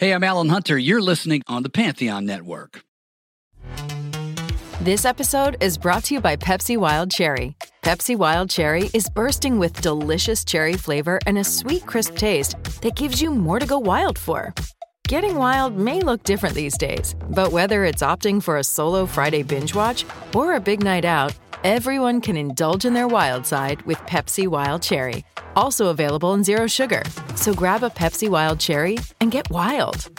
Hey, I'm Alan Hunter. You're listening on the Pantheon Network. This episode is brought to you by Pepsi Wild Cherry. Pepsi Wild Cherry is bursting with delicious cherry flavor and a sweet, crisp taste that gives you more to go wild for. Getting wild may look different these days, but whether it's opting for a solo Friday binge watch or a big night out, everyone can indulge in their wild side with Pepsi Wild Cherry. Also available in Zero Sugar. So grab a Pepsi Wild Cherry and get wild.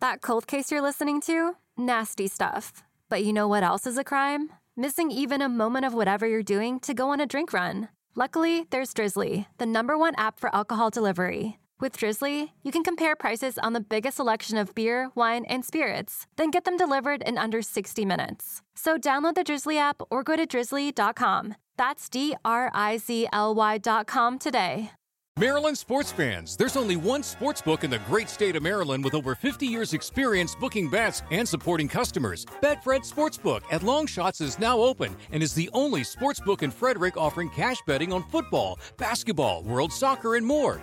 That cold case you're listening to? Nasty stuff. But you know what else is a crime? Missing even a moment of whatever you're doing to go on a drink run. Luckily, there's Drizzly, the number one app for alcohol delivery. With Drizzly, you can compare prices on the biggest selection of beer, wine, and spirits, then get them delivered in under 60 minutes. So download the Drizzly app or go to drizzly.com. That's D R I Z L Y.com today. Maryland sports fans, there's only one sports book in the great state of Maryland with over 50 years' experience booking bets and supporting customers. Betfred Sportsbook at Longshots is now open and is the only sports book in Frederick offering cash betting on football, basketball, world soccer, and more.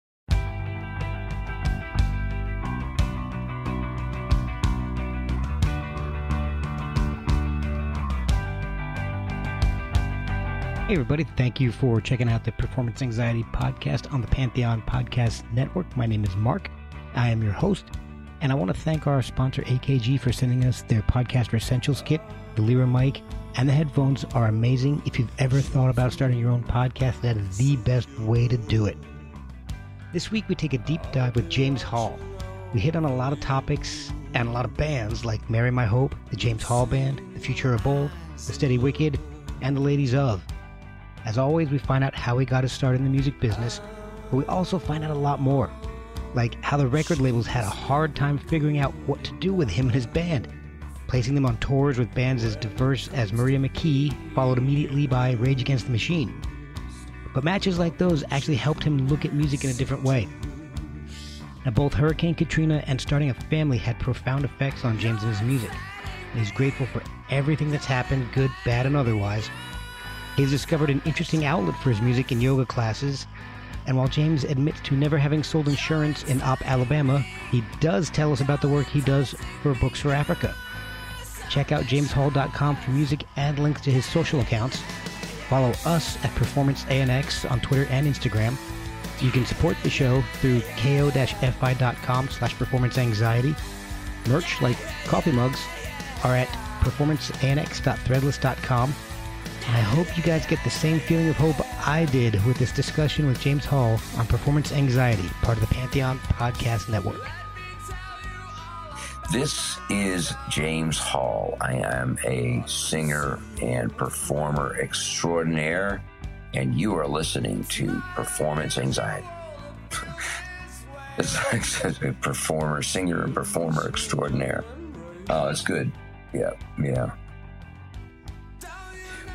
Hey, everybody. Thank you for checking out the Performance Anxiety Podcast on the Pantheon Podcast Network. My name is Mark. I am your host, and I want to thank our sponsor, AKG, for sending us their Podcaster Essentials kit. The Lyra mic and the headphones are amazing. If you've ever thought about starting your own podcast, that is the best way to do it. This week, we take a deep dive with James Hall. We hit on a lot of topics and a lot of bands like Mary My Hope, the James Hall Band, the Future of Bold, the Steady Wicked, and the Ladies of. As always, we find out how he got his start in the music business, but we also find out a lot more, like how the record labels had a hard time figuring out what to do with him and his band, placing them on tours with bands as diverse as Maria McKee, followed immediately by Rage Against the Machine. But matches like those actually helped him look at music in a different way. Now, both Hurricane Katrina and starting a family had profound effects on James and his music, and he's grateful for everything that's happened, good, bad, and otherwise, He's discovered an interesting outlet for his music in yoga classes, and while James admits to never having sold insurance in Opp, Alabama, he does tell us about the work he does for Books for Africa. Check out jameshall.com for music and links to his social accounts. Follow us at Performance ANX on Twitter and Instagram. You can support the show through ko-fi.com slash performance anxiety. Merch like coffee mugs are at performanceanx.threadless.com. I hope you guys get the same feeling of hope I did with this discussion with James Hall on performance anxiety, part of the Pantheon Podcast Network. This is James Hall. I am a singer and performer extraordinaire, and you are listening to Performance Anxiety. it's a performer, singer, and performer extraordinaire. Oh, it's good. Yeah, yeah.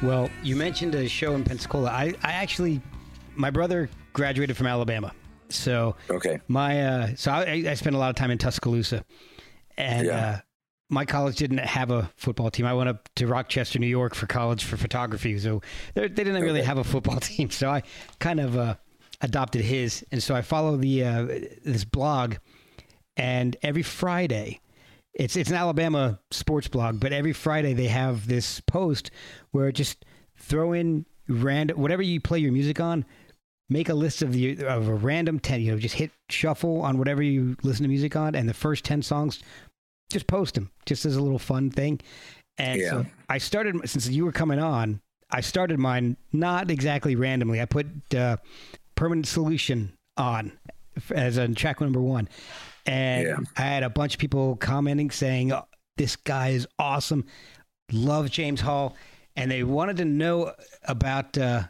Well, you mentioned a show in Pensacola. I, I actually, my brother graduated from Alabama, so okay. My uh, so I, I spent a lot of time in Tuscaloosa, and Yeah. uh, my college didn't have a football team. I went up to Rochester, New York, for college for photography, so they they didn't really have a football team. So I kind of uh, adopted his, and so I follow the uh, this blog, and every Friday. It's it's an Alabama sports blog, but every Friday they have this post where just throw in random whatever you play your music on, make a list of the of a random ten. You know, just hit shuffle on whatever you listen to music on, and the first ten songs, just post them, just as a little fun thing. And Yeah. so I started since you were coming on. I started mine not exactly randomly. I put uh, "Permanent Solution" on as a track number one, and Yeah. I had a bunch of people commenting saying, "Oh, "This guy is awesome." Love James Hall, and they wanted to know about uh,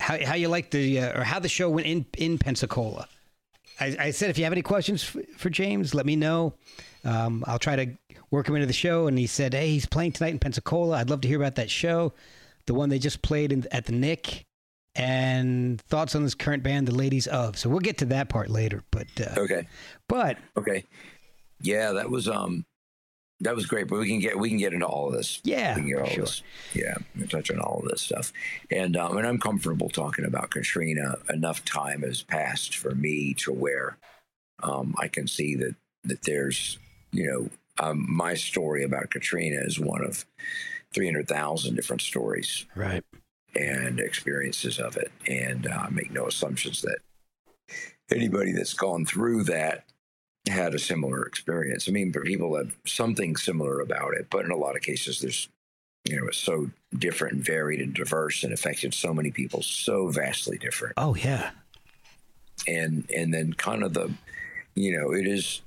how how you like the uh, or how the show went in in Pensacola. I, I said if you have any questions for, for James, let me know. Um, I'll try to work him into the show. And he said, "Hey, he's playing tonight in Pensacola. I'd love to hear about that show, the one they just played in, at the Nick." And thoughts on this current band, the Ladies of. So we'll get to that part later. But uh, Okay. but Okay. Yeah, that was um that was great, but we can get we can get into all of this. Yeah, we can get all sure. this. Yeah, we touch on all of this stuff, and um, and I'm comfortable talking about Katrina. Enough time has passed for me to where um, I can see that that there's you know um, my story about Katrina is one of three hundred thousand different stories right, and experiences of it, and uh, make no assumptions that anybody that's gone through that had a similar experience. I mean, people have something similar about it, but in a lot of cases, there's you know, it's so different and varied and diverse and affected so many people so vastly different. oh yeah, And and then kind of the, you know, it is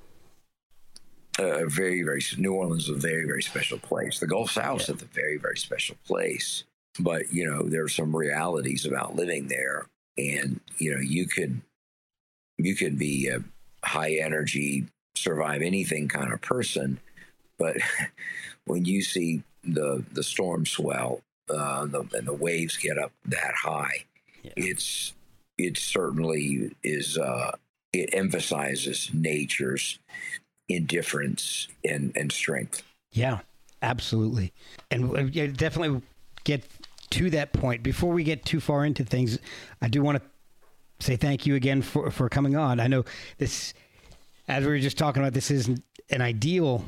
a very very New Orleans is a very very special place. The Gulf South is a very very special place, but you know there are some realities about living there, and you know you could you could be a high energy, survive anything kind of person, but when you see the the storm swell uh, the, and the waves get up that high, Yeah. it's it certainly is. Uh, it emphasizes nature's indifference and, and strength. yeah, absolutely, and uh, definitely get to that point. Before we get too far into things, I do want to say thank you again for for coming on. I know this, as we were just talking about, this isn't an ideal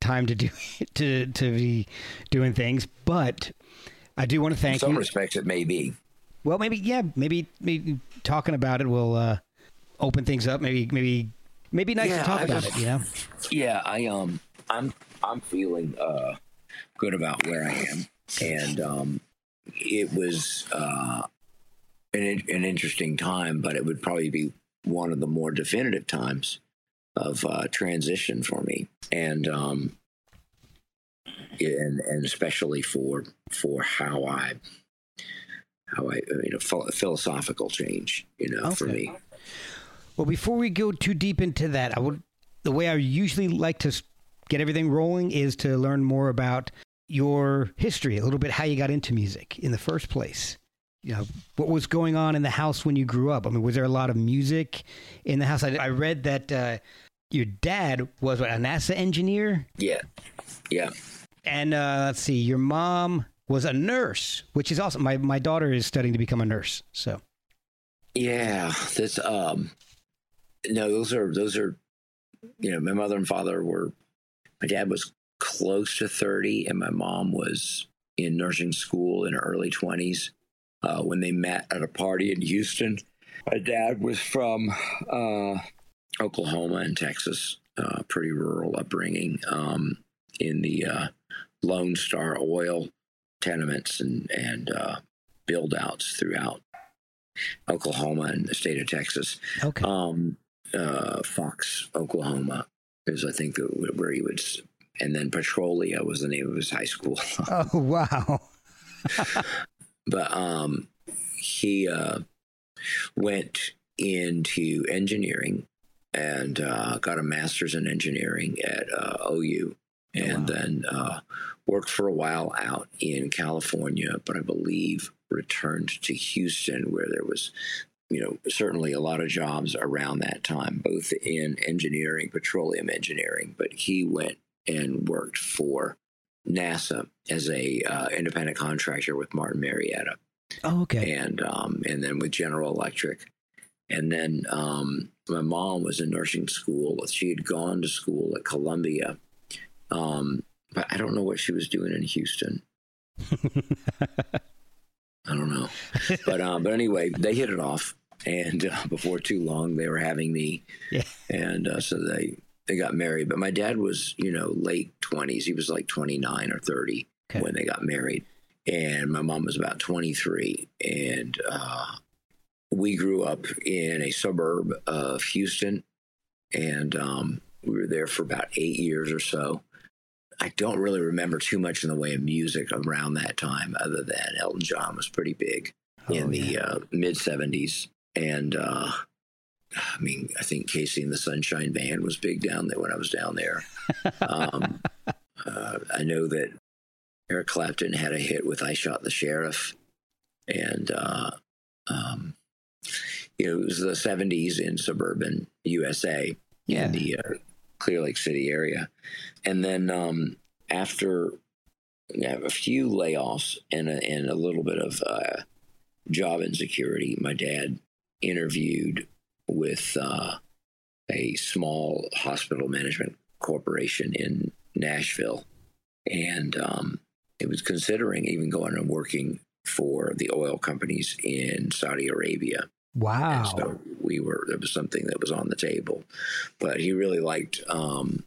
time to do to to be doing things, but I do want to In thank some you. respects, it may be. Well, maybe yeah, maybe maybe talking about it will uh, open things up. Maybe maybe maybe nice Yeah, to talk I about just- it. You know. Yeah, I um, I'm I'm feeling uh, good about where I am, and um, it was uh, an an interesting time, but it would probably be one of the more definitive times of uh, transition for me, and um, and and especially for for how I how I you know phil- philosophical change, you know, for me. Well, before we go too deep into that, I would the way I usually like to get everything rolling is to learn more about your history, a little bit how you got into music in the first place. You know, what was going on in the house when you grew up? I mean, was there a lot of music in the house? I, I read that uh, your dad was what, a NASA engineer, Yeah, yeah. and uh, let's see, your mom was a nurse, which is awesome. My my daughter is studying to become a nurse, so Yeah, that's um no, those are those are you know, my mother and father were my dad was close to 30 and my mom was in nursing school in her early 20s uh, when they met at a party in Houston. My dad was from uh, Oklahoma and Texas, uh, pretty rural upbringing um, in the uh, Lone Star oil tenements and, and uh, build outs throughout Oklahoma and the state of Texas. okay. Um, uh, Fox, Oklahoma is I think where he would, and then Petrolia was the name of his high school. oh wow. but um, he uh, went into engineering and uh, got a master's in engineering at uh, OU, and wow. then uh, worked for a while out in California, but I believe returned to Houston where there was. You know, certainly a lot of jobs around that time, both in engineering, petroleum engineering. But he went and worked for NASA as a uh, independent contractor with Martin Marietta, Oh, okay. and um, and then with General Electric, and then um, my mom was in nursing school. She had gone to school at Columbia, um, but I don't know what she was doing in Houston. I don't know, but uh, but anyway, they hit it off, and uh, before too long, they were having me, Yeah. and uh, so they they got married. But my dad was you know late twenties; he was like twenty nine or thirty Okay. when they got married, and my mom was about twenty three, and uh, we grew up in a suburb of Houston, and um, we were there for about eight years or so. I don't really remember too much in the way of music around that time, other than Elton John was pretty big in Oh, the uh, mid 70s. And uh, I mean, I think KC and the Sunshine Band was big down there when I was down there. Um, uh, I know that Eric Clapton had a hit with I Shot the Sheriff. And uh, um, you know, it was the 70s in suburban USA Yeah. in the uh, Clear Lake City area. And then um, after a few layoffs and a, and a little bit of uh, job insecurity, my dad interviewed with uh, a small hospital management corporation in Nashville. And um, it was considering even going and working for the oil companies in Saudi Arabia. Wow. And so we were, there was something that was on the table. But he really liked um,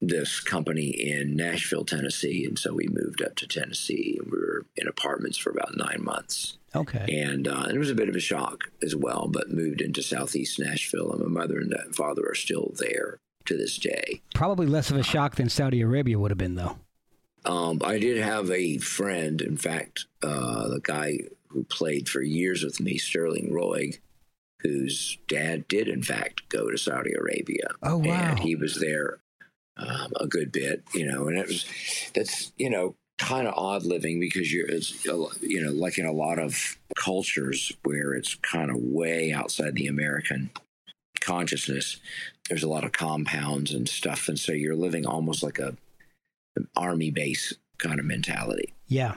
this company in Nashville, Tennessee. And so we moved up to Tennessee and we were in apartments for about nine months. Okay. And uh, it was a bit of a shock as well, but moved into Southeast Nashville. And my mother and father are still there to this day. Probably less of a shock than Saudi Arabia would have been, though. Um, I did have a friend, in fact, uh, the guy who played for years with me, Sterling Roig, whose dad did, in fact, go to Saudi Arabia. Oh, wow. And he was there um, a good bit, you know, and it was, that's, you know, kind of odd living because you're, it's, you know, like in a lot of cultures where it's kind of way outside the American consciousness, there's a lot of compounds and stuff. And so you're living almost like a, an army base kind of mentality. Yeah.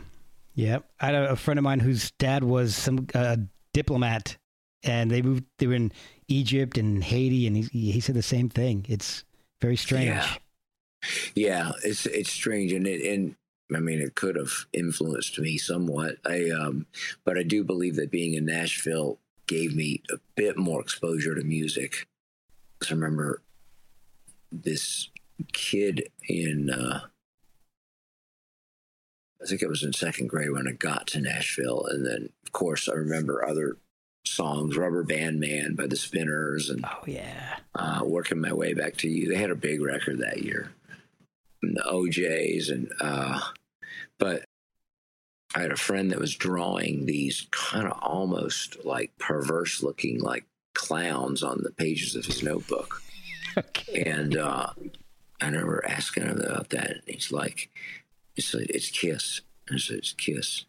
Yeah. I had a, friend of mine whose dad was some uh, diplomat and they moved, they were in Egypt and Haiti and he, he said the same thing. It's very strange. Yeah. Yeah, it's it's strange, and it and I mean it could have influenced me somewhat. I um, but I do believe that being in Nashville gave me a bit more exposure to music. 'Cause I remember this kid in uh, I think it was in second grade when I got to Nashville, and then of course I remember other songs, "Rubber Band Man" by the Spinners, and Oh, yeah. uh, working my way back to you. They had a big record that year, and the O'Jays, and uh, but I had a friend that was drawing these kind of almost like perverse looking like clowns on the pages of his notebook, Okay. and uh, I remember asking him about that, and he's like, "It's it's Kiss," and I said, "It's Kiss."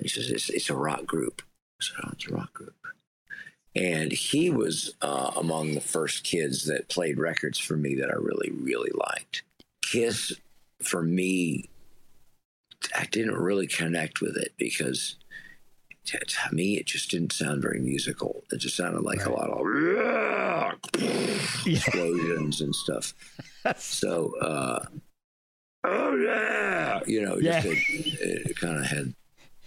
And he says, "It's it's a rock group." I said, "Oh, it's a rock group." and he was uh, among the first kids that played records for me that I really, really liked. Kiss, for me, I didn't really connect with it because to, me it just didn't sound very musical. It just sounded like a lot of explosions and stuff. So, uh, oh yeah, you know, just Yeah. it, it kind of had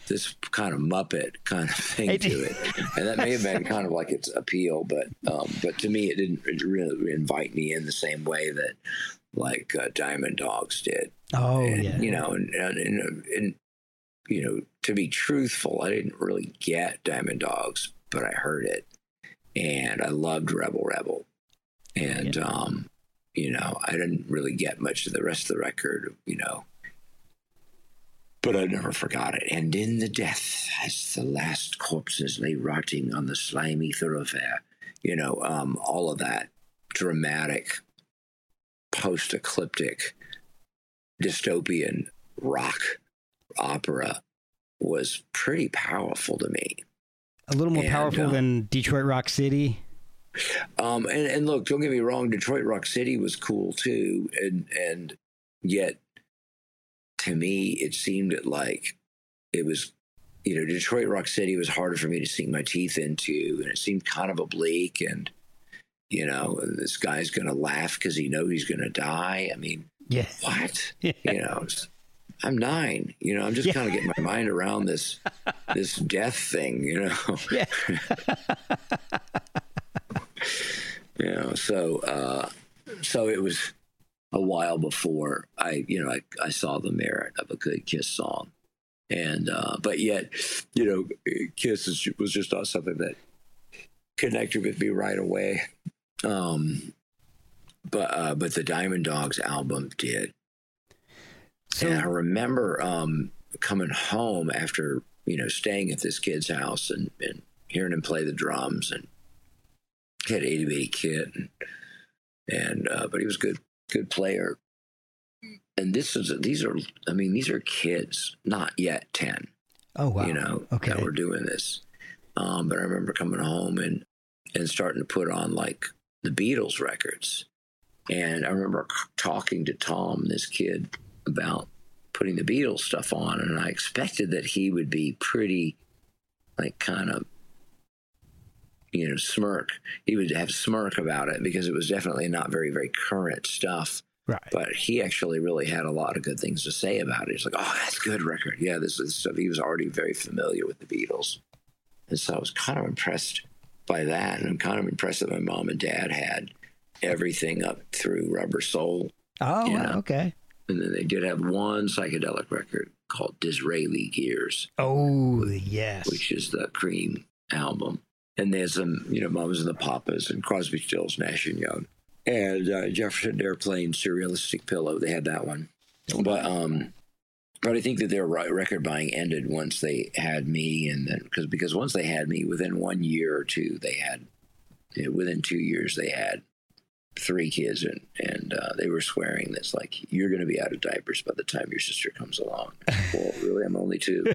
this kind of Muppet kind of thing It to it, and that may have been kind of like its appeal, but um, but to me, it didn't really invite me in the same way that like uh, Diamond Dogs did. Oh, and, yeah. you know, and, and and and you know, to be truthful, I didn't really get Diamond Dogs, but I heard it, and I loved Rebel Rebel, and um, you know, I didn't really get much of the rest of the record, you know. But I never forgot it. And in the death, as the last corpses lay rotting on the slimy thoroughfare, you know, um, all of that dramatic, post ecliptic, dystopian rock opera was pretty powerful to me. A little more And, powerful uh, than Detroit Rock City. Um, and, and look, don't get me wrong, Detroit Rock City was cool too, and and yet to me it seemed like it was, you know, Detroit Rock City was harder for me to sink my teeth into, and it seemed kind of oblique, and you know, this guy's gonna laugh because he knows he's gonna die. I mean, Yeah. what? Yeah. You know, I'm nine. You know, I'm just Yeah. kind of getting my mind around this this death thing. You know. Yeah. you know so uh so it was a while before i you know i, I saw the merit of a good kiss song and uh but yet you know kiss is, was just not something that connected with me right away um but uh but the diamond dogs album did So, and I remember um, coming home after you know staying at this kid's house and, and hearing him play the drums and he had itty bitty kid and, and uh, but he was a good good player. And this is these are I mean these are kids not yet ten oh, wow. you know Okay. that were doing this Um, but I remember coming home and and starting to put on like the Beatles records. And I remember talking to Tom, this kid, about putting the Beatles stuff on, and I expected that he would be pretty, like, kind of, you know, smirk. He would have smirk about it because it was definitely not very, very current stuff. Right. But he actually really had a lot of good things to say about it. He's like, "Oh, that's a good record. Yeah, this is stuff." He was already very familiar with the Beatles, and so I was kind of impressed by that, and I'm kind of impressed that my mom and dad had everything up through Rubber Soul, Oh, wow, okay. and then they did have one psychedelic record called Disraeli Gears, Oh, yes. which is the Cream album. And there's some, you know, Mamas and the Papas and Crosby, Stills, Nash and Young, and uh, Jefferson Airplane, Surrealistic Pillow. They had that one, but um, but I think that their record buying ended once they had me, and then because because once they had me, within one year or two, they had within two years they had three kids, and and uh, they were swearing that's like you're going to be out of diapers by the time your sister comes along. well, really, I'm only two,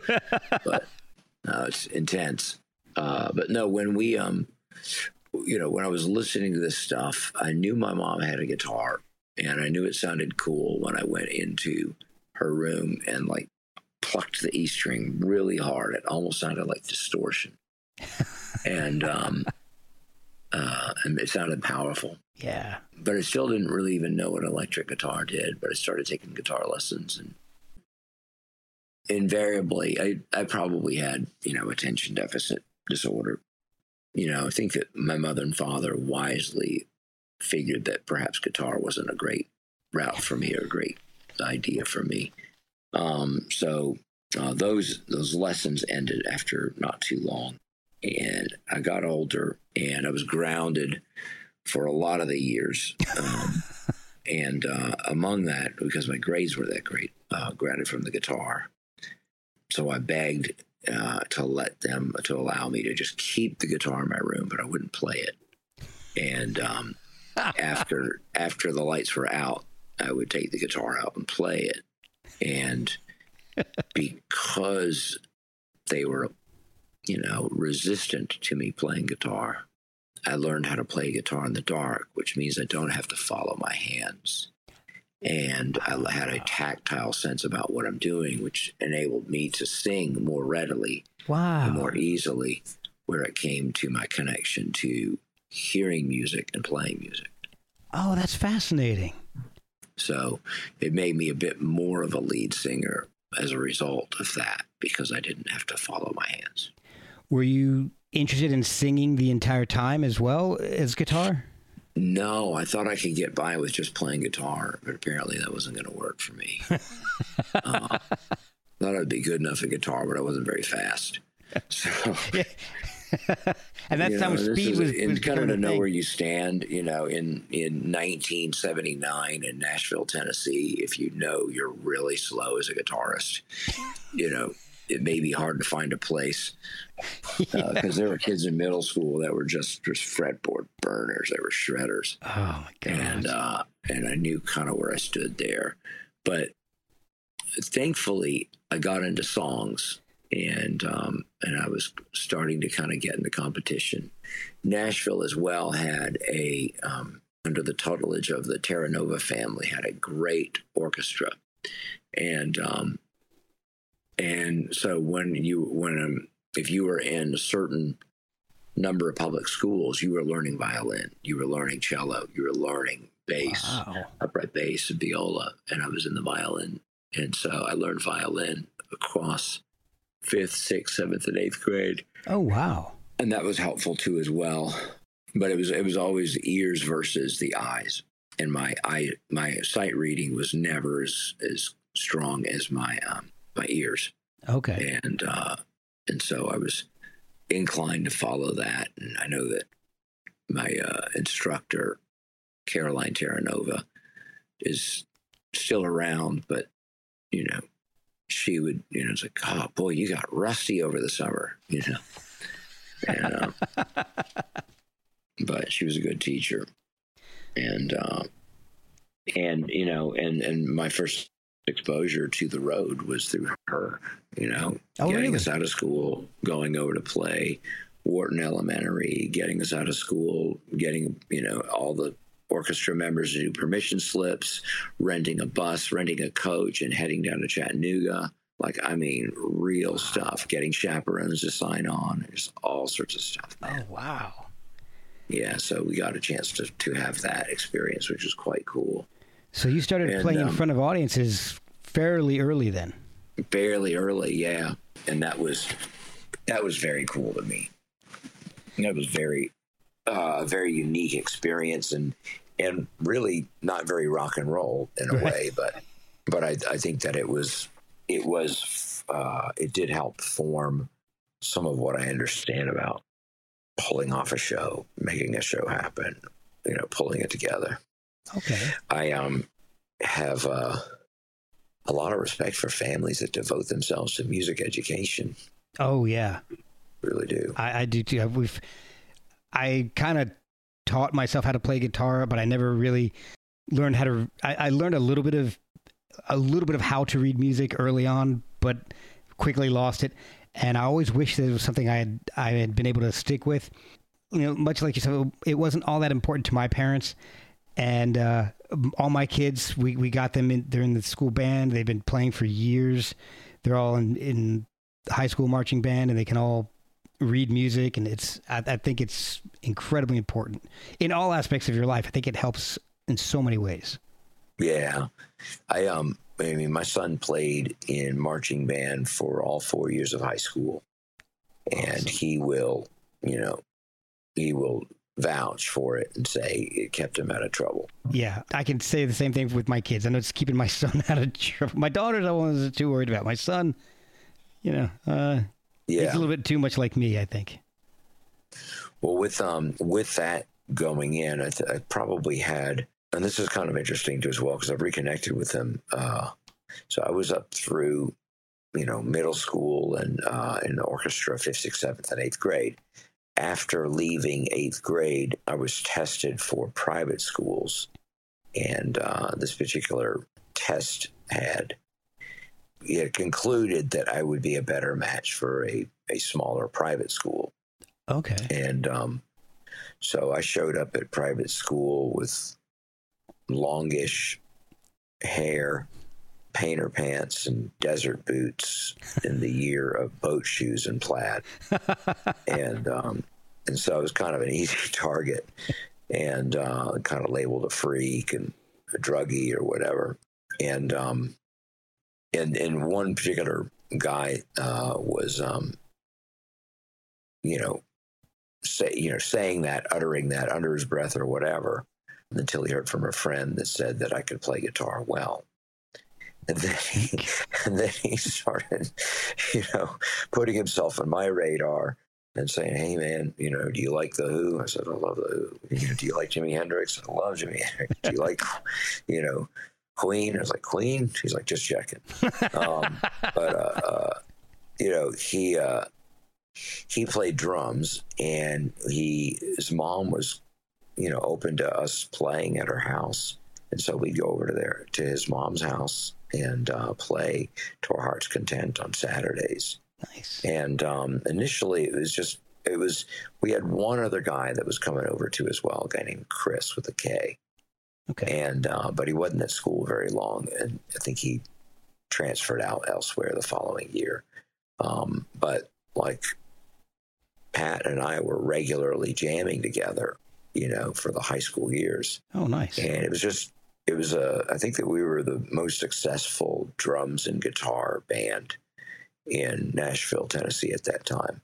but no, it's intense. Uh, but no, when we um, you know, when I was listening to this stuff, I knew my mom had a guitar, and I knew it sounded cool when I went into her room and like plucked the E string really hard. It almost sounded like distortion, and um, uh, and it sounded powerful. yeah. But I still didn't really even know what electric guitar did. But I started taking guitar lessons, and invariably, I I probably had you know attention deficit disorder. You know, I think that my mother and father wisely figured that perhaps guitar wasn't a great route for me or a great idea for me. Um, so uh, those those lessons ended after not too long, and I got older, and I was grounded for a lot of the years. Um, and uh, among that, because my grades were that great, uh, grounded from the guitar. So I begged uh, to let them to allow me to just keep the guitar in my room, but I wouldn't play it. And um, after after the lights were out, I would take the guitar out and play it. And because they were, you know, resistant to me playing guitar, I learned how to play guitar in the dark, which means I don't have to follow my hands. And I had a tactile sense about what I'm doing, which enabled me to sing more readily Wow. and more easily where it came to my connection to hearing music and playing music. Oh, that's fascinating. So it made me a bit more of a lead singer as a result of that because I didn't have to follow my hands. Were you interested in singing the entire time as well as guitar? No, I thought I could get by with just playing guitar, but apparently that wasn't going to work for me. uh, thought I'd be good enough at guitar, but I wasn't very fast. So, and that's you how know, this speed is- was, was kind of to know thing. where you stand. You know, in in 1979 in Nashville, Tennessee, if you know you're really slow as a guitarist, you know it may be hard to find a place because there were kids in middle school that were just just fretboard burners. They were shredders Oh my god. and uh, and I knew kind of where I stood there. But thankfully, I got into songs, and um, and I was starting to kind of get into competition. Nashville as well had a um, under the tutelage of the Terra Nova family had a great orchestra, and um, and so when you when um, if you were in a certain number of public schools, you were learning violin, you were learning cello, you were learning bass, Wow. upright bass, and viola, and I was in the violin, and so I learned violin across fifth, sixth, seventh, and eighth grade, Oh wow. and that was helpful too as well. But it was it was always ears versus the eyes, and my eye my sight reading was never as as strong as my um, my ears Okay. and uh, and so I was inclined to follow that. And I know that my uh, instructor, Caroline Terranova, is still around, but you know, she would, you know, it's like, oh boy, you got rusty over the summer, you know. And, um, but she was a good teacher, and uh, and you know, and and my first exposure to the road was through her. You know, Oh, getting really? us out of school, going over to play Wharton Elementary, getting us out of school, getting you know all the orchestra members to do permission slips, renting a bus, renting a coach, and heading down to Chattanooga. Like, I mean, real stuff. Getting chaperones to sign on, just all sorts of stuff. Man. Oh wow! Yeah, so we got a chance to to have that experience, which was quite cool. So you started And, playing in um, front of audiences fairly early then. Fairly early, yeah, and that was that was very cool to me. That was very uh, very unique experience and and really not very rock and roll in a way, but but I, I think that it was it was uh, it did help form some of what I understand about pulling off a show, making a show happen, you know, pulling it together. Okay. I um have uh, a lot of respect for families that devote themselves to music education. Oh yeah, Really do. I, I do too. We've I kind of taught myself how to play guitar, but I never really learned how to. I, I learned a little bit of a little bit of how to read music early on, but quickly lost it. And I always wish it was something I had I had been able to stick with. You know, much like yourself, it wasn't all that important to my parents. And uh, all my kids, we, we got them in. They're in the school band. They've been playing for years. They're all in, in high school marching band, and they can all read music. And it's I, I think it's incredibly important in all aspects of your life. I think it helps in so many ways. Yeah, I um. I mean, my son played in marching band for all four years of high school, and he will, you know, he will vouch for it and say it kept him out of trouble. Yeah, I can say the same thing with my kids. I know it's keeping my son out of trouble. My daughter's I wasn't too worried about. My son, you know, uh, Yeah. he's a little bit too much like me. I think. Well, with um with that going in, I, th- I probably had, and this is kind of interesting too as well because I've reconnected with him. Uh, so I was up through, you know, middle school and uh, in the orchestra, fifth, sixth, seventh, and eighth grade. After leaving eighth grade, I was tested for private schools, and uh, this particular test had it concluded that I would be a better match for a, a smaller private school. Okay. And um, so I showed up at private school with longish hair, painter pants, and desert boots in the year of boat shoes and plaid. and um, and so I was kind of an easy target and uh, kind of labeled a freak and a druggie or whatever. And um, and and one particular guy uh, was um, you know say you know saying that uttering that under his breath or whatever until he heard from a friend that said that I could play guitar well. And then he, and then he started, you know, putting himself on my radar and saying, "Hey, man, you know, do you like the Who?" I said, "I love the Who." You know, do you like Jimi Hendrix? I love Jimi Hendrix. Do you like, you know, Queen? I was like, Queen. She's like, just checking. Um, but uh, uh, you know, he uh, he played drums, and he his mom was, you know, open to us playing at her house, and so we'd go over to there to his mom's house and uh, play to our heart's content on Saturdays. Nice. And um, initially, it was just it was we had one other guy that was coming over too as well, a guy named Chris with a K, Okay. and uh, but he wasn't at school very long, and I think he transferred out elsewhere the following year. Um, but like Pat and I were regularly jamming together, you know, for the high school years, Oh, nice. and it was just it was a I think that we were the most successful drums and guitar band in Nashville, Tennessee at that time.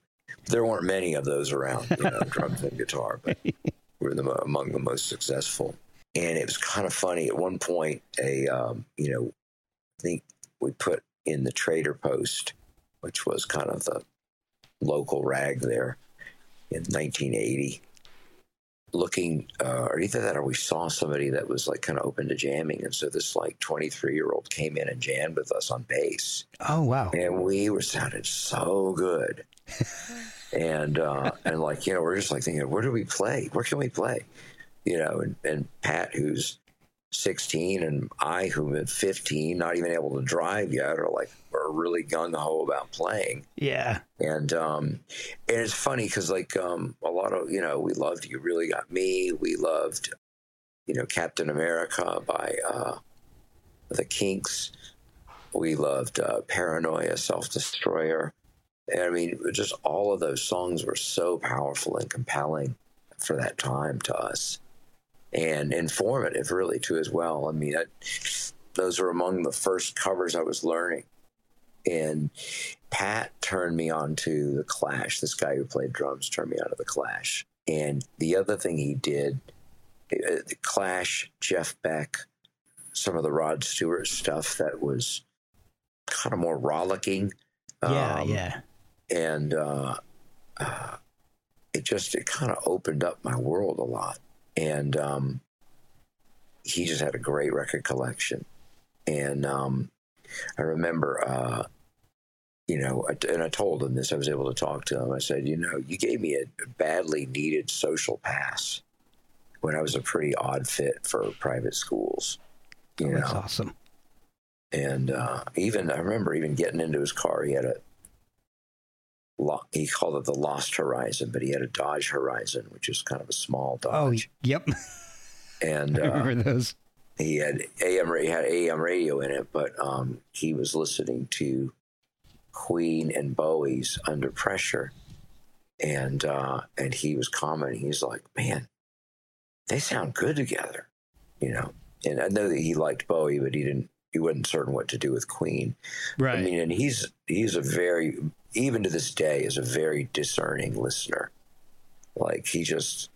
There weren't many of those around, you know, drums and guitar, but we were the, among the most successful. And it was kind of funny. At one point, a um, you know, I think we put in the Trader Post, which was kind of the local rag there in 1980 looking uh, or either that or we saw somebody that was like kind of open to jamming and so this like 23 year old came in and jammed with us on bass Oh, wow. and we were sounded so good and uh and like you know we're just like thinking where do we play where can we play you know and, and pat who's 16 and i who am 15 not even able to drive yet are like are really gung ho about playing. Yeah. And um, and it's funny because like um, a lot of you know we loved you really got me. We loved you know Captain America by uh, the Kinks. We loved uh, Paranoia, Self Destroyer. I mean, just all of those songs were so powerful and compelling for that time to us, and informative really too as well. I mean, I, those were among the first covers I was learning. And Pat turned me on to the Clash. This guy who played drums turned me on to the Clash. And the other thing he did, uh, the Clash, Jeff Beck, some of the Rod Stewart stuff that was kind of more rollicking. Yeah, Um, yeah. and uh, uh, it just it kind of opened up my world a lot. And um, he just had a great record collection, and um, I remember, uh, you know, and I told him this. I was able to talk to him. I said, you know, you gave me a badly needed social pass when I was a pretty odd fit for private schools. You Oh, know, that's awesome. and uh, even I remember even getting into his car. He had a he called it the Lost Horizon, but he had a Dodge Horizon, which is kind of a small Dodge. Oh, yep. and I uh, remember those. he had AM he had AM radio in it, but um, he was listening to Queen and Bowie's Under Pressure, and uh, and he was commenting. He's like, "Man, they sound good together," you know. And I know that he liked Bowie, but he didn't. He wasn't certain what to do with Queen. Right. I mean, and he's he's a very even to this day is a very discerning listener. Like he just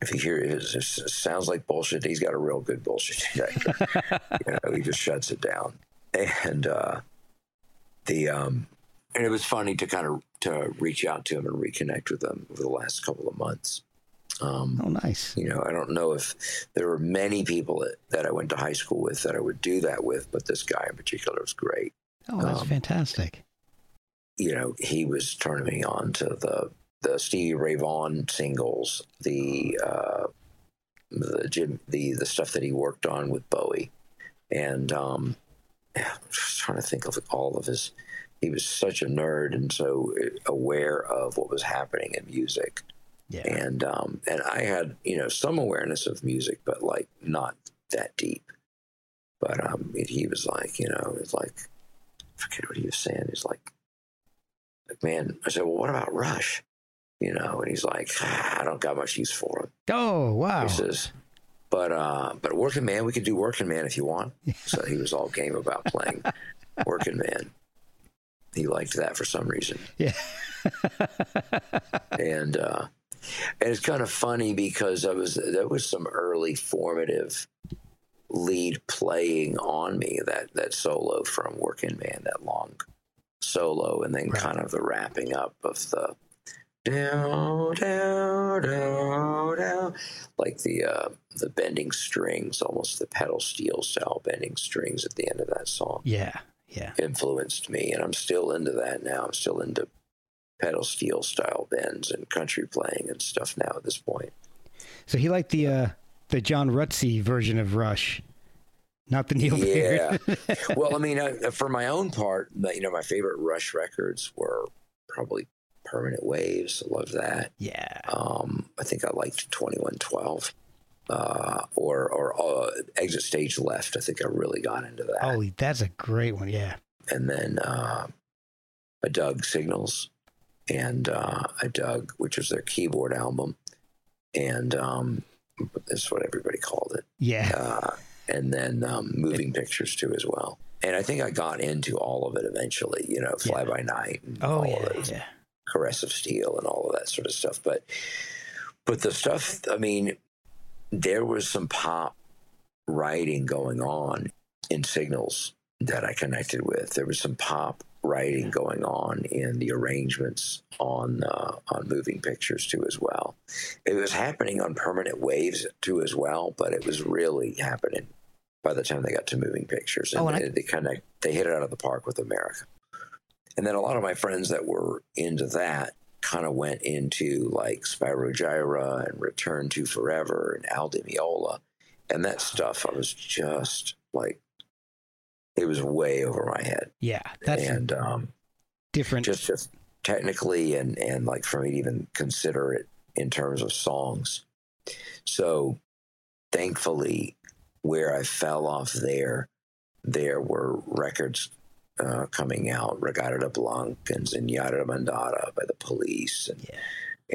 if he hears it sounds like bullshit, he's got a real good bullshit detector. you know, he just shuts it down. And uh, the um, and it was funny to kind of to reach out to him and reconnect with him over the last couple of months. Um, oh, nice. you know, I don't know if there were many people that, that I went to high school with that I would do that with, but this guy in particular was great. Oh, that's um, fantastic. You know, he was turning me on to the the Stevie Ray Vaughan singles, the uh, the Jim, the the stuff that he worked on with Bowie, and um, yeah, I'm just trying to think of all of his. He was such a nerd and so aware of what was happening in music Yeah. and um, and I had you know some awareness of music, but like not that deep. But um, he was like, you know, it's like, I forget what he was saying. He's like, man, I said, well, what about Rush? You know, and he's like, ah, I don't got much use for him. Oh, wow. He says, but uh, but Working Man, we could do Working Man if you want. So he was all game about playing Working Man. He liked that for some reason Yeah. and uh, and it's kind of funny because I was there was some early formative lead playing on me that that solo from Working Man that long solo and then Right. kind of the wrapping up of the down down down down like the uh, the bending strings almost the pedal steel style bending strings at the end of that song yeah. Yeah. influenced me, and I'm still into that now. I'm still into pedal steel style bends and country playing and stuff now at this point. So he liked the uh, the John Rutsey version of Rush, not the Neil Yeah. Well, I mean, I, for my own part, you know, my favorite Rush records were probably Permanent Waves. I love that. yeah. Um, I think I liked 2112. Uh, or or uh, exit stage left. I think I really got into that. Oh, that's a great one. Yeah. and then uh, I dug Signals, and uh, I dug which was their keyboard album, and um, that's what everybody called it. Yeah. And then um, Moving Pictures too as well. And I think I got into all of it eventually. You know, Fly Yeah. by Night, and Oh, all yeah. of those, Yeah. Caress of Steel, and all of that sort of stuff. But but the stuff, I mean, there was some pop writing going on in Signals that I connected with. There was some pop writing going on in the arrangements on uh, on moving pictures too as well. It was happening on permanent waves too as well, but it was really happening by the time they got to moving pictures, and Oh, and I- they, kind of they hit it out of the park with America. And then a lot of my friends that were into that kind of went into like Spyro Gyra and Return to Forever and Al Di Meola. And that stuff, I was just like, it was way over my head. Yeah, that's and um, different. just just technically and and like for me to even consider it in terms of songs. So thankfully, where I fell off there, there were records uh, coming out, Reggatta de Blanc and Zenyatta Mondatta by the police and Yeah.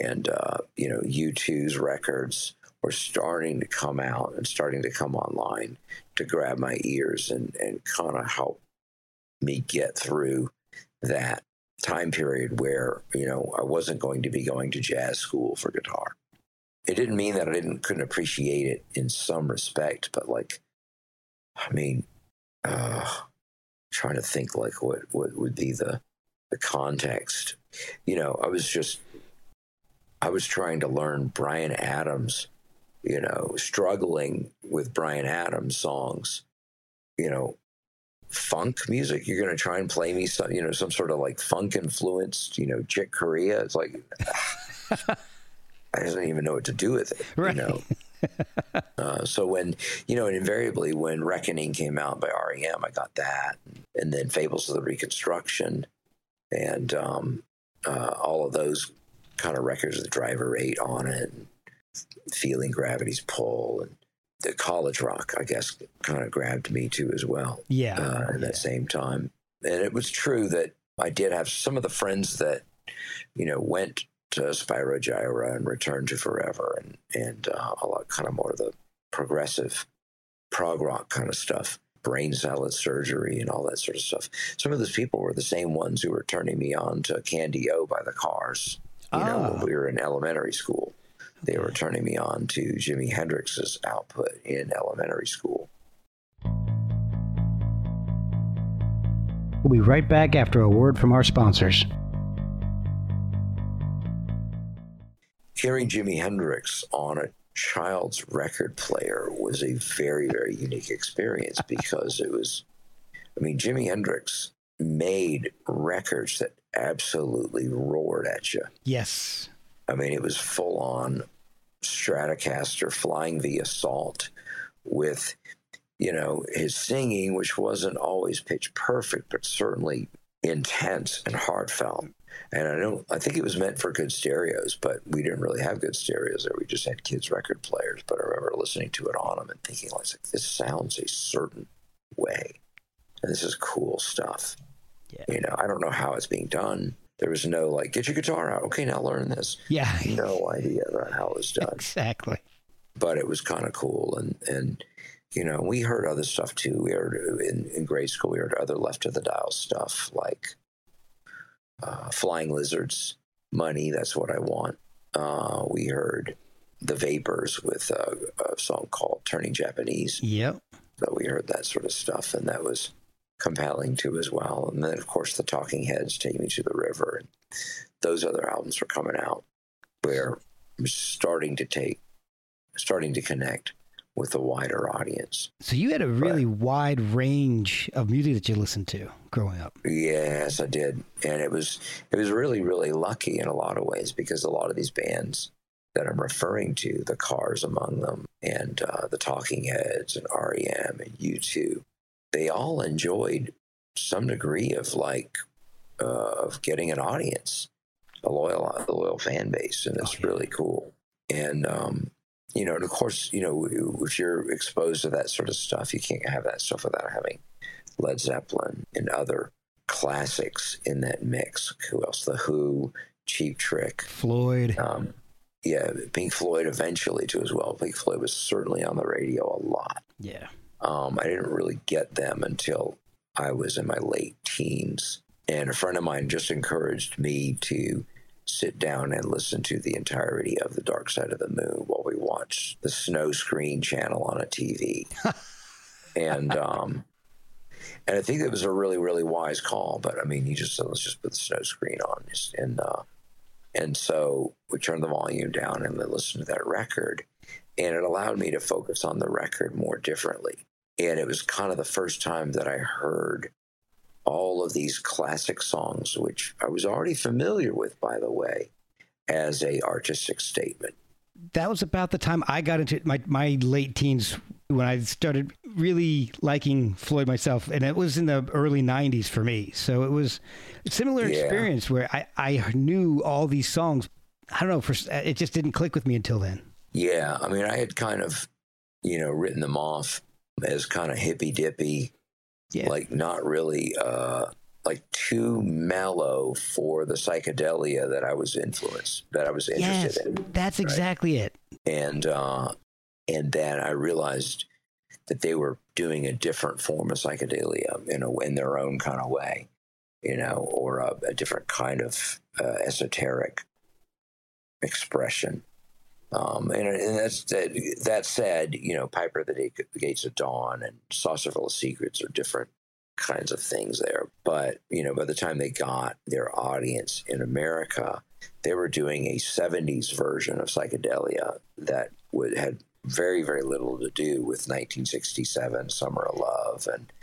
and uh, you know, U2's records were starting to come out and starting to come online to grab my ears and, and kind of help me get through that time period where, you know, I wasn't going to be going to jazz school for guitar. It didn't mean that I didn't couldn't appreciate it in some respect, but like I mean, uh trying to think like what, what would be the the context. You know, I was just I was trying to learn Bryan Adams, you know, struggling with Bryan Adams songs, you know, funk music. You're going to try and play me some, you know, some sort of like funk influenced, you know, Chick Corea. It's like, I don't even know what to do with it, Right. you know. uh, so when, you know, and invariably when Reckoning came out by REM, I got that. And then Fables of the Reconstruction and um, uh, all of those kind of records with Driver 8 on it, and Feeling Gravity's Pull, and the college rock, I guess, kind of grabbed me too as well yeah, uh, at yeah. that same time. And it was true that I did have some of the friends that, you know, went to Spyro Gyra and Return to Forever and, and uh, a lot kind of more of the progressive prog rock kind of stuff, brain salad surgery and all that sort of stuff. Some of those people were the same ones who were turning me on to Candy O by the Cars, you know, Ah. when we were in elementary school. They were turning me on to Jimi Hendrix's output in elementary school. We'll be right back after a word from our sponsors. Hearing Jimi Hendrix on a child's record player was a very, very unique experience because it was, I mean, Jimi Hendrix made records that absolutely roared at you. Yes. I mean, it was full on Stratocaster flying the assault with, you know, his singing, which wasn't always pitch perfect, but certainly intense and heartfelt. And I don't, I think it was meant for good stereos, but we didn't really have good stereos there. We just had kids' record players. But I remember listening to it on them and thinking, like, this sounds a certain way. And this is cool stuff. Yeah. You know, I don't know how it's being done. There was no like, get your guitar out. Okay, now learn this. Yeah. No idea about how it was done, Exactly. but it was kind of cool. And and you know, we heard other stuff too. We heard in, in grade school, we heard other left of the dial stuff like uh, Flying Lizards, Money. That's what I want. Uh, we heard the Vapors with a, a song called Turning Japanese. Yep. So we heard that sort of stuff, and that was compelling too as well. And then, of course, the Talking Heads, "Take Me to the River," and those other albums were coming out, where I'm starting to take, starting to connect with a wider audience. So you had a really wide range of music that you listened to growing up. Yes, I did, and it was it was really really lucky in a lot of ways because a lot of these bands that I'm referring to, the Cars among them, and uh, the Talking Heads and REM and U2, they all enjoyed some degree of like uh, of getting an audience, a loyal a loyal fan base, and it's Oh, really cool. And um, you know, and of course, you know, if you're exposed to that sort of stuff, you can't have that stuff without having Led Zeppelin and other classics in that mix. Who else? The Who, Cheap Trick. Floyd. Um, yeah, Pink Floyd eventually too as well. Pink Floyd was certainly on the radio a lot. Yeah. Um, I didn't really get them until I was in my late teens. And a friend of mine just encouraged me to sit down and listen to the entirety of The Dark Side of the Moon while we watch the snow screen channel on a TV. and um, and I think it was a really, really wise call. But I mean, you just said, let's just put the snow screen on. And, uh, and so we turned the volume down and then listened to that record. And it allowed me to focus on the record more differently. And it was kind of the first time that I heard all of these classic songs, which I was already familiar with, by the way, as a artistic statement. That was about the time I got into my, my late teens when I started really liking Floyd myself, and it was in the early '90s for me. So it was a similar Yeah. experience where I I knew all these songs. I don't know, for it just didn't click with me until then. Yeah, I mean, I had kind of, you know, written them off as kind of hippy dippy, Yeah. like not really, uh, like too mellow for the psychedelia that I was influenced, that I was Yes, interested in. that's exactly it. and uh, and then I realized that they were doing a different form of psychedelia in a in their own kind of way, you know, or a, a different kind of uh, esoteric expression. Um, and, and that's that. That said, you know, Piper the Day- Gates of Dawn and Saucerful of Secrets are different kinds of things there. But you know, by the time they got their audience in America, they were doing a 70s version of psychedelia that would had very very little to do with 1967 summer of love and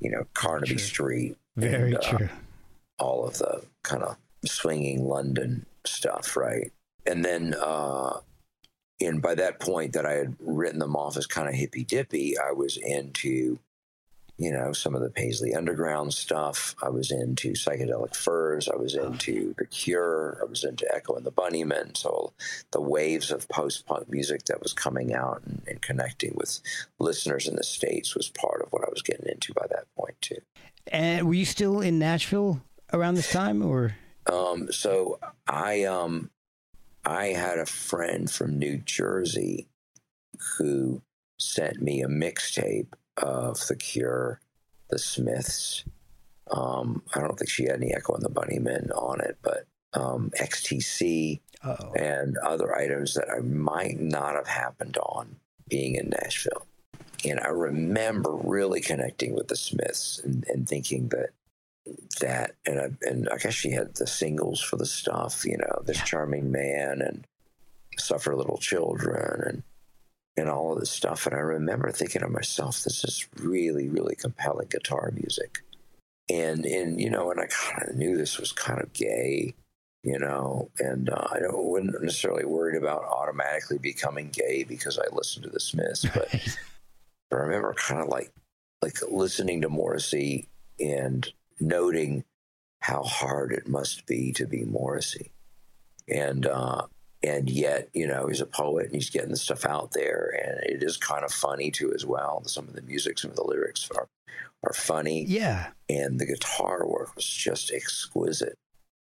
you know carnaby True. street Very and, uh, true. all of the kind of swinging london stuff right and then uh and by that point that i had written them off as kind of hippy dippy i was into you know some of the paisley underground stuff. I was into psychedelic furs. I was into the cure. I was into echo and the bunnymen. So the waves of post-punk music that was coming out and, and connecting with listeners in the states was part of what i was getting into by that point too. And were you still in Nashville around this time, or? Um, so I um I had a friend from New Jersey who sent me a mixtape of The Cure, The Smiths. Um, I don't think she had any Echo and the Bunnymen on it, but um, XTC oh, and other items that I might not have happened on being in Nashville. And I remember really connecting with the Smiths and, and thinking that that and I, and I guess she had the singles for the stuff, you know, this charming man and suffer little children and and all of this stuff. And I remember thinking to myself, this is really, really compelling guitar music. And and you know, and I kind of knew this was kind of gay, you know, and uh, I don't wasn't necessarily worried about automatically becoming gay because I listened to the Smiths, but I remember kind of like like listening to Morrissey and noting how hard it must be to be Morrissey, and uh, and yet you know he's a poet and he's getting the stuff out there, and it is kind of funny too as well. Some of the music, some of the lyrics are are funny, yeah, and the guitar work was just exquisite.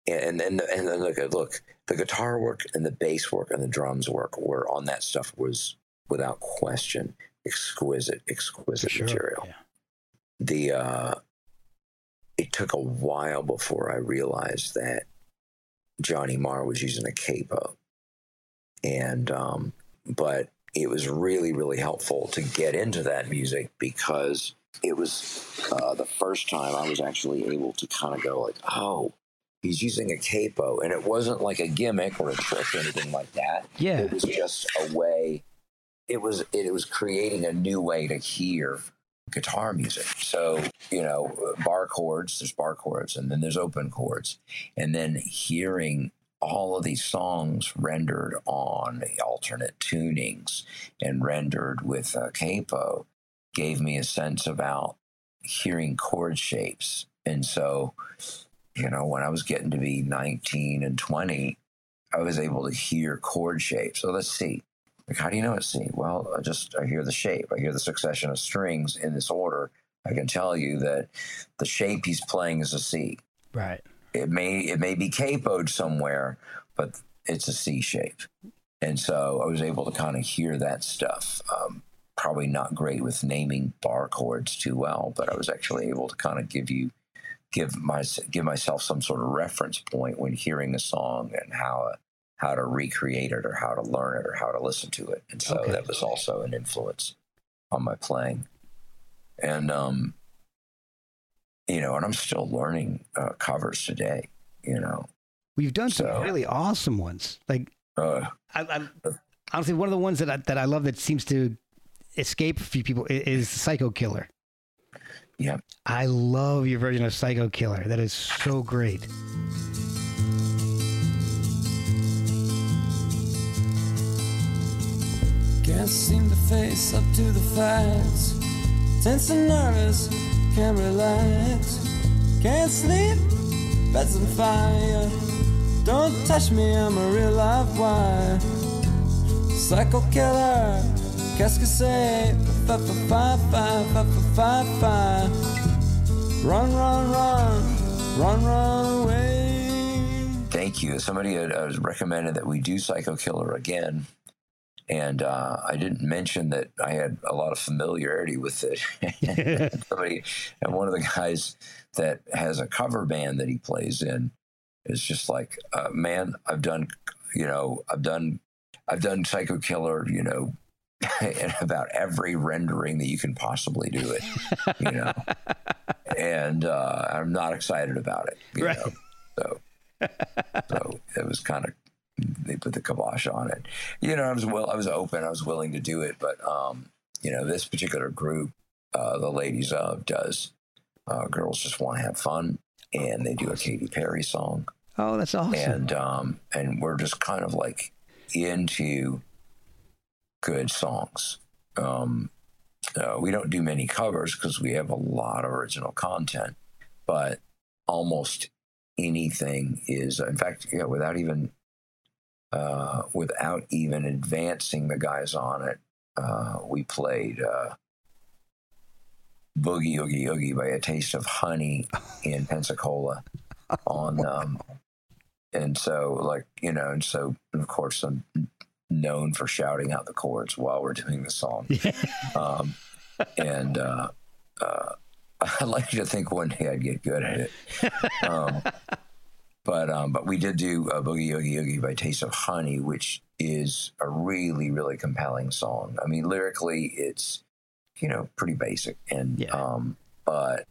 And and and then look look the guitar work and the bass work and the drums work were on that stuff was without question exquisite exquisite sure. material. Yeah. The uh, it took a while before I realized that Johnny Marr was using a capo, and um, but it was really really helpful to get into that music because it was uh, the first time I was actually able to kind of go like, oh, he's using a capo, and it wasn't like a gimmick or a trick or anything like that. Yeah. It was just a way. It was it was creating a new way to hear guitar music. So you know, bar chords. There's bar chords, and then there's open chords, and then hearing all of these songs rendered on alternate tunings and rendered with a capo gave me a sense about hearing chord shapes. And so, you know, when I was getting to be 19 and 20, I was able to hear chord shapes. So let's see. Like, how do you know it's C? Well, I just I hear the shape. I hear the succession of strings in this order. I can tell you that the shape he's playing is a C. right. It may it may be capoed somewhere, but it's a C shape. And so I was able to kind of hear that stuff. Um, probably not great with naming bar chords too well, but I was actually able to kind of give you give my give myself some sort of reference point when hearing a song and how how to recreate it or how to learn it or how to listen to it. And so Okay. that was also an influence on my playing. And um you know, and I'm still learning uh, covers today, you know. We've done some really awesome ones. Like Uh, I, I honestly, one of the ones that I, that I love that seems to escape a few people is Psycho Killer. yeah. I love your version of Psycho Killer. That is so great. Can't seem to face up to the facts. Tense and nervous, can't relax. Can't sleep, bed's on fire. Don't touch me, I'm a real live wire. Psycho killer, qu'est-ce? Fa fa fa fa fa fa fa fa. Run, run, run, run, run away. Thank you. Somebody had uh, recommended that we do Psycho Killer again. And uh, I didn't mention that I had a lot of familiarity with it. Somebody, and one of the guys that has a cover band that he plays in is just like, uh, man, I've done, you know, I've done, I've done Psycho Killer, you know, in about every rendering that you can possibly do it, you know, and uh, I'm not excited about it, you Right. know, so so it was kind of they put the kibosh on it. You know, I was well, I was open, I was willing to do it, but um, you know, this particular group, uh, the ladies of does uh, girls just want to have fun, and they do a Katy Perry song, Oh, that's awesome. and um, and we're just kind of like into good songs. Um, uh, we don't do many covers because we have a lot of original content, but almost anything is, in fact, yeah, without even uh, without even advancing the guys on it, uh, we played uh, "Boogie Oogie Oogie" by A Taste of Honey in Pensacola on, um, and so like you know, and so of course I'm known for shouting out the chords while we're doing the song, um, and uh, uh, I'd like to think one day I'd get good at it. Um, but um, but we did do uh, Boogie Oogie Oogie by Taste of Honey, which is a really really compelling song. I mean, lyrically, it's you know pretty basic, and Yeah. um, but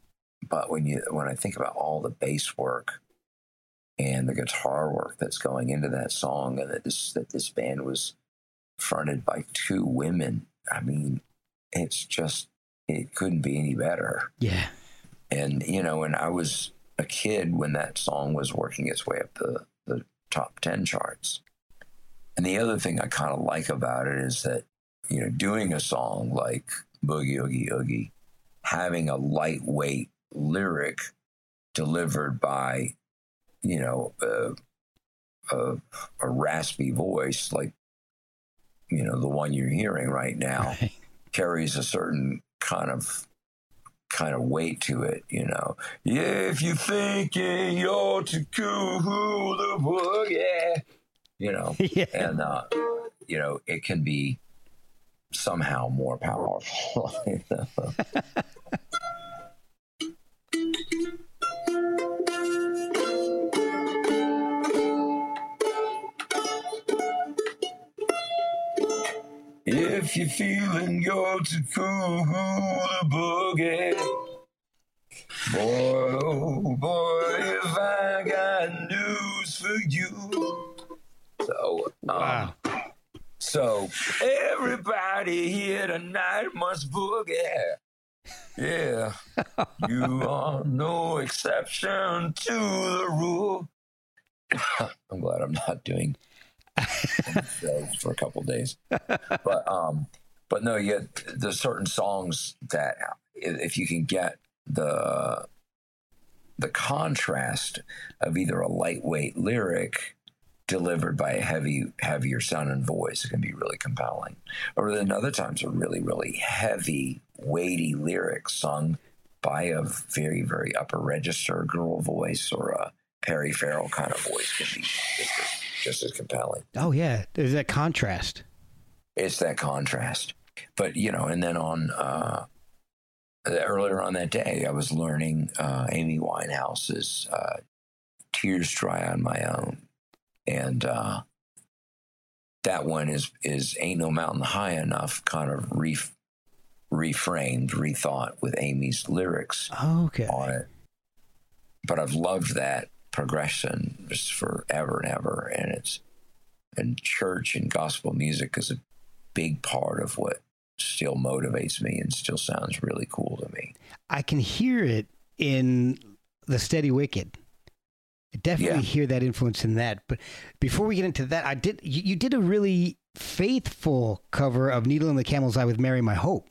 but when you when I think about all the bass work and the guitar work that's going into that song, and that this that this band was fronted by two women, I mean, it's just it couldn't be any better yeah. and you know and i was a kid when that song was working its way up the, the top 10 charts and the other thing i kind of like about it is that you know doing a song like boogie oogie oogie having a lightweight lyric delivered by you know a, a, a raspy voice like you know the one you're hearing right now Right. carries a certain kind of kind of weight to it, you know. Yeah, if you're thinking you're too cool to boogie, you know, Yeah. and uh, you know it can be somehow more powerful. If you're feeling you're too cool to boogie, boy, oh boy, if I got news for you. So, um, Wow. so everybody here tonight must boogie. Yeah, you are no exception to the rule. I'm glad I'm not doing for a couple days, but um, but no, yet there's certain songs that if you can get the the contrast of either a lightweight lyric delivered by a heavy heavier sound and voice it can be really compelling. Or then other times a really really heavy weighty lyric sung by a very very upper register girl voice or a perry farrell kind of voice can be just as compelling Oh yeah. There's that contrast. it's that contrast. But you know, and then on uh, earlier on that day, I was learning uh, Amy Winehouse's uh, "Tears Dry on My Own," and uh, that one is is "Ain't No Mountain High Enough," kind of re- reframed, rethought with Amy's lyrics Okay. on it. But I've loved that progression just forever and ever, and it's and church and gospel music is a big part of what still motivates me and still sounds really cool to me. I can hear it in the Steady Wicked. I definitely Yeah. hear that influence in that. But before we get into that, I did you, you did a really faithful cover of Needle in the Camel's Eye with Mary My Hope.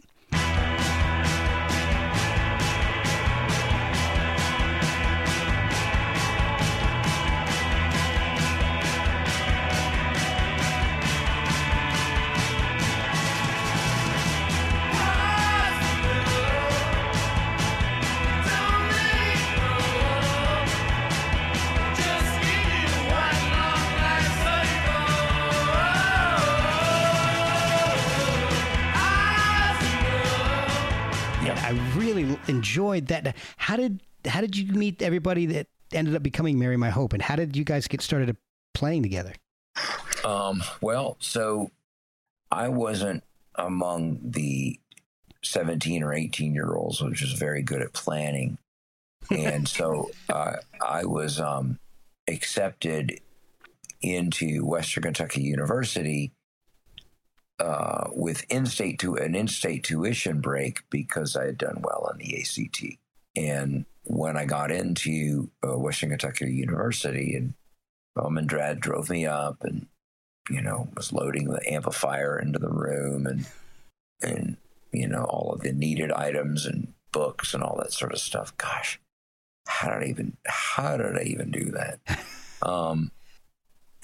That. How did how did you meet everybody that ended up becoming Mary My Hope, and how did you guys get started playing together? Um, well, so I wasn't among the 17 or 18 year olds, which was very good at planning. And so uh, I was um, accepted into Western Kentucky University uh, with in-state to an in-state tuition break because I had done well on the ACT. And when I got into uh, Western Kentucky University, and mom and dad drove me up, and you know was loading the amplifier into the room, and and you know all of the needed items and books and all that sort of stuff. Gosh, how did I even how did I even do that? um,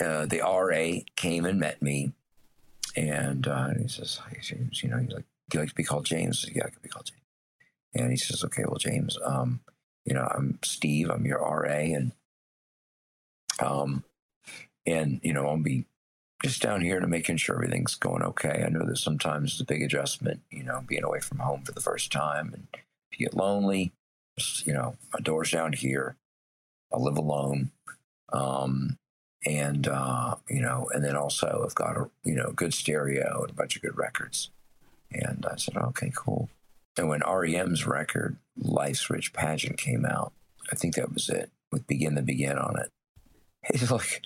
uh, the RA came and met me, and uh, he says, "Hi, James. You know, he's like, do you like to be called James?" Said, yeah, I can be called James. And he says, "Okay, well, James, um, you know, I'm Steve. I'm your RA, and um, and you know, I'll be just down here to making sure everything's going okay. I know that sometimes it's a big adjustment, you know, being away from home for the first time, and if you get lonely, you know, my door's down here. I live alone." Um, and uh, you know, and then also I've got a you know good stereo and a bunch of good records. And I said, okay, cool. And when REM's record Life's Rich Pageant came out, I think that was it with Begin the Begin on it. He's like,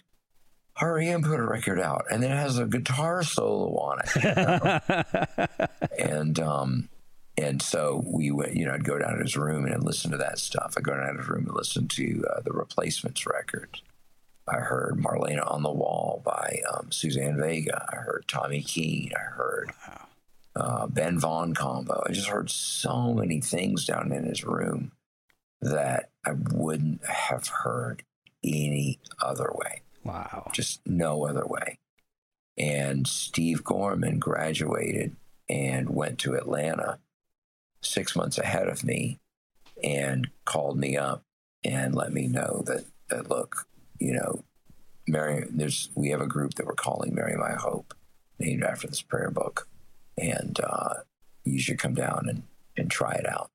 REM put a record out, and then it has a guitar solo on it. You know? and um, and so we went, you know, I'd go down to his room and I'd listen to that stuff. I'd go down to his room and listen to uh, the Replacements record. I heard Marlene on the Wall by um, Suzanne Vega. I heard Tommy Keene. I heard uh, Ben Vaughn combo. I just heard so many things down in his room that I wouldn't have heard any other way. Wow. Just no other way. And Steve Gorman graduated and went to Atlanta six months ahead of me and called me up and let me know that, that look, you know, Mary, there's we have a group that we're calling Mary My Hope, named after this prayer book, and uh, you should come down and and try it out.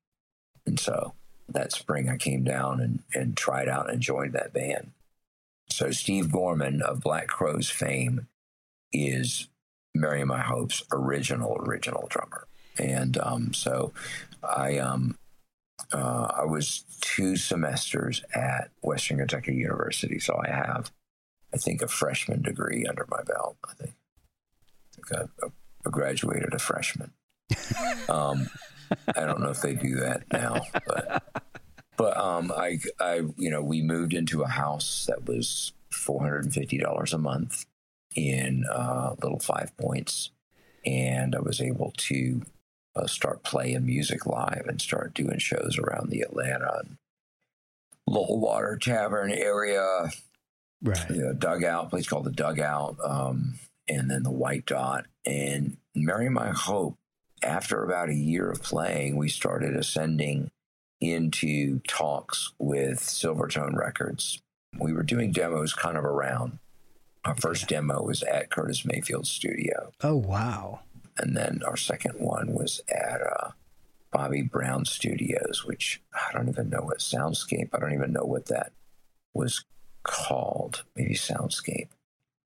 And so that spring, I came down and and tried out and joined that band. So Steve Gorman of Black Crowes fame is Mary My Hope's original original drummer, and um, so I um, uh, I was two semesters at Western Kentucky University, so I have, I think, a freshman degree under my belt. I think, I think I, I graduated a freshman. um, I don't know if they do that now, but but um, I I you know we moved into a house that was four hundred and fifty dollars a month in uh, Little Five Points, and I was able to uh, start playing music live and start doing shows around the Atlanta and Little Water Tavern area. Right. The dugout, place called the Dugout, um, and then the White Dot. And Mary My Hope, after about a year of playing, we started ascending into talks with Silvertone Records. We were doing demos kind of around. Our first demo was at Curtis Mayfield's studio. Oh, wow and then our second one was at uh, Bobby Brown Studios, which I don't even know what Soundscape. I don't even know what that was called. Maybe Soundscape.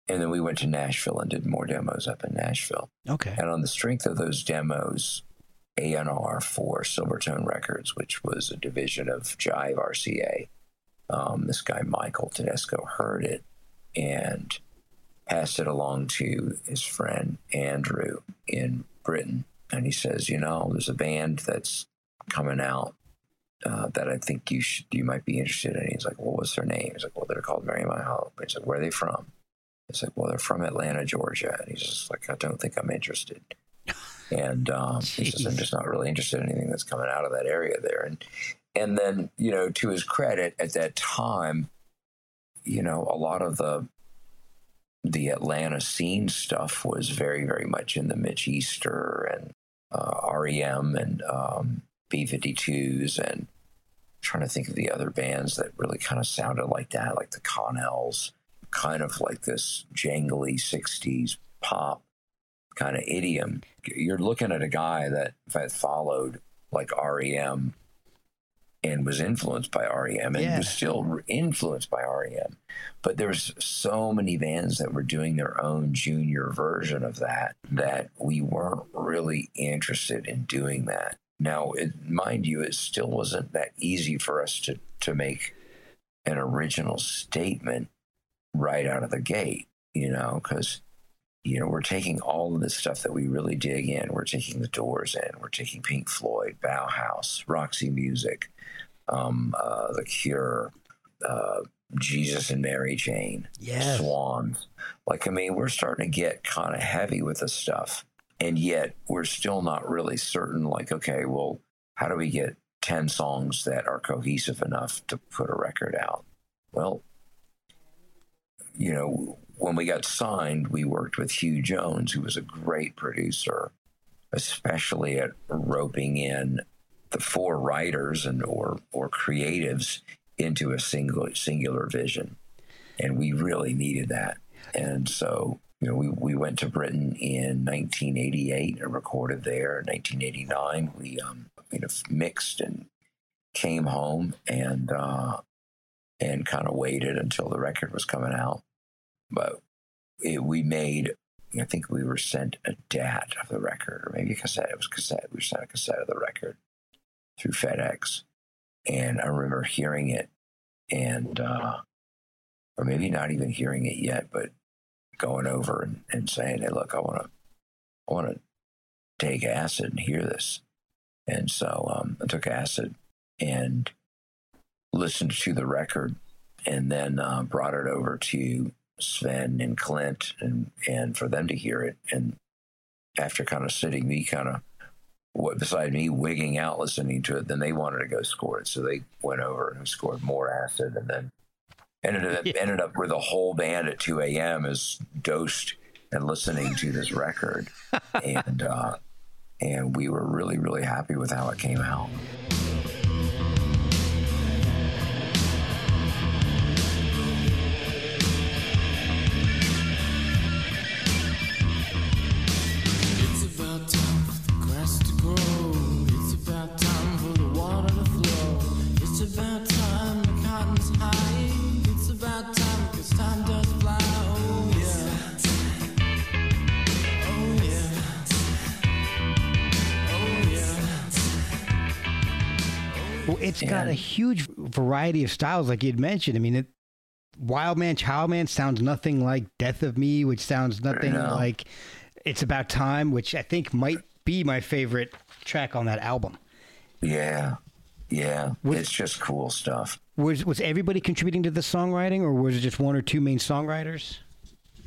And then we went to Nashville and did more demos up in Nashville. Okay. And on the strength of those demos, A&R for Silvertone Records, which was a division of Jive RCA, um, this guy Michael Tedesco heard it and passed it along to his friend Andrew in Britain. And he says, You know, there's a band that's coming out uh, that I think you should, you might be interested in. He's like, Well, what's their name? He's like, Well, they're called Mary My Hope. He's like, Where are they from? He's like, Well, they're from Atlanta, Georgia. And he's just like, I don't think I'm interested. And um, he says, I'm just not really interested in anything that's coming out of that area there. And and then, you know, to his credit, at that time, you know, a lot of the the Atlanta scene stuff was very, very much in the Mitch Easter and uh, REM and um, B52s and trying to think of the other bands that really kind of sounded like that, like the Connells, kind of like this jangly 60s pop kind of idiom. You're looking at a guy that followed like REM and was influenced by REM and Yeah. was still influenced by REM. But there's so many bands that were doing their own junior version of that that we weren't really interested in doing that. Now, it, mind you, it still wasn't that easy for us to, to make an original statement right out of the gate, you know, because you know, we're taking all of this stuff that we really dig in. We're taking the Doors in. We're taking Pink Floyd, Bauhaus, Roxy Music, um, uh, The Cure, uh, Jesus and Mary Chain, Yes. Swans. Like, I mean, we're starting to get kind of heavy with this stuff. And yet we're still not really certain, like, okay, well, how do we get 10 songs that are cohesive enough to put a record out? Well, you know, when we got signed, we worked with Hugh Jones, who was a great producer, especially at roping in the four writers and or or creatives into a single singular vision, and we really needed that. And so, you know, we we went to Britain in 1988 and recorded there. In 1989, we um, you know mixed and came home and uh, and kind of waited until the record was coming out. But it, we made, I think we were sent a DAT of the record, or maybe a cassette. It was cassette. We were sent a cassette of the record through FedEx. And I remember hearing it and, uh, or maybe not even hearing it yet, but going over and, and saying, hey, look, I want to, I want to take acid and hear this. And so um, I took acid and listened to the record and then uh, brought it over to Sven and Clint and and for them to hear it and after kind of sitting me kind of what beside me wigging out listening to it then they wanted to go score it so they went over and scored more acid and then ended up Yeah. ended up where the whole band at 2 a.m. is dosed and listening to this record and uh and we were really really happy with how it came out it's got a huge variety of styles, like you'd mentioned. I mean, it, Wild Man, Child Man sounds nothing like Death of Me, which sounds nothing like It's About Time, which I think might be my favorite track on that album. yeah yeah Was- it's just cool stuff Was was everybody contributing to the songwriting, or was it just one or two main songwriters?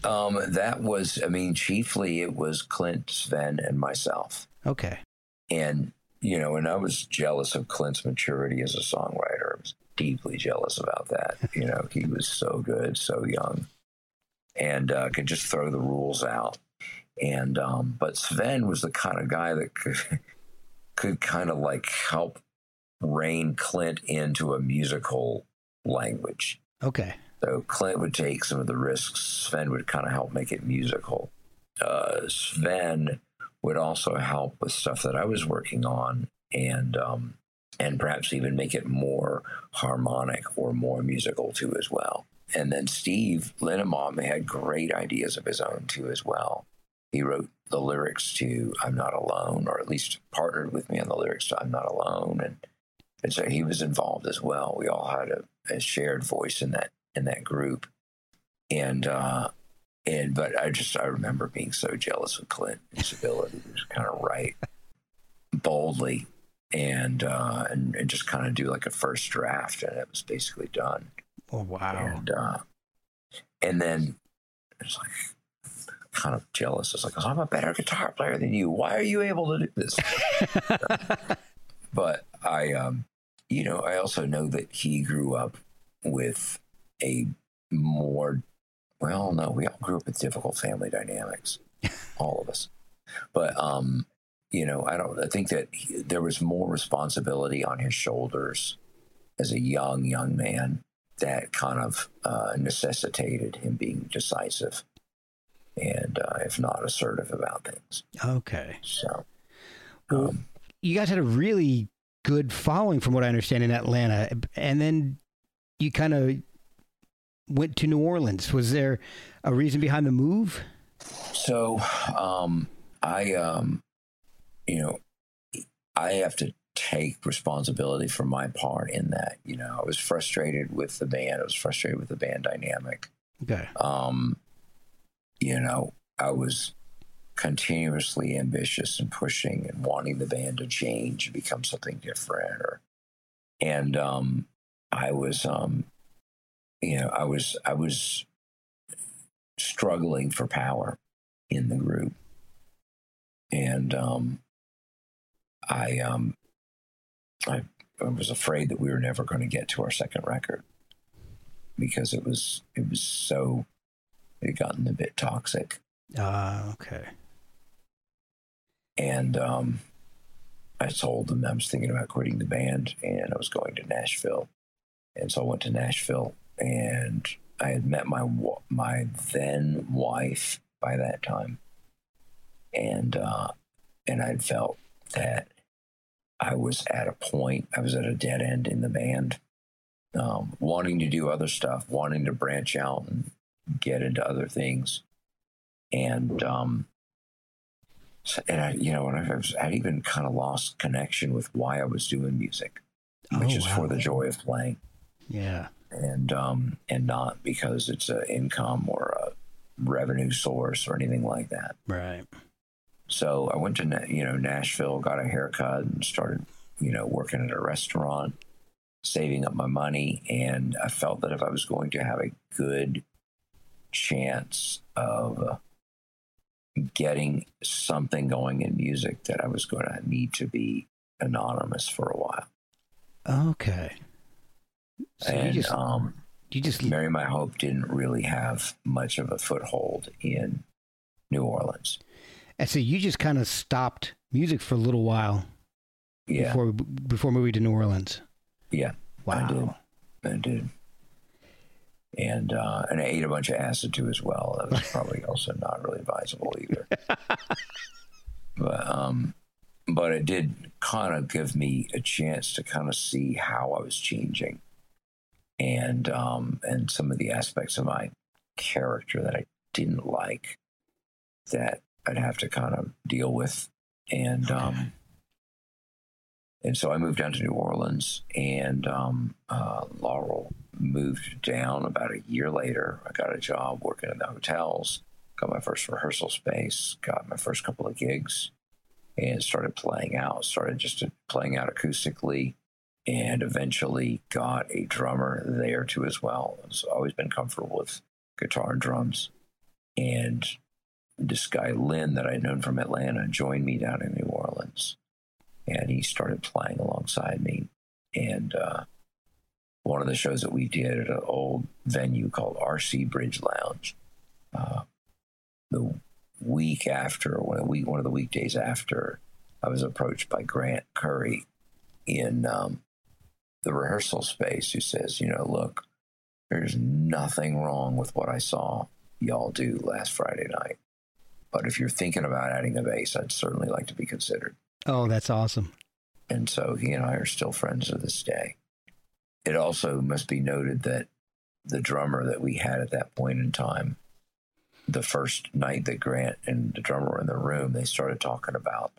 Um, that was, I mean, chiefly it was Clint, Sven, and myself. Okay. And, you know, and I was jealous of Clint's maturity as a songwriter. I was deeply jealous about that. You know, he was so good, so young, and uh, could just throw the rules out. And, um, but Sven was the kind of guy that could, could kind of like help rein Clint into a musical language. Okay. So Clint would take some of the risks. Sven would kind of help make it musical. Uh, Sven would also help with stuff that I was working on, and um, and perhaps even make it more harmonic or more musical too as well. And then Steve Linnebaum had great ideas of his own too as well. He wrote the lyrics to "I'm Not Alone," or at least partnered with me on the lyrics to "I'm Not Alone," and and so he was involved as well. We all had a, a shared voice in that in that group, and uh, and but I just I remember being so jealous of Clint, his ability to just kind of write boldly and uh, and and just kind of do like a first draft, and it was basically done. Oh wow. And uh, and then it's like kind of jealous. It's like I'm a better guitar player than you. Why are you able to do this? but I, um, you know, I also know that he grew up with a more, well, no, we all grew up with difficult family dynamics, all of us. But, um, you know, I don't, I think that he, there was more responsibility on his shoulders as a young, young man that kind of uh, necessitated him being decisive and, uh, if not assertive about things. Okay. So, Well, um, you guys had a really good following, from what I understand, in Atlanta, and then you kind of went to New Orleans. Was there a reason behind the move? So, um, I, um, you know, I have to take responsibility for my part in that. You know, I was frustrated with the band. I was frustrated with the band dynamic. Okay. Um, you know, I was continuously ambitious and pushing and wanting the band to change and become something different or and um I was um you know, I was I was struggling for power in the group. And um I um I, I was afraid that we were never going to get to our second record because it was it was so it had gotten a bit toxic Ah, okay. and um, I told them I was thinking about quitting the band and I was going to Nashville, and so I went to Nashville and I had met my my then wife by that time, and uh, and I'd felt that I was at a point, I was at a dead end in the band, um, wanting to do other stuff, wanting to branch out and get into other things, and um, and I, you know, and I was, I'd even kind of lost connection with why I was doing music, which Oh, is for the joy of playing, Yeah. And um, and not because it's an income or a revenue source or anything like that. Right. So I went to you know Nashville, got a haircut, and started you know working at a restaurant, saving up my money, and I felt that if I was going to have a good chance of getting something going in music, that I was going to need to be anonymous for a while. Okay. So you and just um, you just Mary My Hope didn't really have much of a foothold in New Orleans. and so you just kind of stopped music for a little while Yeah, before before moving to New Orleans. yeah. Wow. I did. I did. And uh, and I ate a bunch of acid too as well. That was probably also not really advisable either. but um, but it did kind of give me a chance to kind of see how I was changing, and um, and some of the aspects of my character that I didn't like, that I'd have to kind of deal with, and um, and so I moved down to New Orleans, and um, uh, Laurel moved down about a year later. I got a job working in the hotels, got my first rehearsal space, got my first couple of gigs, and started playing out. Started just playing out acoustically, and eventually got a drummer there too as well. I've always been comfortable with guitar and drums, and this guy Lynn that I'd known from Atlanta joined me down in New Orleans and he started playing alongside me. And uh, one of the shows that we did at an old venue called RC Bridge Lounge, uh, the week after, one of the week, one of the weekdays after, I was approached by Grant Curry in um, the rehearsal space, who says, "You know, look, there's nothing wrong with what I saw y'all do last Friday night." But if you're thinking about adding a bass, I'd certainly like to be considered Oh, that's awesome. and so he and I are still friends to this day. It also must be noted that the drummer that we had at that point in time, the first night that Grant and the drummer were in the room, they started talking about,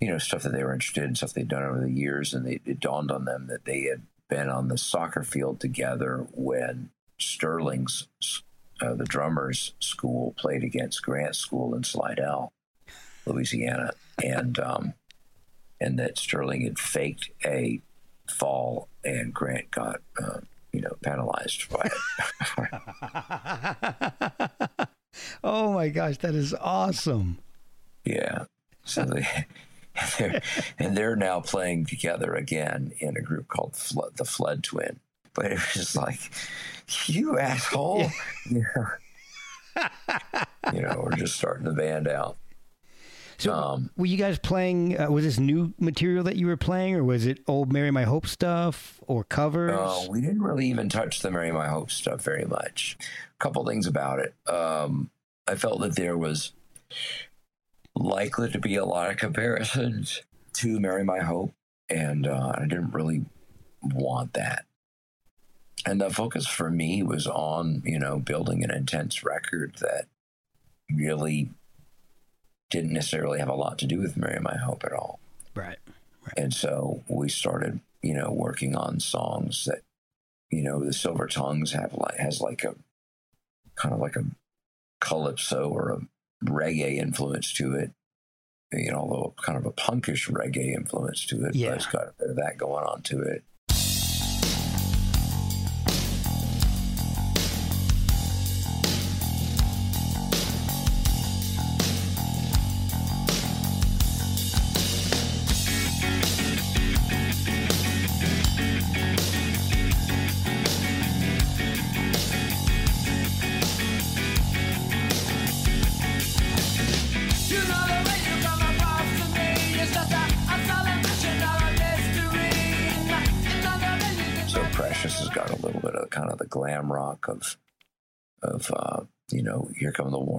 you know, stuff that they were interested in, stuff they'd done over the years, and they, it dawned on them that they had been on the soccer field together when Sterling's, uh, the drummer's school, played against Grant's school in Slidell, Louisiana, and um, and that Sterling had faked a fall and Grant got, uh, you know, penalized by it. oh my gosh, that is awesome. yeah. So they, they're, and they're now playing together again in a group called Flood, the Flood Twin. But it was like, you asshole. You know, you know, we're just starting the band out. So, Um, were you guys playing? Uh, was this new material that you were playing, or was it old "Mary My Hope" stuff, or covers? Oh, we didn't really even touch the Mary My Hope stuff very much. A couple things about it. Um, I felt that there was likely to be a lot of comparisons to Mary My Hope, and uh, I didn't really want that. And the focus for me was on, you know, building an intense record that really didn't necessarily have a lot to do with Mary My Hope at all. Right. And so we started, you know, working on songs that, you know, the Silver Tongues have like has like a kind of like a calypso or a reggae influence to it. You know, although kind of a punkish reggae influence to it, Yeah. but it's got a bit of that going on to it.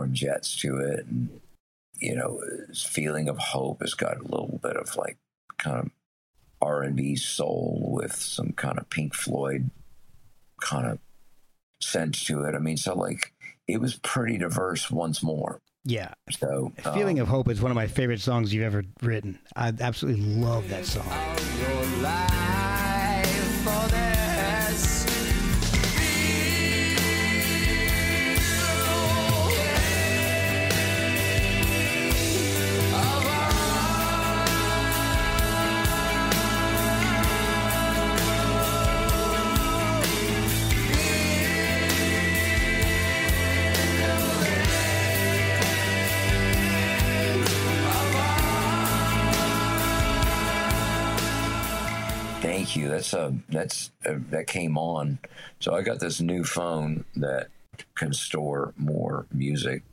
Come jets to it, and you know, his feeling of hope has got a little bit of like kind of R and B soul with some kind of Pink Floyd kind of sense to it. I mean, so like it was pretty diverse once more. Yeah. So um, Feeling of Hope is one of my favorite songs you've ever written. I absolutely love that song. That's uh that came on. So I got this new phone that can store more music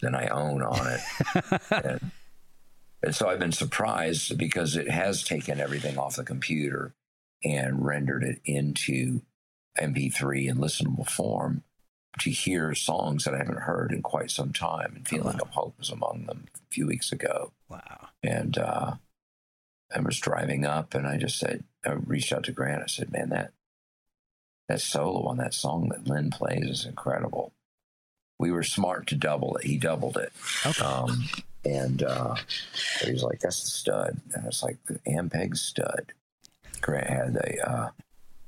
than I own on it, and, and so I've been surprised because it has taken everything off the computer and rendered it into MP3 in listenable form to hear songs that I haven't heard in quite some time. And "Feeling of Hope" was among them a few weeks ago Wow. and uh, I was driving up, and I just said, I reached out to Grant. I said, "Man, that that solo on that song that Lynn plays is incredible." We were smart to double it. He doubled it, Okay. um, and uh, he was like, "That's the stud," and it's like the Ampeg stud. Grant had a, uh,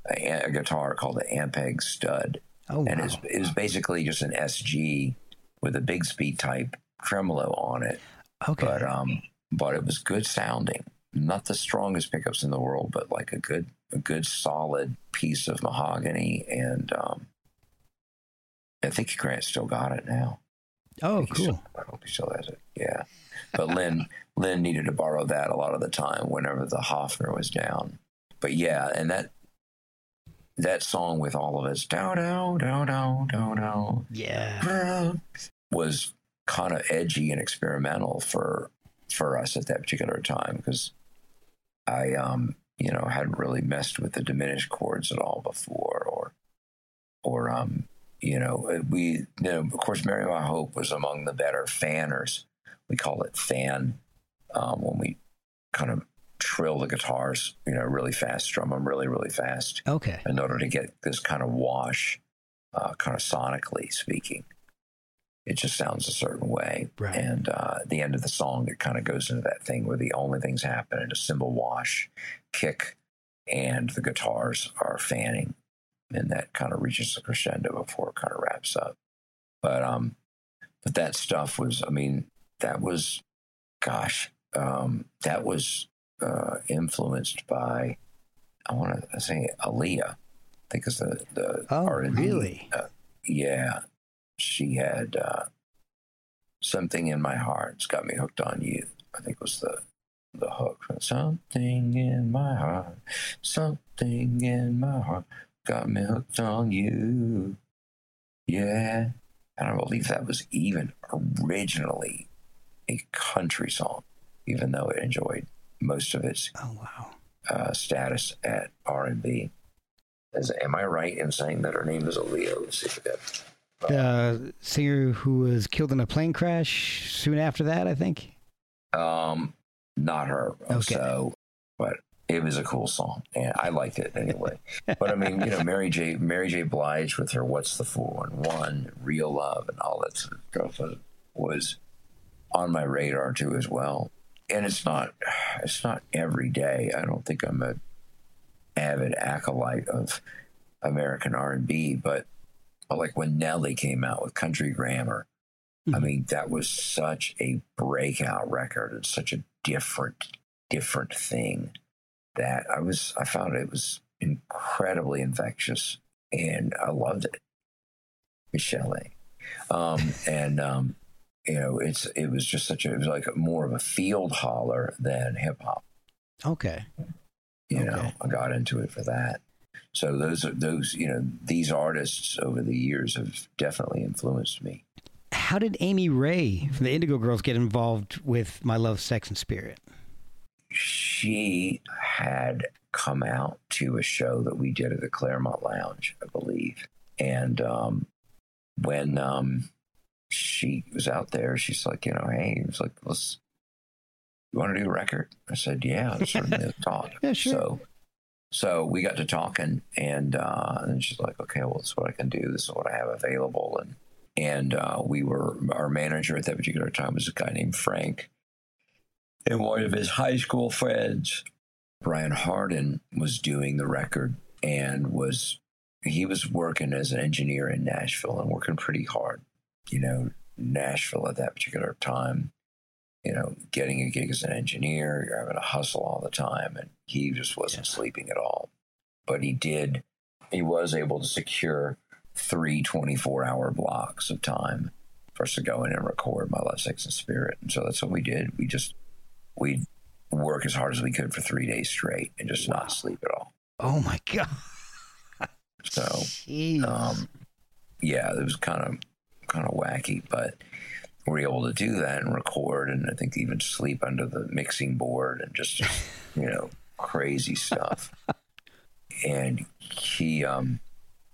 a, a guitar called the Ampeg stud, oh, and wow. it's it was basically just an SG with a Bigsby type tremolo on it okay. but um but it was good sounding not the strongest pickups in the world but like a good a good solid piece of mahogany and um i think grant still got it now oh, I cool. still- i hope he still has it yeah but lynn lynn needed to borrow that a lot of the time whenever the hofner was down but yeah and that that song with all of its down down down down down down Yeah. was kind of edgy and experimental for for us at that particular time because I um you know hadn't really messed with the diminished chords at all before or or um you know we you know, of course Mary My Hope was among the better fanners we call it fan um, when we kind of trill the guitars you know really fast strum them really really fast Okay. in order to get this kind of wash, uh, kind of sonically speaking. It just sounds a certain way. Right. And uh, at the end of the song, it kind of goes into that thing where the only things happen is a cymbal wash, kick, and the guitars are fanning. And that kind of reaches the crescendo before it kind of wraps up. But um, but that stuff was, I mean, that was, gosh, um, that was uh, influenced by I want to say Aaliyah. I think it's the the Oh, R&B. really? Uh, yeah, she had uh, something in my heart. It's got me hooked on you. I think was the the hook. Something in my heart, something in my heart got me hooked on you. Yeah, and I believe that was even originally a country song, even though it enjoyed most of its Oh, wow. uh, status at R&B. Is, am I right in saying that her name is Aaliyah? Let's see if that. The singer who was killed in a plane crash soon after that, I think. Um, not her. Okay. So, but it was a cool song, and I liked it anyway. but I mean, you know, Mary J. Mary J. Blige with her "What's the Four One One," "Real Love," and all that stuff was, on my radar too as well. And it's not it's not every day. I don't think I'm a avid acolyte of American R and B, but like when Nelly came out with Country Grammar, I Mhm. mean that was such a breakout record and such a different different thing that I was I found it was incredibly infectious and I loved it. Michel'le. Um, and um, you know, it's it was just such a it was like more of a field holler than hip hop. Okay. You know, I got into it for that. So those are those you know these artists over the years have definitely influenced me. How did Amy Ray from the Indigo Girls get involved with My Love, Sex, and Spirit? She had come out to a show that we did at the Clermont Lounge, I believe, and um, when um, she was out there, she's like, you know, hey, it was like, let's. You want to do a record? I said, yeah, certainly talk. Yeah, sure. So, so we got to talking, and uh, and she's like, okay, well, this is what I can do. This is what I have available, and and uh, we were our manager at that particular time was a guy named Frank, and one of his high school friends, Brian Harden, was doing the record and was he was working as an engineer in Nashville and working pretty hard. You know, Nashville at that particular time, you know, getting a gig as an engineer, you're having to hustle all the time, and he just wasn't sleeping at all. But he did, he was able to secure three 24 hour blocks of time for us to go in and record My Love, Sex, and Spirit. And so that's what we did. We just, we'd work as hard as we could for three days straight and just not sleep at all. Oh my God. So, Jeez. um, yeah, it was kind of kind of wacky, but we were able to do that and record, and I think even sleep under the mixing board and just you know crazy stuff. And he um,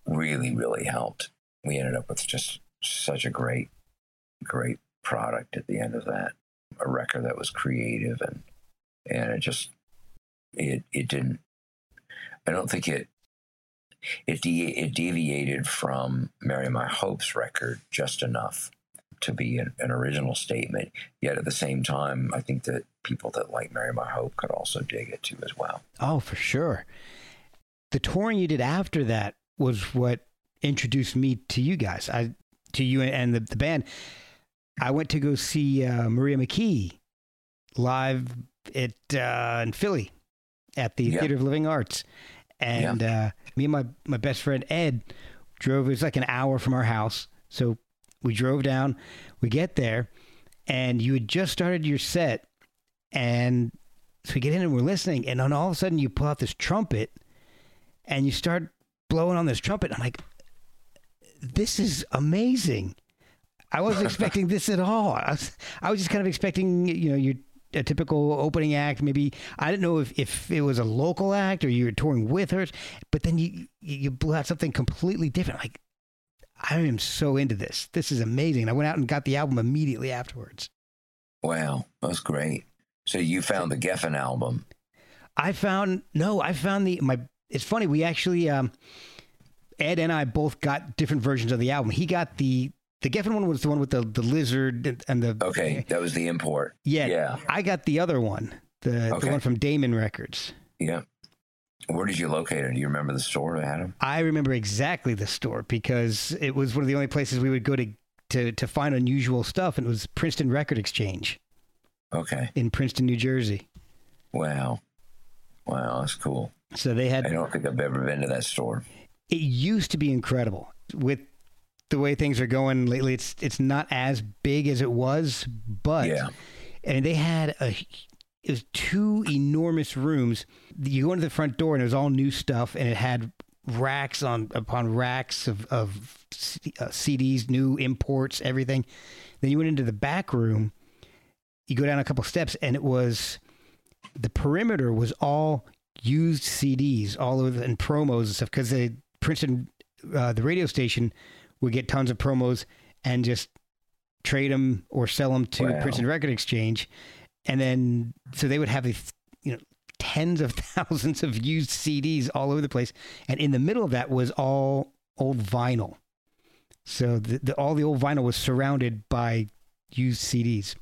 really, really helped. We ended up with just such a great, great product at the end of that. A record that was creative and and it just it it didn't. I don't think it it de- it deviated from Mary My Hopes record just enough to be an, an original statement. Yet at the same time, I think that people that like Mary My Hope could also dig it too as well. Oh, for sure. The touring you did after that was what introduced me to you guys. I to you and the, the band. I went to go see uh, Maria McKee live at uh, in Philly at the Yeah. Theater of Living Arts, and uh, me and my my best friend Ed drove. It was like an hour from our house, so we drove down. We get there, and you had just started your set, and so we get in and we're listening, and then all of a sudden you pull out this trumpet, and you start blowing on this trumpet. I'm like, this is amazing. I wasn't expecting this at all. I was, I was just kind of expecting, you know, your a typical opening act. Maybe I didn't know if, if it was a local act or you were touring with her, but then you you blew out something completely different. Like, I am so into this. This is amazing. I went out and got the album immediately afterwards. Wow, that's great. So you found the Geffen album. I found no, I found the my. It's funny. We actually, um, Ed and I both got different versions of the album. He got the the Geffen one was the one with the the lizard and- the Okay, that was the import. Yeah, Yeah. I got the other one, the Okay. the one from Daemon Records. Yeah. Where did you locate it? Do you remember the store that had them? I remember exactly the store because it was one of the only places we would go to to to find unusual stuff, and it was Princeton Record Exchange Okay. in Princeton, New Jersey. Wow. Wow, that's cool. So they had I don't think I've ever been to that store. it used to be incredible with the way things are going lately it's it's not as big as it was but Yeah. and they had a it was two enormous rooms. You go into the front door and it was all new stuff and it had racks on upon racks of of C- uh, CDs new imports everything. Then you went into the back room. You go down a couple steps and it was the perimeter was all used CDs all of the, and promos and stuff because the Princeton uh, the radio station would get tons of promos and just trade them or sell them to Wow. Princeton Record Exchange and then so they would have these, you know, tens of thousands of used CDs all over the place, and in the middle of that was all old vinyl. So the, the all the old vinyl was surrounded by used CDs.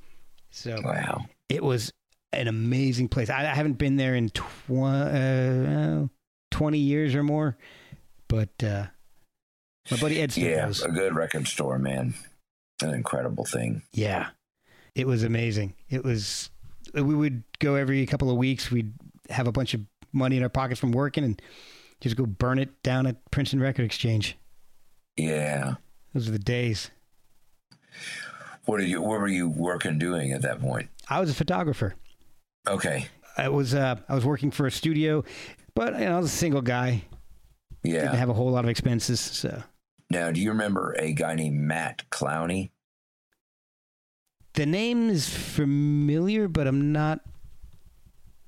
So Wow. it was an amazing place. I, I haven't been there in tw- uh, 20 years or more, but uh, my buddy Ed Yeah, goes. a good record store, man. An incredible thing. Yeah, it was amazing. It was. We would go every couple of weeks. We'd have a bunch of money in our pockets from working and just go burn it down at Princeton Record Exchange. Yeah. Those are the days. What did you? What were you working doing at that point? I was a photographer. Okay. I was. Uh, I was working for a studio, but you know, I was a single guy. Yeah. Didn't have a whole lot of expenses. So Now, do you remember a guy named Matt Clowney? The name is familiar, but I'm not.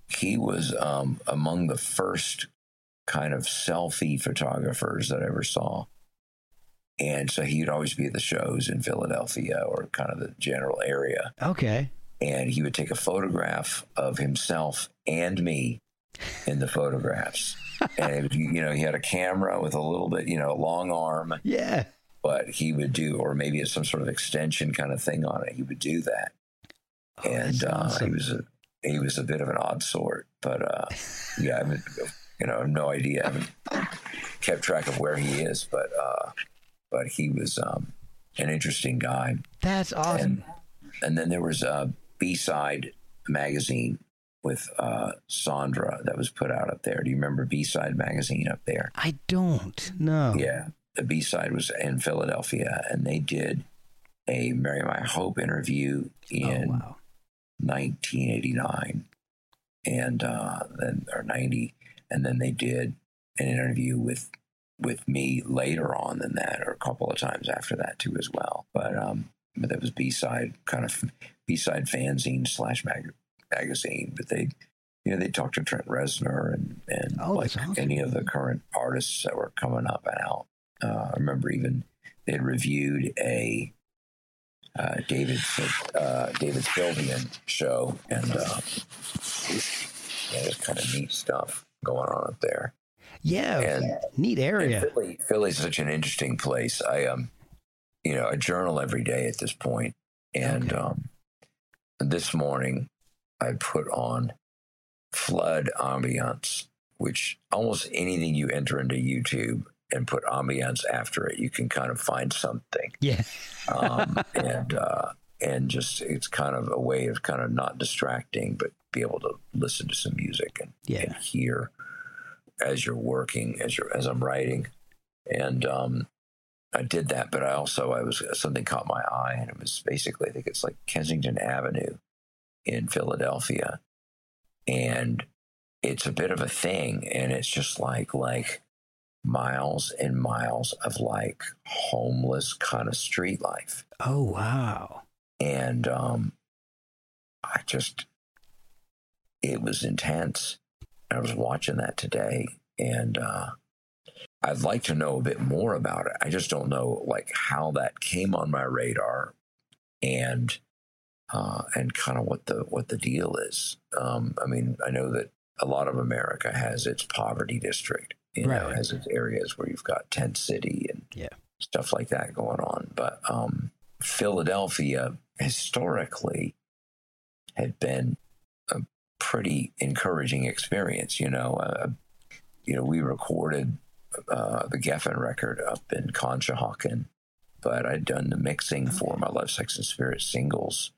He was um, among the first kind of selfie photographers that I ever saw. And so he'd always be at the shows in Philadelphia or kind of the general area. Okay. And he would take a photograph of himself and me in the photographs. and, it you know, he had a camera with a little bit, you know, long arm, Yeah. But he would do, or maybe it's some sort of extension kind of thing on it. He would do that. Oh, and uh, awesome. he was a he was a bit of an odd sort, but uh, yeah, I haven't, you know, no idea. I haven't kept track of where he is, but uh, but he was um, an interesting guy. That's awesome. And and then there was a B side magazine with uh, Sandra that was put out up there. Do you remember B side magazine up there? I don't. No. Yeah, the B side was in Philadelphia, and they did a Mary My Hope interview in oh wow. 1989 and uh, then or 90 and then they did an interview with with me later on than that or a couple of times after that too as well but um but that was b-side kind of b-side fanzine slash mag- magazine but they you know they talked to trent reznor and and Oh, like awesome. any of the current artists that were coming up and out uh, i remember even they had reviewed a uh, David uh, David Sylvian show, and uh, yeah, there's kind of neat stuff going on up there. Yeah. And- neat area. And Philly, Philly's such an interesting place. I um, you know, I journal every day at this point, and Okay. um, this morning I put on flood ambiance, which almost anything you enter into YouTube and put ambiance after it, you can kind of find something Yeah. um, and uh, and just it's kind of a way of kind of not distracting, but be able to listen to some music and, Yeah. and hear as you're working, as you're as I'm writing, and um, I did that. But I also I was something caught my eye, and it was basically I think it's like Kensington Avenue in Philadelphia, and it's a bit of a thing, and it's just like like miles and miles of like homeless kind of street life Oh wow. and um, I just it was intense. I was watching that today, and uh, I'd like to know a bit more about it. I just don't know like how that came on my radar, and uh, and kind of what the what the deal is. Um, I mean, I know that a lot of America has its poverty district, you know, Right. has its areas where you've got tent city and Yeah. stuff like that going on. But um, Philadelphia historically had been a pretty encouraging experience. You know, uh, you know, we recorded uh, the Geffen record up in Conshohocken, but I'd done the mixing for my Love, Sex, and Spirit singles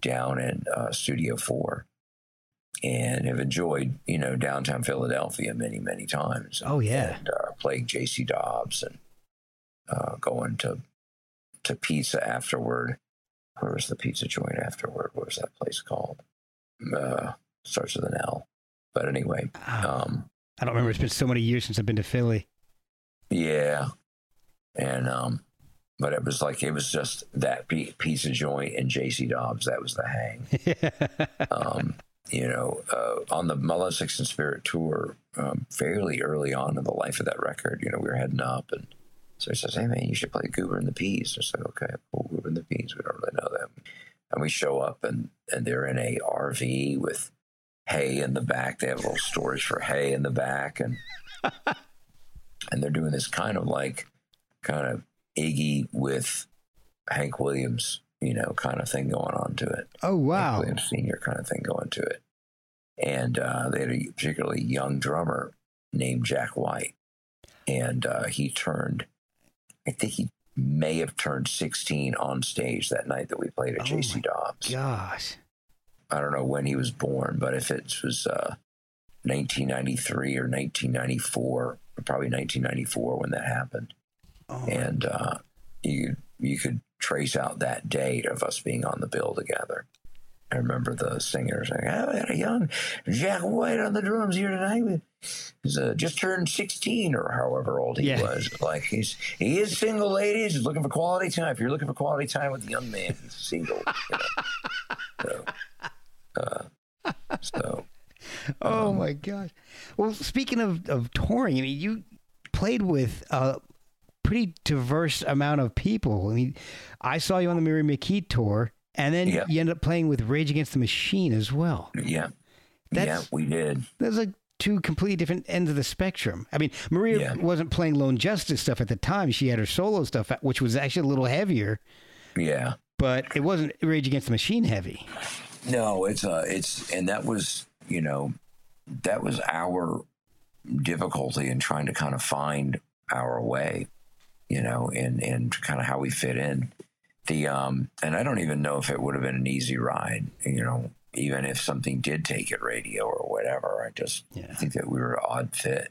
down in uh, Studio Four, and have enjoyed you know downtown Philadelphia many many times. Oh, yeah. and uh, playing J.C. Dobbs and uh, going to to pizza afterward. Where was the pizza joint afterward? What was that place called? Uh, starts with an L. But anyway, Ah, um, I don't remember. It's been so many years since I've been to Philly. yeah, and um, but it was like it was just that pi- pizza joint and J.C. Dobbs. That was the hang. um, you know, uh, on the My Love, Sex and Spirit tour, um, fairly early on in the life of that record, you know, we were heading up, and so he says, "Hey man, you should play Goober and the Peas." I said, "Okay, well, Goober and the Peas. We don't really know them." And we show up and, and they're in a RV with hay in the back. They have little storage for hay in the back. And, and they're doing this kind of like, kind of Iggy with Hank Williams, you know, kind of thing going on to it. Oh wow! Senior kind of thing going to it. And uh, they had a particularly young drummer named Jack White, and uh, he turned. I think he may have turned 16 on stage that night that we played at Oh JC Dobbs. Gosh. I don't know when he was born, but if it was uh, 1993 or 1994, probably 1994 when that happened, Oh, and uh, you you could trace out that date of us being on the bill together. I remember the singer saying, "Oh, we had a young Jack White on the drums here tonight. He's uh, just turned 16 or however old he Yeah. was. Like he's he is single, ladies. He's looking for quality time. If you're looking for quality time with a young man, he's single. You know? So, uh, so oh um, my gosh. Well, speaking of, of touring, I mean, you played with a pretty diverse amount of people. I mean, I saw you on the Mary McKee tour, and then Yeah. you ended up playing with Rage Against the Machine as well. yeah, yeah, we did. Those are two completely different ends of the spectrum. I mean, Maria Yeah. wasn't playing Lone Justice stuff at the time. She had her solo stuff, which was actually a little heavier, Yeah. but it wasn't Rage Against the Machine heavy. No, it's uh it's and that was, you know, that was our difficulty in trying to kind of find our way, you know, and and kind of how we fit in. The um and I don't even know if it would have been an easy ride, you know, even if something did take it radio or whatever. I just Yeah. think that we were an odd fit.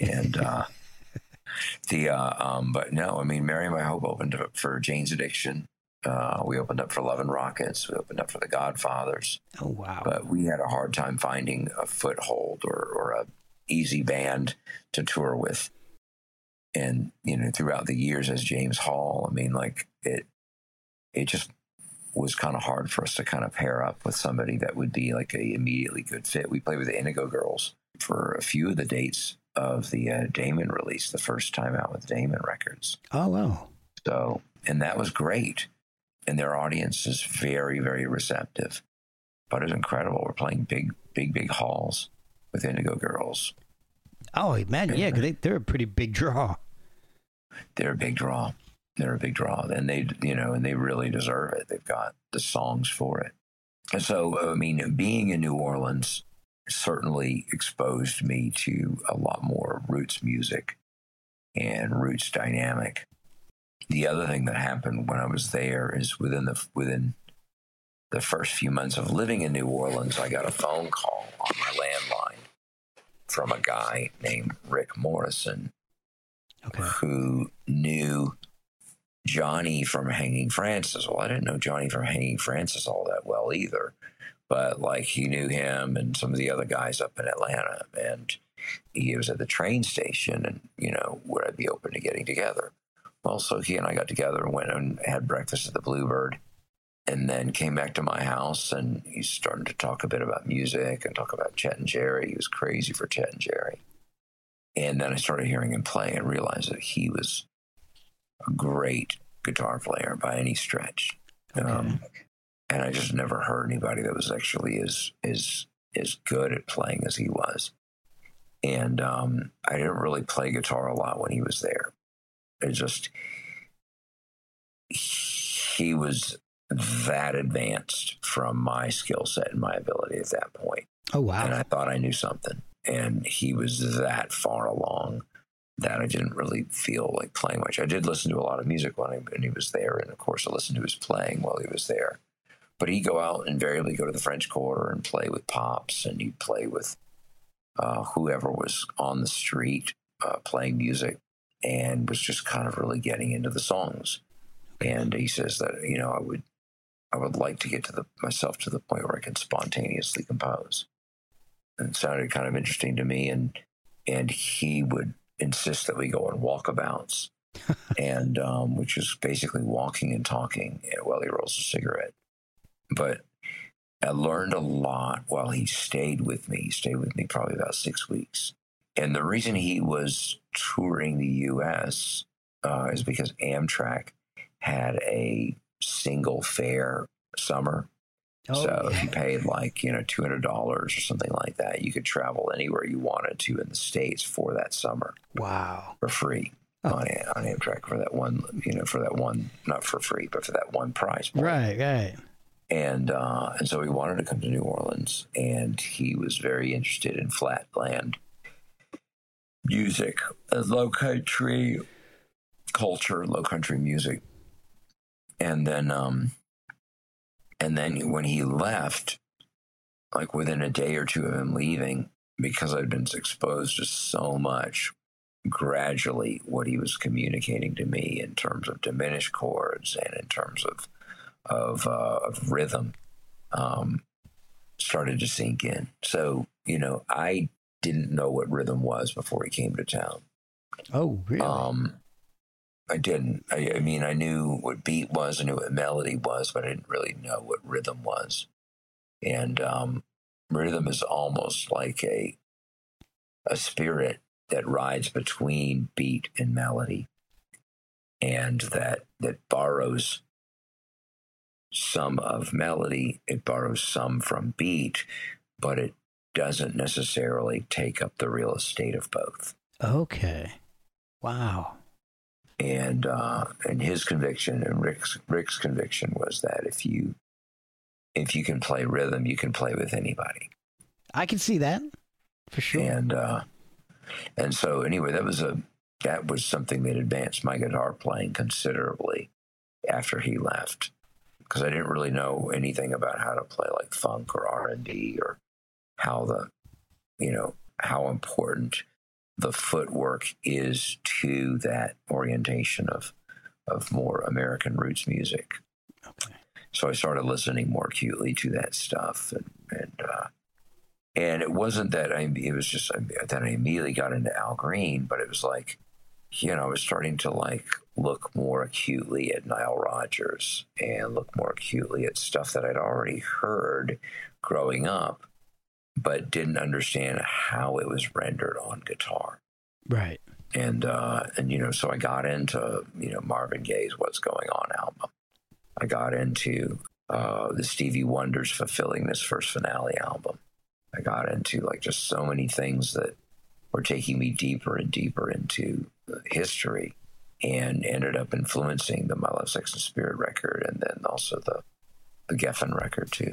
And uh the uh um but no, I mean Mary My Hope opened up for Jane's Addiction. Uh, we opened up for Love and Rockets. We opened up for the Godfathers Oh wow! but we had a hard time finding a foothold or, or a easy band to tour with. And you know, throughout the years as James Hall, I mean, like it, it just was kind of hard for us to kind of pair up with somebody that would be like a immediately good fit. We played with the Indigo Girls for a few of the dates of the uh, Daemon release, the first time out with Daemon Records. oh wow! So, and that was great. And their audience is very, very receptive. But it's incredible. We're playing big, big, big halls with Indigo Girls. Oh, imagine yeah, they they're a pretty big draw. They're a big draw. They're a big draw. And they, you know, and they really deserve it. They've got the songs for it. And so, I mean, being in New Orleans certainly exposed me to a lot more roots music and roots dynamic. The other thing that happened when I was there is within the within the first few months of living in New Orleans, I got a phone call on my landline from a guy named Rick Morrison Okay. who knew Johnny from Hanging Francis. Well, I didn't know Johnny from Hanging Francis all that well either, but like he knew him and some of the other guys up in Atlanta. And he was at the train station, and you know, would I be open to getting together? Well, so he and I got together and went and had breakfast at the Bluebird. And then came back to my house and he started to talk a bit about music and talk about Chet and Jerry. He was crazy for Chet and Jerry. And then I started hearing him play and realized that he was a great guitar player by any stretch. Um, and I just never heard anybody that was actually as as as good at playing as he was. And um, I didn't really play guitar a lot when he was there. It just he was that advanced from my skill set and my ability at that point Oh wow! and I thought I knew something. And he was that far along that I didn't really feel like playing much. I did listen to a lot of music when, I, when he was there, and of course, I listened to his playing while he was there. But he'd go out and invariably go to the French Quarter and play with Pops, and he'd play with uh, whoever was on the street uh, playing music, and was just kind of really getting into the songs. And he says that you know I would I would like to get to the myself to the point where I can spontaneously compose. And it sounded kind of interesting to me, and and he would insist that we go on walkabouts, and um, which is basically walking and talking while he rolls a cigarette. But I learned a lot while he stayed with me. He stayed with me probably about six weeks, and the reason he was touring the U.S. Uh, is because Amtrak had a single fare summer. Oh, so if you paid like you know two hundred dollars or something like that, you could travel anywhere you wanted to in the states for that summer wow. for free Oh. on on Amtrak for that one you know for that one not for free but for that one price point. Right, right. and uh, and so he wanted to come to New Orleans, and he was very interested in flatland music, uh, low country culture, low country music, and then um, and then when he left, like within a day or two of him leaving, because I'd been exposed to so much. Gradually, what he was communicating to me in terms of diminished chords and in terms of of, uh, of rhythm um, started to sink in. So, you know, I didn't know what rhythm was before he came to town. Oh, really? Um, I didn't. I, I mean, I knew what beat was, I knew what melody was, but I didn't really know what rhythm was. And um, rhythm is almost like a a spirit that rides between beat and melody, and that that borrows some of melody, it borrows some from beat, but it doesn't necessarily take up the real estate of both. okay. Wow. And uh, and his conviction and Rick's Rick's conviction was that if you if you can play rhythm, you can play with anybody. I can see that for sure. And uh, and so anyway, that was a that was something that advanced my guitar playing considerably after he left because I didn't really know anything about how to play like funk or R and B or how the you know how important the footwork is to that orientation of of more American roots music. Okay. So I started listening more acutely to that stuff, and and uh, and it wasn't that I. It was just that I immediately got into Al Green, but it was like, you know, I was starting to like look more acutely at Nile Rodgers and look more acutely at stuff that I'd already heard growing up, but didn't understand how it was rendered on guitar Right. and uh, and you know, so I got into you know Marvin Gaye's "What's Going On" album. I got into uh, the Stevie Wonder's "Fulfillingness' First Finale" album. I got into like just so many things that were taking me deeper and deeper into history, and ended up influencing the "My Love, Sex, and Spirit" record, and then also the the Geffen record too.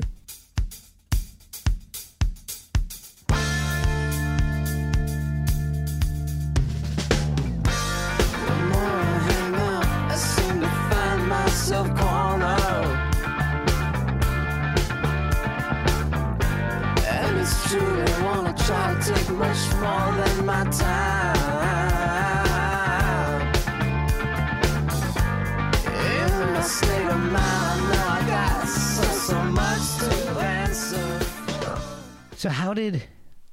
So, how did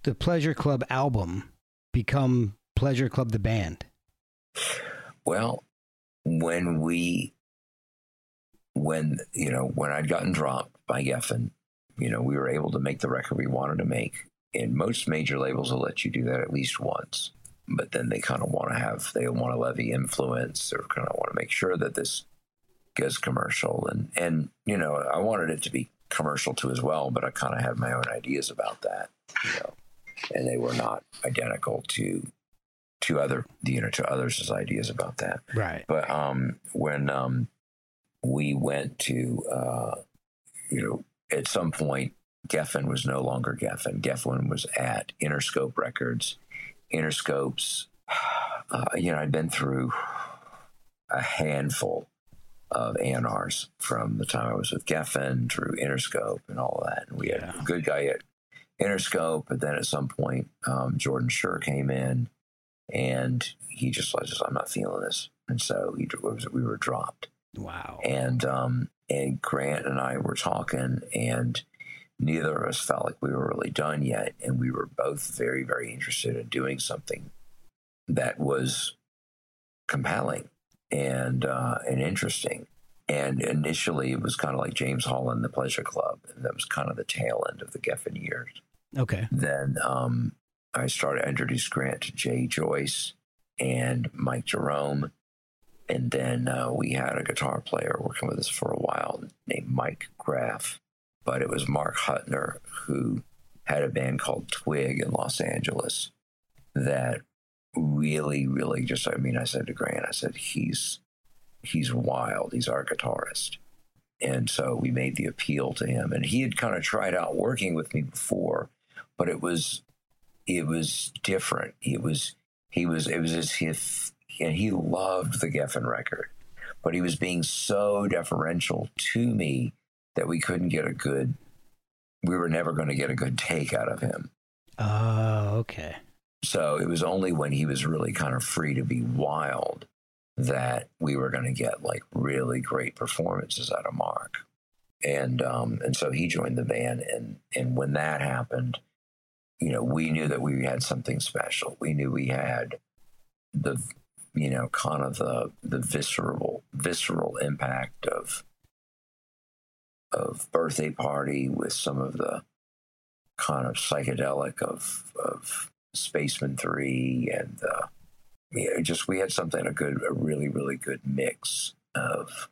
the Pleasure Club album become Pleasure Club the band? Well, when we, when, you know, when I'd gotten dropped by Geffen, you know, we were able to make the record we wanted to make. And most major labels will let you do that at least once. But then they kind of want to have, they want to levy influence or kind of want to make sure that this goes commercial. And, and, you know, I wanted it to be commercial too as well, but I kind of had my own ideas about that, you know, and they were not identical to, to other, you know, to others' ideas about that. Right. But um, when um, we went to, uh, you know, at some point, Geffen was no longer Geffen. Geffen was at Interscope Records. Interscope's, uh, you know, I'd been through a handful of A&Rs from the time I was with Geffen through Interscope and all of that. And we had Yeah. a good guy at Interscope, but then at some point, um, Jordan Schur came in and he just was just, I'm not feeling this. And so he, we were dropped Wow. and um, and Grant and I were talking, and neither of us felt like we were really done yet, and we were both very very interested in doing something that was compelling and uh, and interesting. And initially, it was kind of like James Hall and the Pleasure Club, and that was kind of the tail end of the Geffen years Okay. then um, I started I introduced Grant to Jay Joyce and Mike Jerome, and then uh, we had a guitar player working with us for a while named Mike Graff, but it was Mark Hutner who had a band called Twig in Los Angeles that really, really just, I mean, I said to Grant, I said, he's, he's wild. He's our guitarist. And so we made the appeal to him and he had kind of tried out working with me before, but it was, it was different. It was, he was, it was as if, and he loved the Geffen record, but he was being so deferential to me that we couldn't get a good, we were never going to get a good take out of him. Oh, okay. So it was only when he was really kind of free to be wild that we were going to get like really great performances out of Mark. And um, and so he joined the band, and and when that happened, you know, we knew that we had something special. We knew we had the you know kind of the the visceral visceral impact of of birthday party with some of the kind of psychedelic of of Spacemen Three and uh, just we had something a good a really really good mix of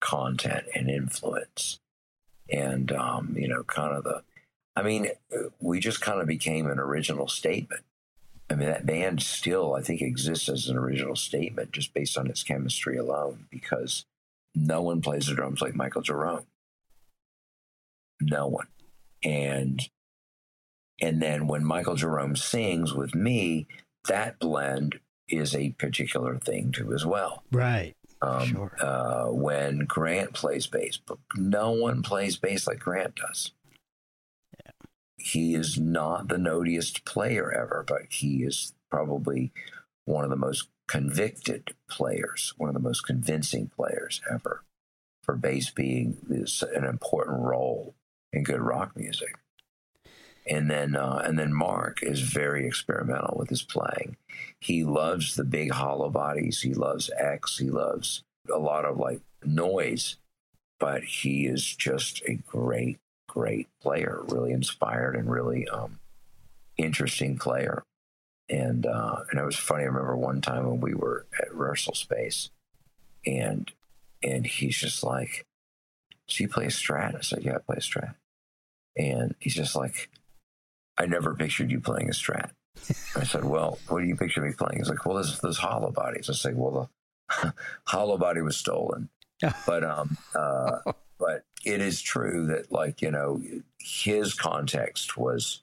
content and influence and um, you know kind of the I mean we just kind of became an original statement. I mean that band still I think exists as an original statement just based on its chemistry alone because no one plays the drums like Michael Jerome. No one. And and then when Michael Jerome sings with me, that blend is a particular thing too as well. Right. Um, Sure. uh, when Grant plays bass, but no one plays bass like Grant does. Yeah. He is not the notiest player ever, but he is probably one of the most convicted players, one of the most convincing players ever. For bass being an important role in good rock music. And then, uh, and then Mark is very experimental with his playing. He loves the big hollow bodies. He loves X. He loves a lot of like noise, but he is just a great, great player. Really inspired and really um, interesting player. And uh, and it was funny. I remember one time when we were at rehearsal space, and and he's just like, "So you play a Strat?" I said, "Yeah, I play a Strat." And he's just like, I never pictured you playing a strat. I said, Well, what do you picture me playing? He's like, Well, there's, there's hollow bodies. I said, Well, the hollow body was stolen. but, um, uh, but it is true that, like, you know, his context was,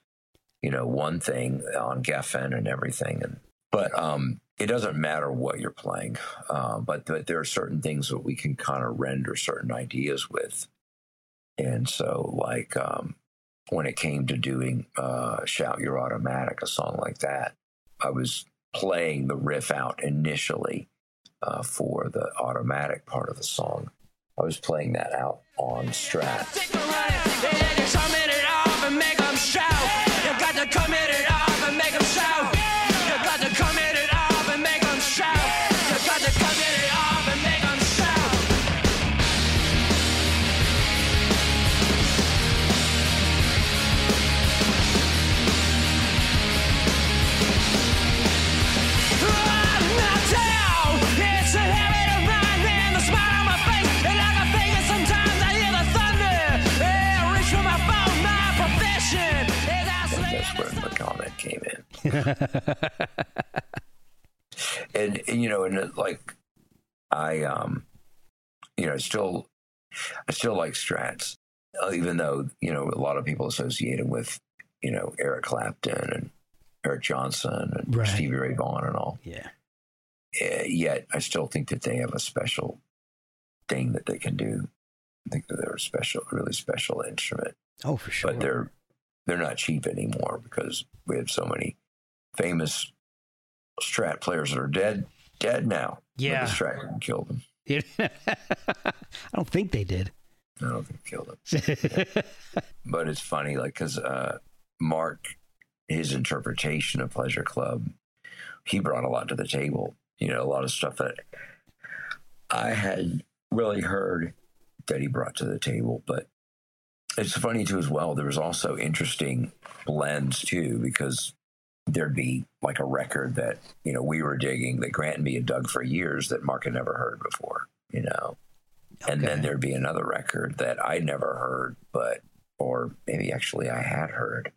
you know, one thing on Geffen and everything. And, but, um, it doesn't matter what you're playing, uh, but, but there are certain things that we can kind of render certain ideas with. And so, like, um, when it came to doing uh, Shout Your Automatic, a song like that, I was playing the riff out initially uh, for the automatic part of the song. I was playing that out on Strat. and, and you know, and it, like I, um, you know, still, I still like Strats, uh, even though you know a lot of people associate him with, you know, Eric Clapton and Eric Johnson and Right. Stevie Ray Vaughan and all. Yeah. Uh, yet, I still think that they have a special thing that they can do. I think that they're a special, really special instrument Oh, for sure. but they're they're not cheap anymore because we have so many famous strat players that are dead dead now. Yeah. the strat killed them. I don't think they did. I don't think killed them. But it's funny, like because uh, Mark, his interpretation of Pleasure Club, he brought a lot to the table. You know, a lot of stuff that I had really heard that he brought to the table, but it's funny too as well. There was also interesting blends too because there'd be like a record that you know we were digging that Grant and me had dug for years that Mark had never heard before, you know, and then there'd be another record that I'd never heard, but or maybe actually I had heard.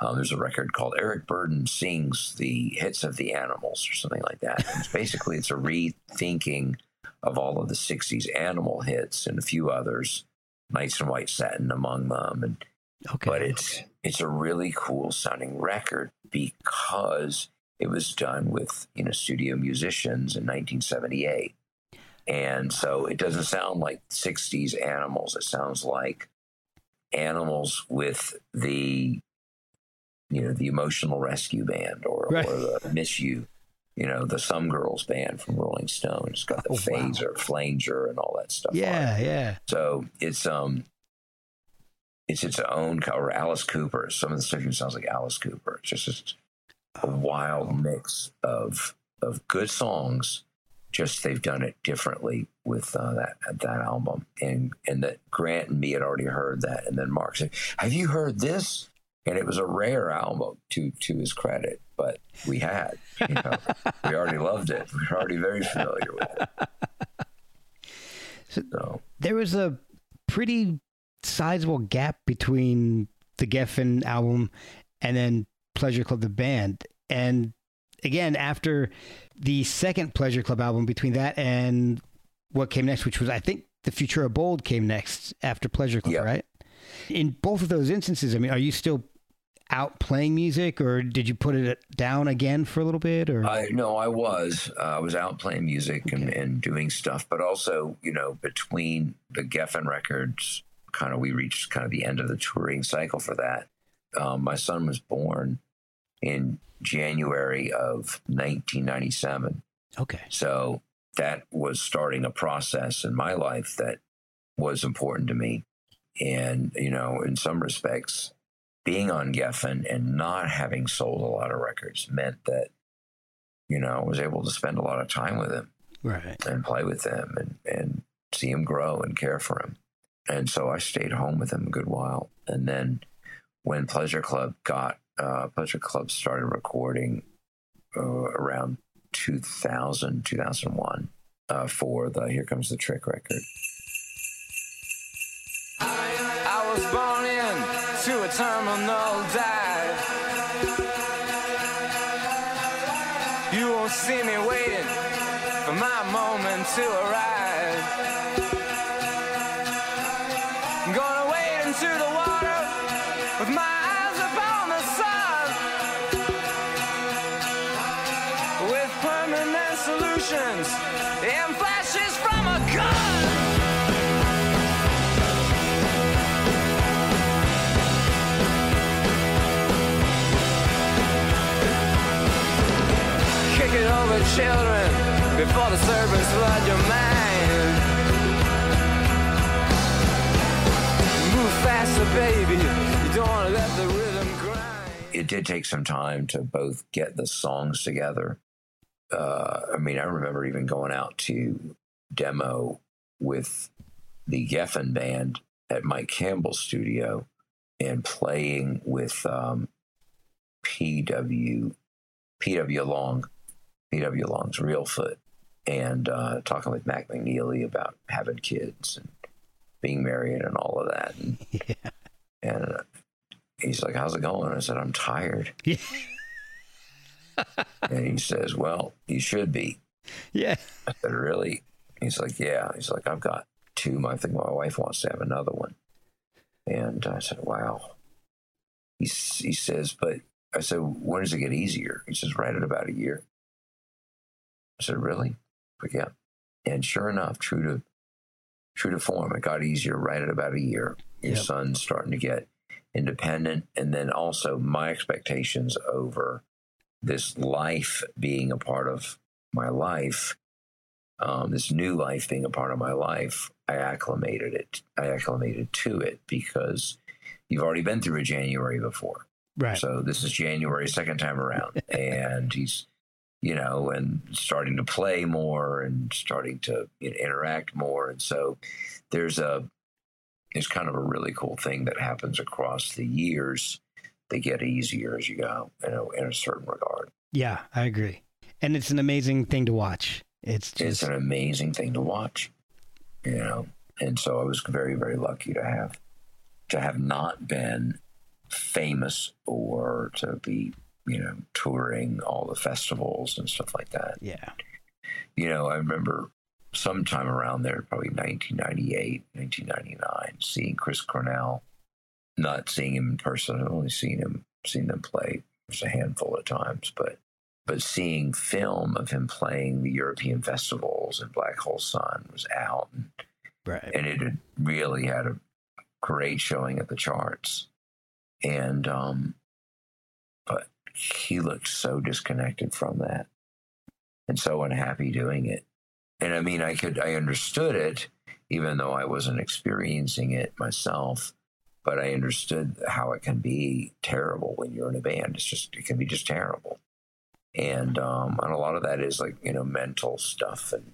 Um, there's a record called Eric Burdon sings the hits of the Animals or something like that. And it's basically it's a rethinking of all of the '60s Animal hits and a few others, Nights in White Satin among them, and Okay. but it's it's a really cool sounding record because it was done with you know studio musicians in 1978 and so it doesn't sound like 60s animals it sounds like animals with the you know the emotional rescue band or, Right. or the miss you you know the some girls band from rolling stone it's got the Oh, wow. phaser flanger and all that stuff on yeah, yeah. So it's um, it's its own or Alice Cooper. Some of the stuff even sounds like Alice Cooper. It's just, just a wild mix of of good songs. Just they've done it differently with uh, that that album, and and that Grant and me had already heard that, and then Mark said, "Have you heard this?" And it was a rare album to to his credit, but we had, you know, we already loved it. We were already very familiar with it. So There was a pretty sizable gap between the Geffen album and then Pleasure Club the band. And again, after the second Pleasure Club album, between that and what came next, which was I think the Futura Bold came next after Pleasure Club, right? In both of those instances, I mean, are you still out playing music, or did you put it down again for a little bit? Or I no, I was. Uh, I was out playing music and, and doing stuff, but also, you know, between the Geffen records, kind of we reached kind of the end of the touring cycle for that. Um, my son was born in January of 1997, okay, so that was starting a process in my life that was important to me. And, you know, in some respects, being on Geffen and not having sold a lot of records meant that, you know, I was able to spend a lot of time with him right, and play with him and, and see him grow and care for him. And so I stayed home with him a good while. And then when Pleasure Club got, uh, Pleasure Club started recording uh, around 2000, 2001 uh, for the Here Comes the Trick record. I was born a terminal dive. You won't see me waiting for my moment to arrive. It children before the serpents flood your mind. Move faster, baby. You don't want to let the rhythm grind. it did take some time to both get the songs together. Uh, I mean, I remember even going out to demo with the Geffen band at Mike Campbell's studio and playing with um, PW PW Long, PW Long's Reelfoot, and uh, talking with Mac McNeilly about having kids and being married and all of that. And, yeah, and uh, he's like, "How's it going?" I said, "I'm tired." yeah, And he says, Well, you should be. yeah. I said, Really? He's like, Yeah. He's like, I've got two. I think my wife wants to have another one. And I said, Wow. He, he says, But I said, When does it get easier? He says, Right at about a year. I said, Really? But yeah. And sure enough, true to true to form, it got easier right at about a year. Your Yep. son's starting to get independent. And then also my expectations over this life being a part of my life, um, this new life being a part of my life, I acclimated it. I acclimated to it because you've already been through a January before. Right. So this is January second time around, and he's, you know, and starting to play more and starting to you know, interact more, and so there's a there's kind of a really cool thing that happens across the years they get easier as you go in a, in a certain regard. Yeah, I agree. And it's an amazing thing to watch. It's just, It's an amazing thing to watch, you know. And so I was very, very lucky to have to have not been famous or to be, you know, touring all the festivals and stuff like that. yeah. You know, I remember sometime around there, probably 1998, 1999, seeing Chris Cornell. Not seeing him in person, I've only seen him, seen them play just a handful of times, but but seeing film of him playing the European festivals and Black Hole Sun was out, and, Right. and it had really had a great showing at the charts, and um, but he looked so disconnected from that, and so unhappy doing it, and I mean, I could I understood it, even though I wasn't experiencing it myself. But I understood how it can be terrible when you're in a band. It's just it can be just terrible and um, and a lot of that is like you know mental stuff and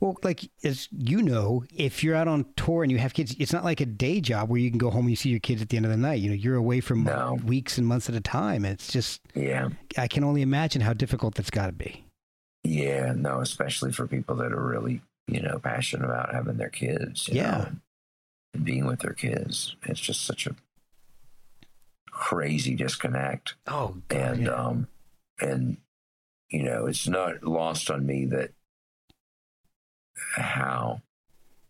Well, like as you know, if you're out on tour and you have kids, it's not like a day job where you can go home and you see your kids at the end of the night. You know, you're away from No. weeks and months at a time. It's just yeah I can only imagine how difficult that's got to be. yeah no especially for people that are really you know passionate about having their kids you Yeah. know, and being with their kids it's just such a crazy disconnect Oh and yeah. um and you know it's not lost on me that how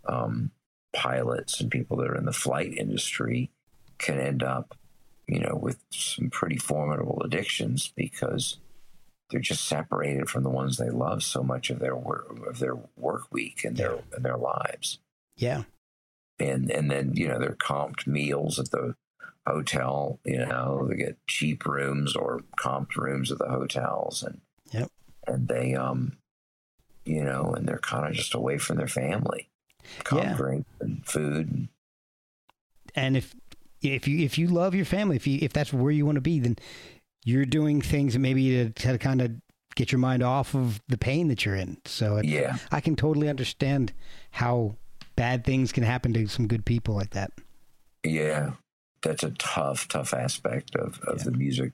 um pilots and people that are in the flight industry can end up you know with some pretty formidable addictions because they're just separated from the ones they love so much of their work of their work week and their and their lives yeah. and and then you know they're comped meals at the hotel you know they get cheap rooms or comped rooms at the hotels and Yep. and they um you know and they're kind of just away from their family Yeah. drink and food and And if if you if you love your family, if you if that's where you want to be, then you're doing things maybe to, to kind of get your mind off of the pain that you're in. So it, yeah I can totally understand how bad things can happen to some good people like that. yeah that's a tough tough aspect of of the music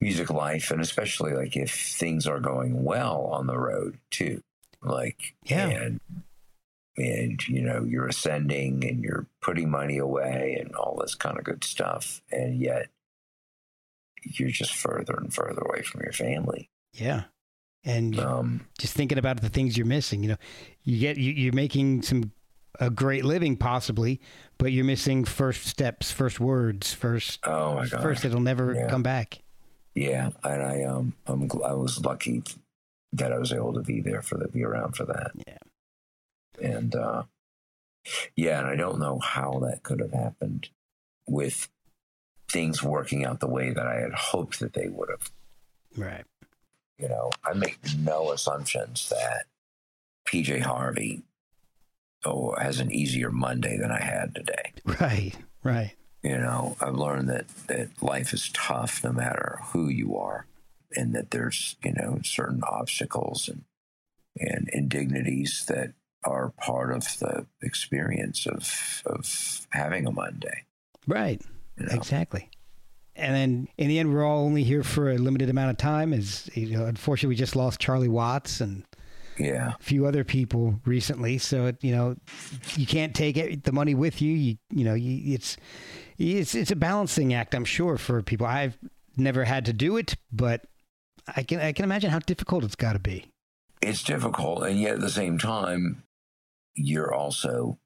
music life and especially like if things are going well on the road too like Yeah. and and you know you're ascending and you're putting money away and all this kind of good stuff and yet you're just further and further away from your family Yeah. And um just thinking about the things you're missing, you know, you get you, you're making some a great living possibly, but you're missing first steps, first words, first oh my god first it'll never Yeah. come back. Yeah and i um i'm gl- i was lucky that i was able to be there for the be around for that Yeah. and uh yeah and i don't know how that could have happened with things working out the way that i had hoped that they would have Right. you know i make no assumptions that pj harvey oh has an easier monday than i had today Right. Right. You know i've learned that that life is tough no matter who you are and that there's you know certain obstacles and and indignities that are part of the experience of of having a monday Right. you know? Exactly. And then in the end, we're all only here for a limited amount of time. As you know, unfortunately, we just lost Charlie Watts and yeah a few other people recently. So it, you know, you can't take it, the money with you. You you know, you, it's it's it's a balancing act. I'm sure for people. I've never had to do it, but I can I can imagine how difficult it's got to be. it's difficult and yet at the same time you're also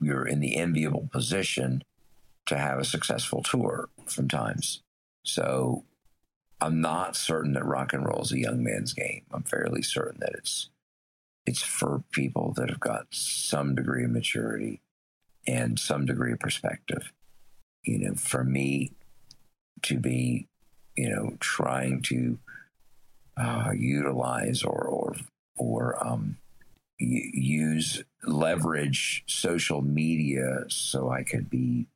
you're in the enviable position to have a successful tour sometimes so i'm not certain that rock and roll is a young man's game i'm fairly certain that it's it's for people that have got some degree of maturity and some degree of perspective you know for me to be you know trying to uh, utilize or or or um, use leverage social media so I could be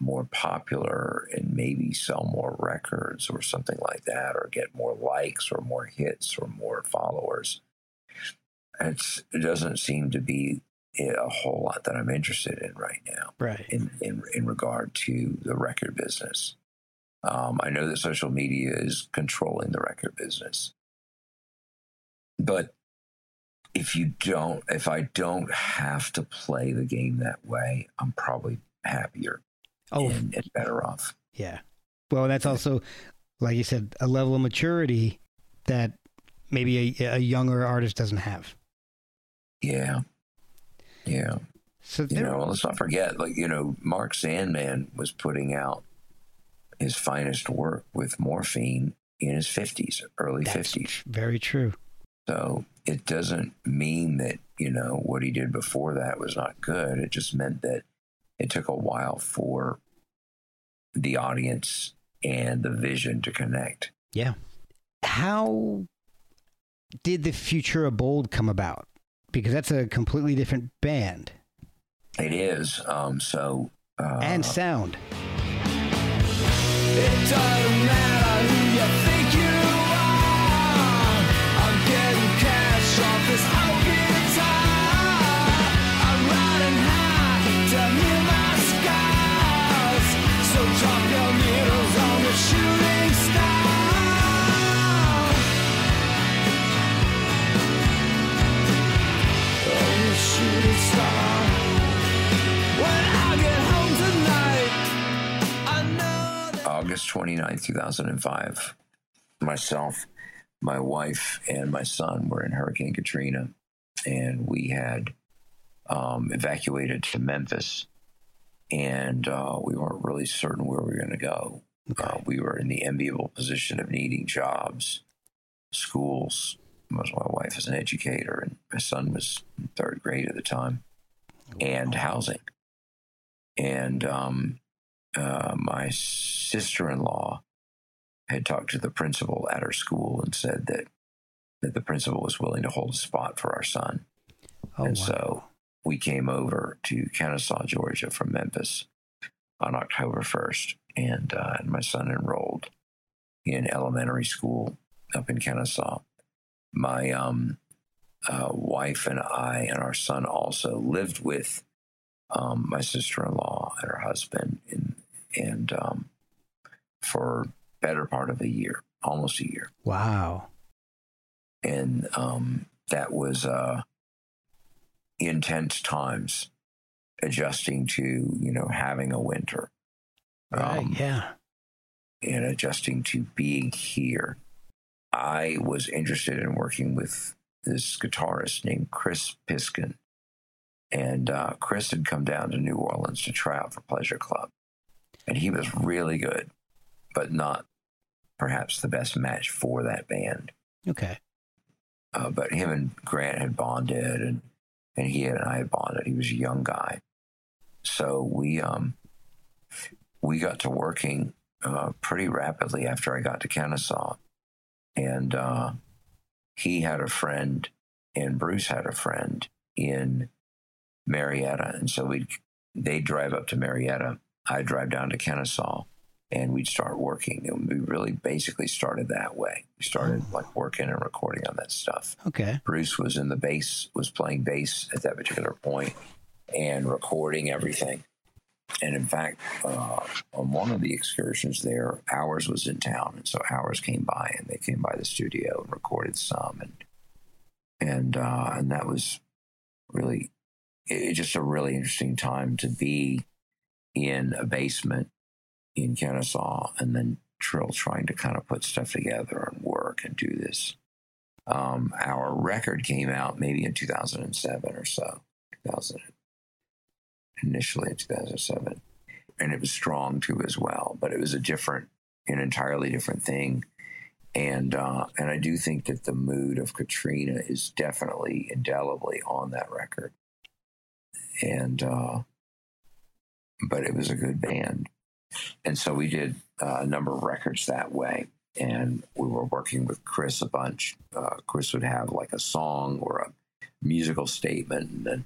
more popular and maybe sell more records or something like that, or get more likes or more hits or more followers. It's, it doesn't seem to be a whole lot that I'm interested in right now Right. in, in, in regard to the record business. Um, I know that social media is controlling the record business, but if you don't, if I don't have to play the game that way, I'm probably happier Oh, and, and better off. yeah. Well, that's also, like you said, a level of maturity that maybe a, a younger artist doesn't have. Yeah, yeah. So You know, let's not forget, like you know, Mark Sandman was putting out his finest work with morphine in his fifties, early fifties. very true. So it doesn't mean that, you know, what he did before that was not good. It just meant that it took a while for the audience and the vision to connect. Yeah. How did the Futura Bold come about? Because that's a completely different band It is. Um, so, uh, and sound. It doesn't matter 29, 2005. Myself, my wife, and my son were in Hurricane Katrina, and we had um, evacuated to Memphis, and uh, we weren't really certain where we were going to go. Uh, we were in the enviable position of needing jobs, schools. My wife is an educator, and my son was in third grade at the time, and housing. And um, uh, my sister-in-law had talked to the principal at her school and said that that the principal was willing to hold a spot for our son. Oh, and wow. so we came over to Kennesaw, Georgia from Memphis on October 1st. And, uh, and my son enrolled in elementary school up in Kennesaw. My um, uh, wife and I and our son also lived with um, my sister in law and her husband in, and um, for better part of a year, almost a year Wow. and um, that was uh, intense times adjusting to you know having a winter Right. um, yeah. and adjusting to being here i was interested in working with this guitarist named chris piskin and uh, chris had come down to new orleans to try out for pleasure club and he was really good but not perhaps the best match for that band Okay. uh, but him and Grant had bonded, and and he and I had bonded. He was a young guy, so we um we got to working uh, pretty rapidly after I got to Kennesaw, and uh, he had a friend, and Bruce had a friend in Marietta, and so we they drive up to Marietta. I drive down to Kennesaw, and we'd start working. And we really basically started that way. We started like working and recording on that stuff. Okay. Bruce was in the bass, was playing bass at that particular point and recording everything. And in fact, uh, on one of the excursions there, Hours was in town, and so Hours came by, and they came by the studio and recorded some, and and uh, and that was really it, just a really interesting time to be in a basement in Kennesaw, and then Trill trying to kind of put stuff together and work and do this. Um, our record came out maybe in 2007 or so 2000 initially in 2007 and it was strong too as well but it was a different an entirely different thing. And uh, and I do think that the mood of Katrina is definitely indelibly on that record. And uh, but it was a good band and so we did uh, a number of records that way and we were working with Chris a bunch. Uh, Chris would have like a song or a musical statement, and then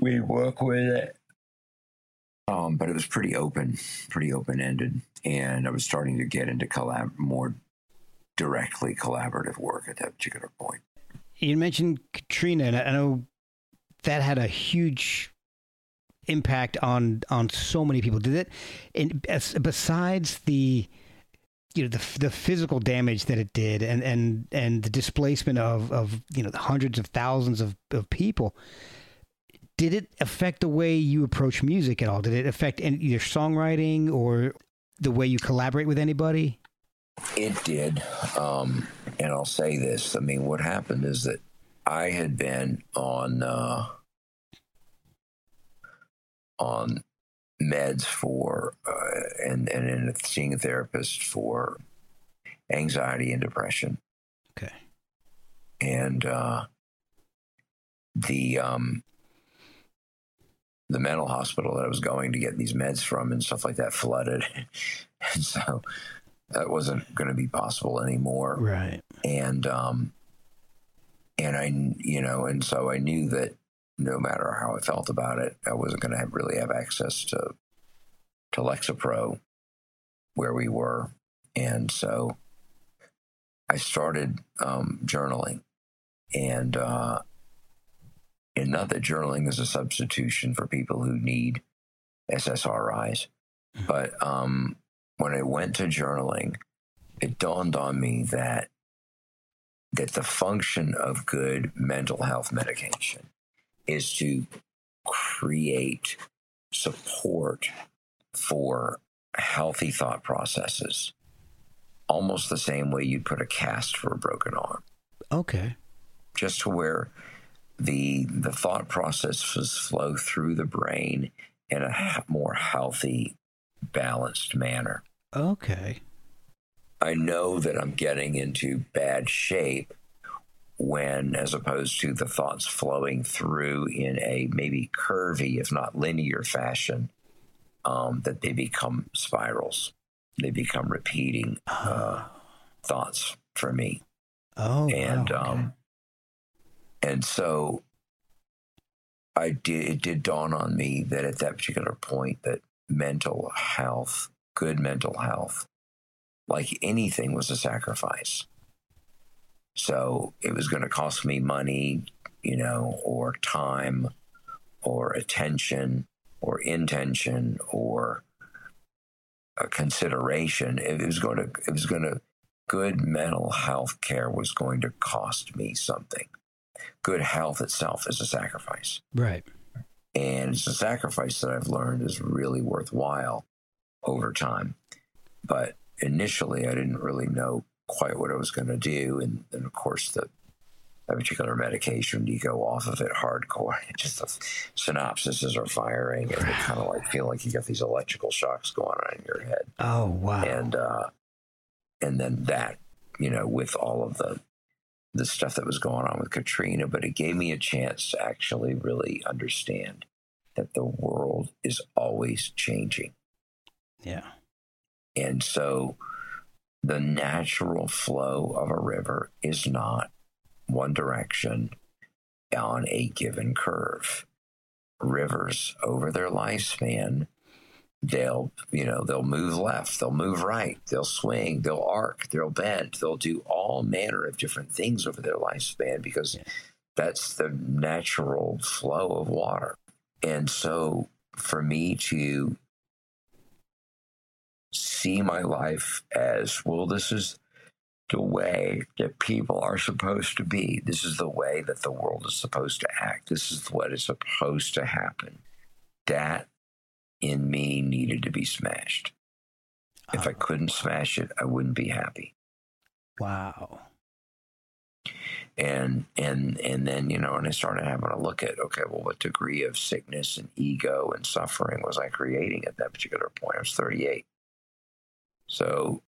we work with it. Um, but it was pretty open, pretty open ended, and I was starting to get into collab more directly collaborative work at that particular point. You mentioned Katrina, and I know that had a huge impact on on so many people. Did it? And besides the you know the the physical damage that it did, and and and the displacement of of you know the hundreds of thousands of of people. Did it affect the way you approach music at all? Did it affect any, your songwriting or the way you collaborate with anybody? It did. Um, and I'll say this. I mean, what happened is that I had been on uh, on meds for uh, and and in seeing a therapist for anxiety and depression. Okay. And uh, the um, the mental hospital that I was going to get these meds from and stuff like that flooded, and so that wasn't going to be possible anymore. Right. And um, and I, you know, and so I knew that no matter how I felt about it, I wasn't going to have, really have access to to Lexapro where we were, and so I started um, journaling, and uh, and not that journaling is a substitution for people who need SSRIs, mm-hmm. but um, when I went to journaling, it dawned on me that that the function of good mental health medication is to create support for healthy thought processes, almost the same way you'd put a cast for a broken arm. Okay. Just to where the the thought processes flow through the brain in a more healthy, balanced manner. Okay. I know that I'm getting into bad shape when, as opposed to the thoughts flowing through in a maybe curvy, if not linear fashion, um, that they become spirals. They become repeating uh, thoughts for me. Oh, and wow, okay. um, and so I did. It did dawn on me that at that particular point, that mental health, good mental health, like anything, was a sacrifice. So it was going to cost me money, you know, or time, or attention, or intention, or a consideration. It was going to. It was going to. Good mental health care was going to cost me something. Good health itself is a sacrifice. Right. And it's a sacrifice that I've learned is really worthwhile over time. But initially, I didn't really know quite what I was going to do. And, and of course, the that particular medication, you go off of it hardcore. Just the synapses are firing, and you kind of like feel like you got these electrical shocks going on in your head. Oh wow! And uh, and then that, you know, with all of the the stuff that was going on with Katrina, but it gave me a chance to actually really understand that the world is always changing. Yeah. And so the natural flow of a river is not one direction on a given curve. Rivers over their lifespan, they'll, you know, they'll move left, they'll move right, they'll swing, they'll arc, they'll bend, they'll do all manner of different things over their lifespan because yeah. that's the natural flow of water. And so for me to see my life as well, this is the way that people are supposed to be. This is the way that the world is supposed to act. This is what is supposed to happen. That in me needed to be smashed. If I ah. couldn't smash it, I wouldn't be happy. Wow. And and and then you know, and I started having a look at okay, well, what degree of sickness and ego and suffering was I creating at that particular point? I was 38. So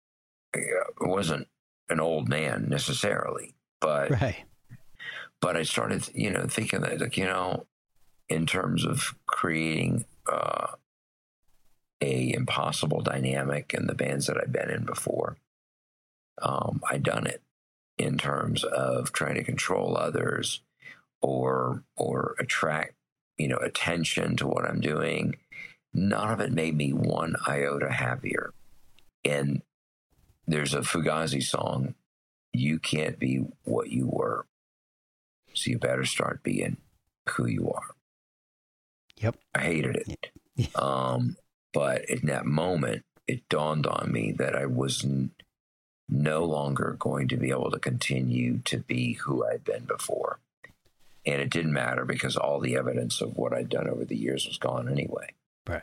it wasn't an old man necessarily, but right. But I started, you know, thinking that, like, you know, in terms of creating uh, a impossible dynamic in the bands that I've been in before, um, I done it in terms of trying to control others or or attract, you know, attention to what I'm doing. None of it made me one iota happier. And there's a Fugazi song, You Can't Be What You Were. So you better start being who you are. Yep. I hated it. Yeah. Um, but in that moment, it dawned on me that I was n- no longer going to be able to continue to be who I'd been before. And it didn't matter because all the evidence of what I'd done over the years was gone anyway. Right.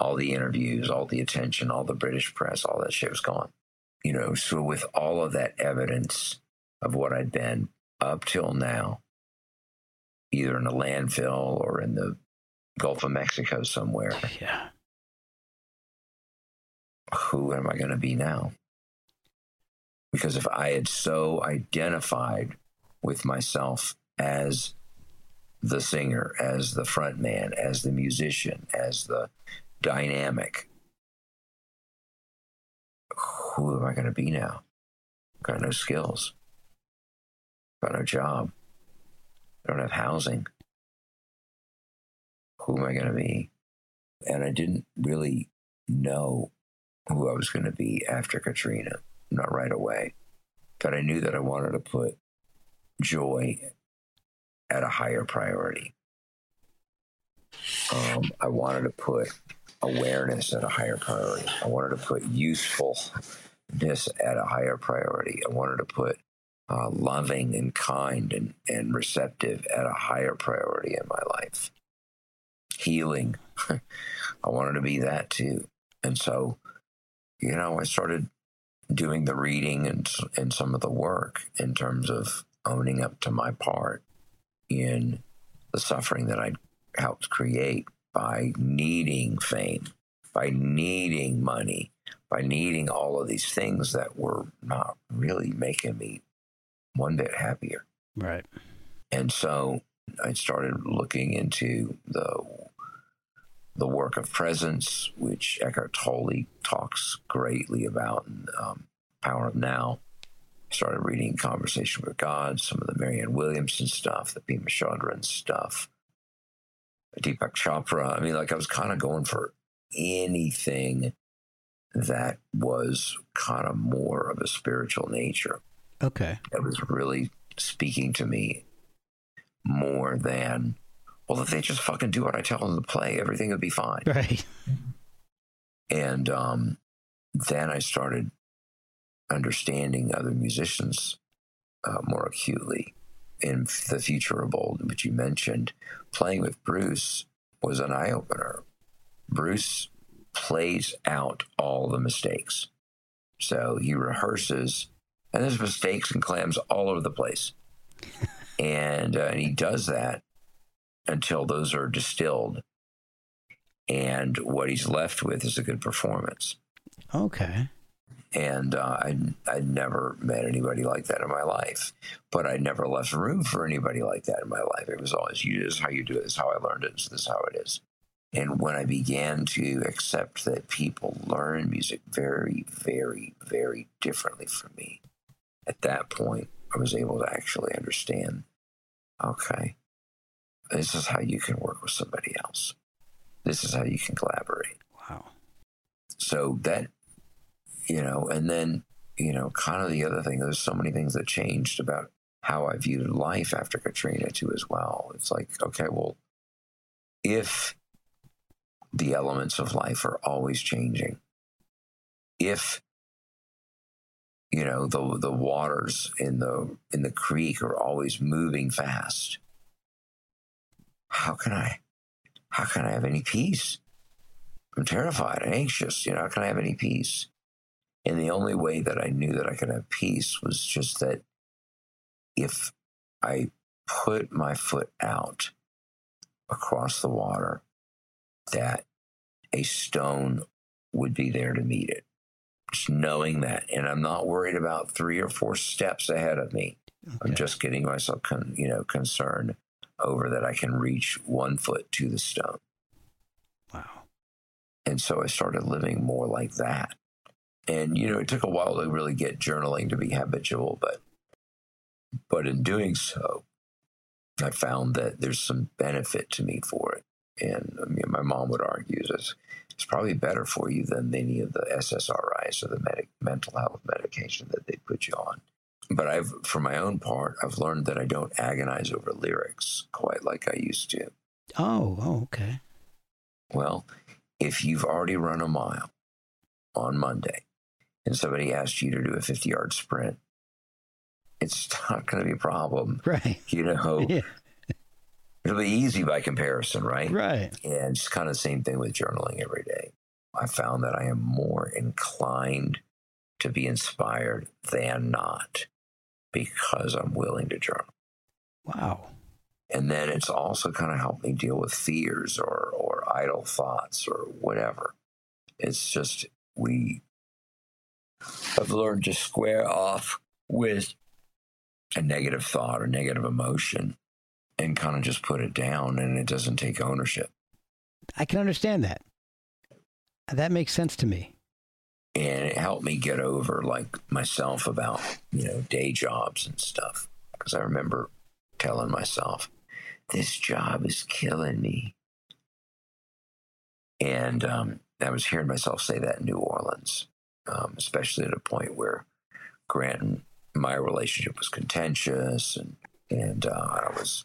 All the interviews, all the attention, all the British press, all that shit was gone. You know, so with all of that evidence of what I'd been up till now, either in a landfill or in the Gulf of Mexico somewhere, Yeah. who am I going to be now? Because if I had so identified with myself as the singer, as the front man, as the musician, as the dynamic, who am I going to be now? Got no skills, got no job, don't have housing. Who am I going to be? And I didn't really know who I was going to be after Katrina, not right away. But I knew that I wanted to put joy at a higher priority. Um, I wanted to put awareness at a higher priority. I wanted to put usefulness at a higher priority. I wanted to put uh, loving and kind and, and receptive at a higher priority in my life. Healing. I wanted to be that too. And so, you know, I started doing the reading and, and some of the work in terms of owning up to my part in the suffering that I'd helped create by needing fame, by needing money, by needing all of these things that were not really making me one bit happier. Right. And so I started looking into the the work of presence, which Eckhart Tolle talks greatly about in um, Power of Now. Started reading Conversation with God, some of the Marianne Williamson stuff, the Pema Chodron stuff, Deepak Chopra. I mean, like I was kind of going for anything that was kind of more of a spiritual nature Okay. that was really speaking to me more than, well, if they just fucking do what I tell them to play, everything would be fine. Right. And um, then I started understanding other musicians uh, more acutely. In the Futura Bold, which you mentioned, playing with Bruce was an eye opener. Bruce plays out all the mistakes. So he rehearses, and there's mistakes and clams all over the place. and, uh, and he does that until those are distilled. And what he's left with is a good performance Okay. And uh, I I never met anybody like that in my life, but I never left room for anybody like that in my life. It was always you. This is how you do it. This is how I learned it. This is how it is. And when I began to accept that people learn music very, very, very differently from me, at that point, I was able to actually understand. Okay, this is how you can work with somebody else. This is how you can collaborate Wow. so that you know and then you know kind of the other thing there's so many things that changed about how i viewed life after katrina too as well it's like okay well if the elements of life are always changing if you know the the waters in the in the creek are always moving fast how can i how can i have any peace I'm terrified and anxious. You know, how can I have any peace? And the only way that I knew that I could have peace was just that if I put my foot out across the water, that a stone would be there to meet it. Just knowing that. And I'm not worried about three or four steps ahead of me. I'm just getting myself, con- you know, concerned over that I can reach one foot to the stone. Wow. And so I started living more like that. And, you know, it took a while to really get journaling to be habitual, but, but in doing so, I found that there's some benefit to me for it. And I mean, my mom would argue it's, it's probably better for you than any of the SSRIs or the medic, mental health medication that they put you on. But I've, for my own part, I've learned that I don't agonize over lyrics quite like I used to. Oh, oh, okay. Well, if you've already run a mile on Monday and somebody asked you to do a 50 yard sprint, it's not going to be a problem. Right. You know, Yeah. it'll be easy by comparison, right? Right. And it's kind of the same thing with journaling every day. I found that I am more inclined to be inspired than not because I'm willing to journal. Wow. And then it's also kind of helped me deal with fears or, or idle thoughts or whatever. It's just we have learned to square off with a negative thought or negative emotion and kind of just put it down and it doesn't take ownership. I can understand that. That makes sense to me. and it helped me get over like myself about you know day jobs and stuff because i remember telling myself this job is killing me and um, i was hearing myself say that in new orleans um, especially at a point where grant and my relationship was contentious and and uh, i was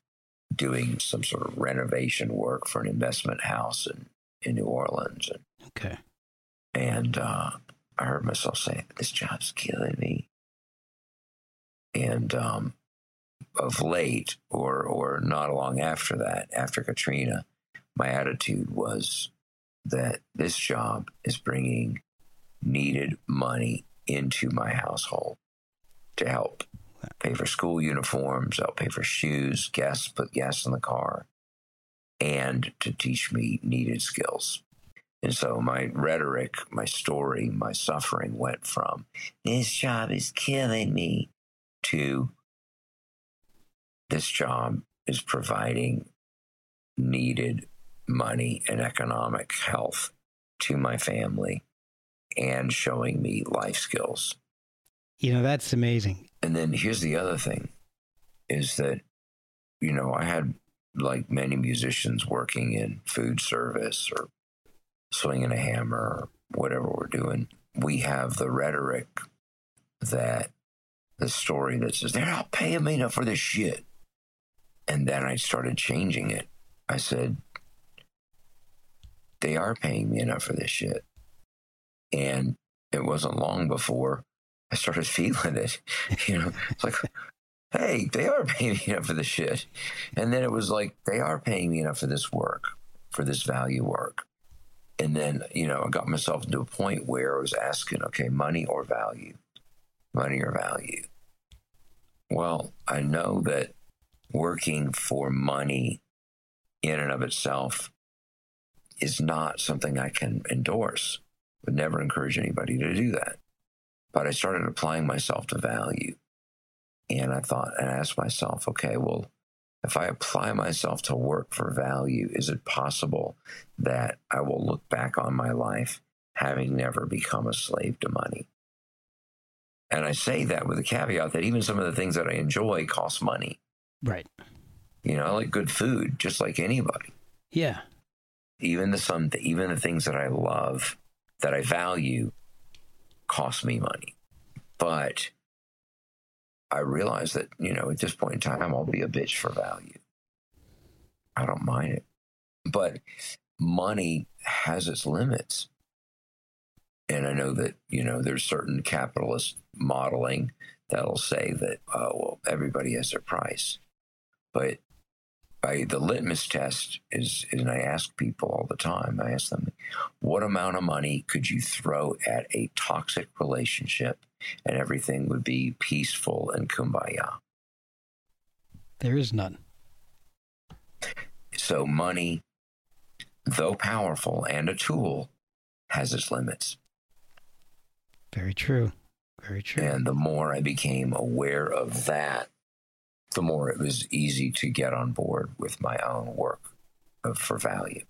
doing some sort of renovation work for an investment house in, in new orleans and Okay. and uh, I heard myself say, "This job's killing me." And um, of late, or or not long after that, after Katrina, my attitude was that this job is bringing needed money into my household to help pay for school uniforms, help pay for shoes, gas, put gas in the car, and to teach me needed skills. And so my rhetoric, my story, my suffering went from this job is killing me to this job is providing needed money and economic health to my family and showing me life skills. You know, that's amazing. And then here's the other thing is that, you know, I had like many musicians working in food service or swinging a hammer or whatever we're doing. We have the rhetoric that the story that says, they're not paying me enough for this shit. And then I started changing it. I said, they are paying me enough for this shit. And it wasn't long before I started feeling it. You know, it's like, hey, they are paying me enough for this shit. And then it was like, they are paying me enough for this work, for this value work. And then, you know, I got myself into a point where I was asking, okay, money or value? Money or value? Well, I know that working for money in and of itself is not something I can endorse. Would never encourage anybody to do that. But I started applying myself to value. And I thought, and I asked myself, okay, well, if I apply myself to work for value, is it possible that I will look back on my life having never become a slave to money? And I say that with a caveat that even some of the things that I enjoy cost money. Right. You know, I like good food, just like anybody. Yeah. Even the some, even the things that I love, that I value, cost me money. But I realize that, you know, at this point in time, I'll be a bitch for value. I don't mind it. But money has its limits. And I know that, you know, there's certain capitalist modeling that'll say that, oh, well, everybody has their price. But I, the litmus test is, and I ask people all the time, I ask them, what amount of money could you throw at a toxic relationship and everything would be peaceful and kumbaya? There is none. So, money, though powerful and a tool, has its limits. Very true. Very true. And the more I became aware of that, the more it was easy to get on board with my own work for value.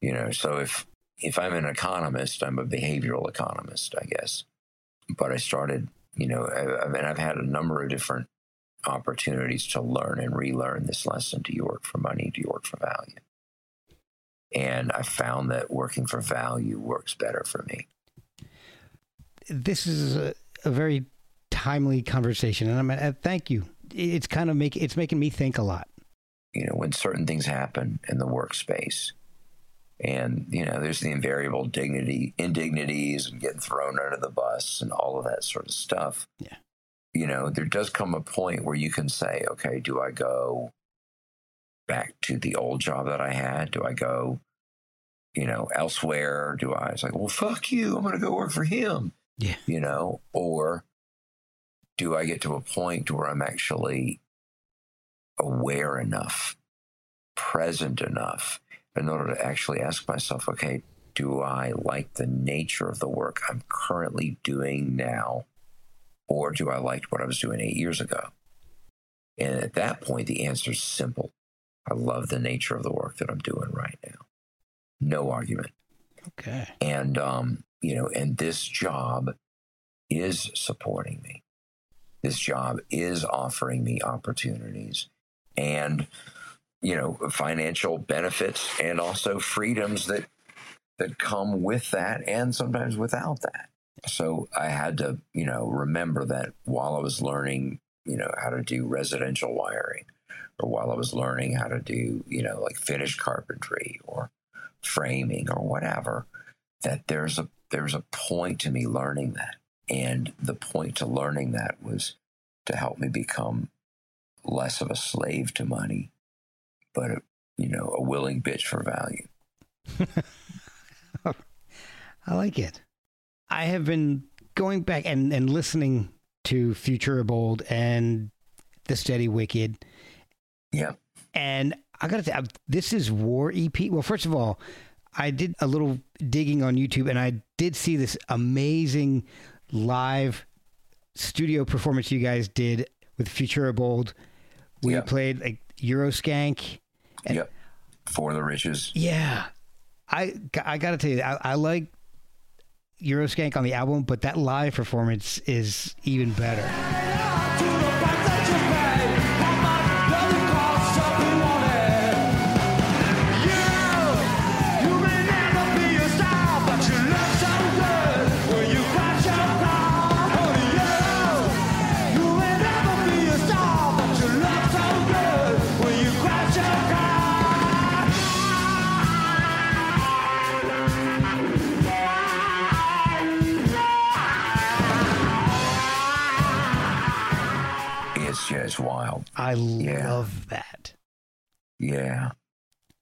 You know, so if if I'm an economist, I'm a behavioral economist, I guess. But I started, you know, I, I mean, I've had a number of different opportunities to learn and relearn this lesson: do you work for money? Do you work for value? And I found that working for value works better for me. this is a, a very timely conversation, and I'm uh, thank you. It's kind of make it's making me think a lot. you know, when certain things happen in the workspace, and you know, there's the invariable dignity, indignities, and getting thrown under the bus, and all of that sort of stuff. Yeah. You know, there does come a point where you can say, okay, do I go back to the old job that I had? Do I go, you know, elsewhere? Do I? It's like, well, fuck you. I'm going to go work for him. Yeah. You know, or do I get to a point where I'm actually aware enough, present enough in order to actually ask myself, okay, do I like the nature of the work I'm currently doing now? Or do I like what I was doing eight years ago? And at that point, the answer is simple. I love the nature of the work that I'm doing right now. No argument. Okay. And, um, you know, and this job is supporting me. This job is offering me opportunities and, you know, financial benefits and also freedoms that, that come with that and sometimes without that. So I had to, you know, remember that while I was learning, you know, how to do residential wiring or while I was learning how to do, you know, like finished carpentry or framing or whatever, that there's a there's a point to me learning that. And the point to learning that was to help me become less of a slave to money, but a, you know, a willing bitch for value. I like it. I have been going back and, and listening to Futura Bold and The Steady Wicked. Yeah. And I got to say, this is War EP. Well, first of all, I did a little digging on YouTube and I did see this amazing live studio performance you guys did with Futura Bold. We Yeah. played like Euroskank. And- yep. For the riches. Yeah. I, I got to tell you, I, I like Euroskank on the album, but that live performance is even better. Just wild. I Yeah. love that. Yeah.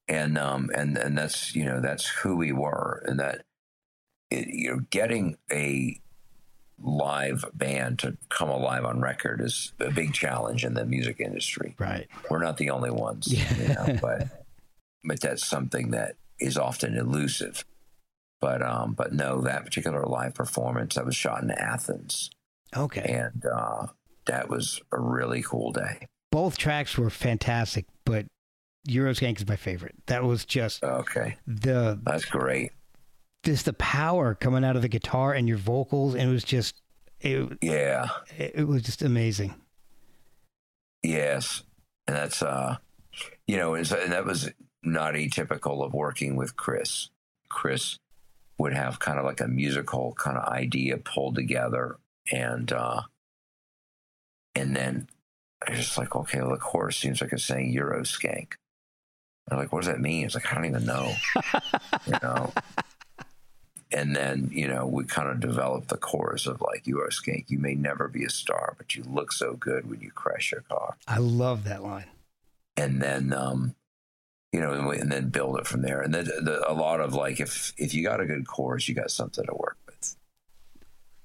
And um and and that's you know that's who we were and that it, you know getting a live band to come alive on record is a big challenge in the music industry. Right. We're not the only ones, you know, but but that's something that is often elusive. But um but no, that particular live performance that was shot in Athens Okay. and uh that was a really cool day. Both tracks were fantastic, but Euroskank is my favorite. That was just Okay. the That's great. just the power coming out of the guitar and your vocals, and it was just it Yeah. it it was just amazing. Yes, and that's uh, you know, and, that was not atypical of working with Chris. Chris would have kind of like a musical kind of idea pulled together, and uh, and then I was just like, okay, well, the chorus seems like it's saying Euro skank. I'm like, what does that mean? It's like I don't even know, you know. And then, you know, we kind of developed the chorus of like, you are a skank. You may never be a star, but you look so good when you crash your car I love that line. and then um, you know, and, we- and then build it from there. And then the, a lot of like, if if you got a good chorus, you got something to work with.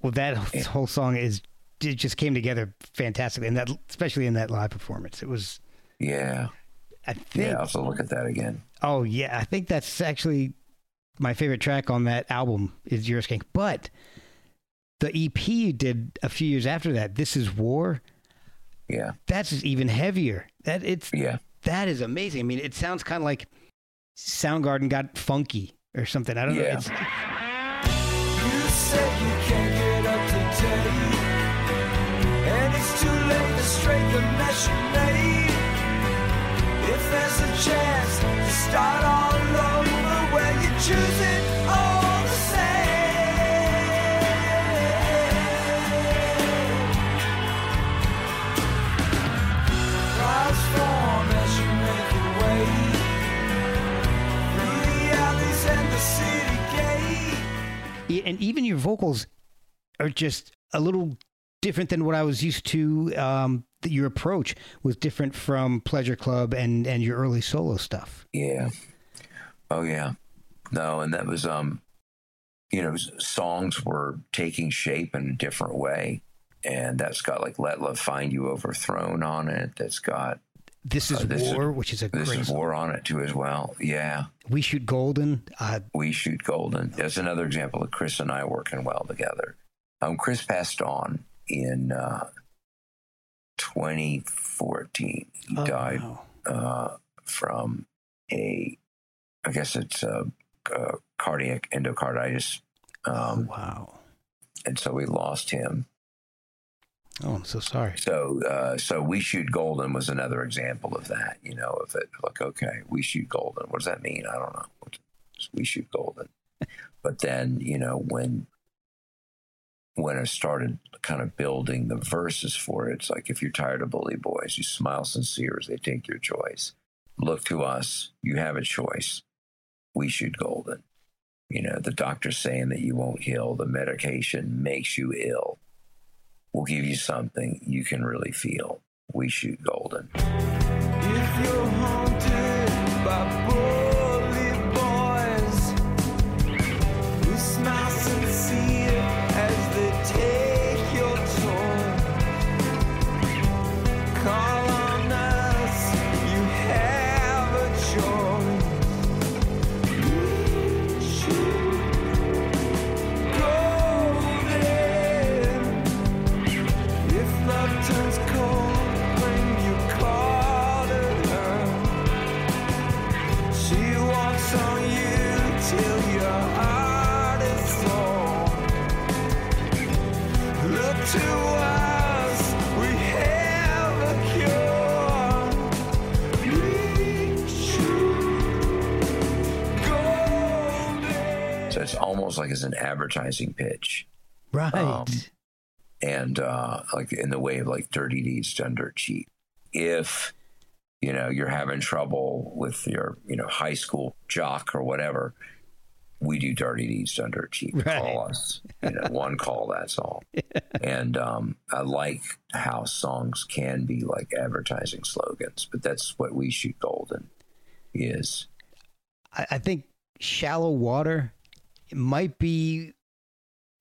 Well, that whole song is it just came together fantastically, and that especially in that live performance, it was. Yeah, I think. yeah. I'll have to look at that again. Oh yeah, I think that's actually my favorite track on that album is Euroskank. But the EP you did a few years after that, This Is War, Yeah, that's even heavier. That it's yeah, that is amazing. I mean, it sounds kind of like Soundgarden got funky or something. I don't know. Yeah. It's, You the mess you made. If there's a chance to start all over, well, you choose it all the same. Clouds form as you make your way through the alleys and the city gate. And even your vocals are just a little different than what I was used to. Um, your approach was different from Pleasure Club and and your early solo stuff. Yeah. Oh yeah. No, and that was um, you know, songs were taking shape in a different way, and that's got like "Let Love Find You" overthrown on it. That's got this is uh, this War, is, which is a this is War on it too as well. Yeah, We Shoot Golden. Uh, we Shoot Golden. That's another example of Chris and I working well together. Um, Chris passed on in uh, 2014. He oh, died wow. uh, from a, I guess it's a, a cardiac endocarditis. Um, oh, wow. And so we lost him Oh, I'm so sorry. So, uh, so we shoot golden was another example of that. You know, of it like, okay, we shoot golden. What does that mean? I don't know. We shoot golden. but then, you know, when when I started kind of building the verses for it, it's like if you're tired of bully boys, you smile sincere as they take your choice. Look to us. You have a choice. We shoot golden. You know, the doctor's saying that you won't heal. The medication makes you ill We'll give you something you can really feel. We shoot golden. As an advertising pitch. Right. Um, and uh, like in the way of like dirty deeds done dirt cheap. If you know you're having trouble with your you know high school jock or whatever, we do dirty deeds done dirt cheap. Right. Call us. You know, one call. That's all. And um, I like how songs can be like advertising slogans, but that's what we shoot golden is. I, I think shallow water might be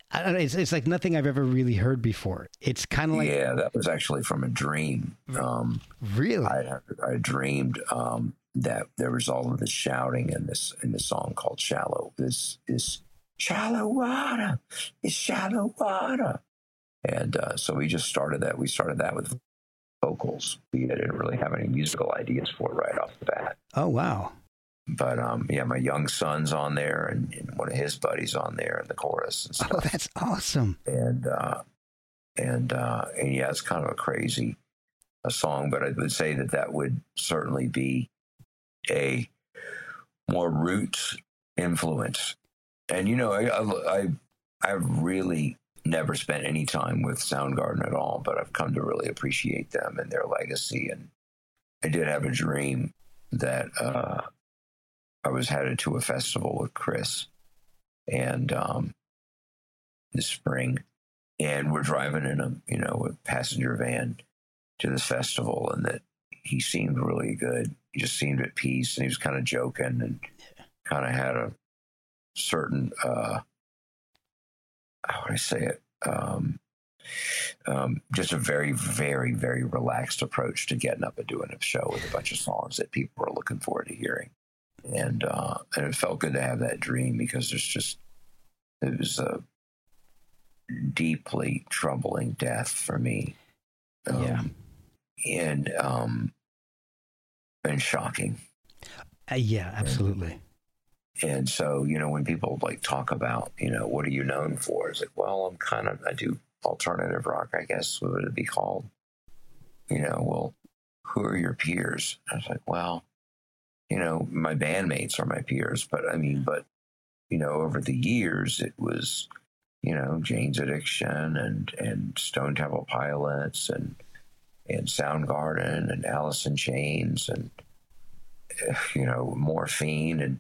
I don't know. It's, it's like nothing I've ever really heard before. It's kind of like yeah, that was actually from a dream. Um, really, I, I dreamed um, that there was all of this shouting in this in this song called "Shallow." This is shallow water. It's shallow water, and uh, so we just started that. We started that with vocals. We didn't really have any musical ideas for it right off the bat. Oh wow! But um, yeah, my young son's on there, and, and, one of his buddies on there in the chorus. And stuff. Oh, that's awesome! And uh, and uh, and yeah, it's kind of a crazy a song, but I would say that that would certainly be a more roots influence. And you know, I I I've really never spent any time with Soundgarden at all, but I've come to really appreciate them and their legacy. And I did have a dream that uh, I was headed to a festival with Chris, and um, this spring, and we're driving in a you know a passenger van to this festival, and that he seemed really good. He just seemed at peace, and he was kind of joking and kind of had a certain uh, how would I say it? Um, um, just a very, very, very relaxed approach to getting up and doing a show with a bunch of songs that people are looking forward to hearing and uh, and it felt good to have that dream because there's just it was a deeply troubling death for me. Um, yeah, and um, and shocking. Uh, yeah, absolutely. And, and so you know when people like talk about you know what are you known for? It's like well I'm kind of I do alternative rock I guess what would it be called? You know well who are your peers? I was like well you know, my bandmates are my peers, but I mean, mm-hmm. but you know, over the years, it was, you know, Jane's Addiction and and Stone Temple Pilots and and Soundgarden and Alice in Chains and you know Morphine and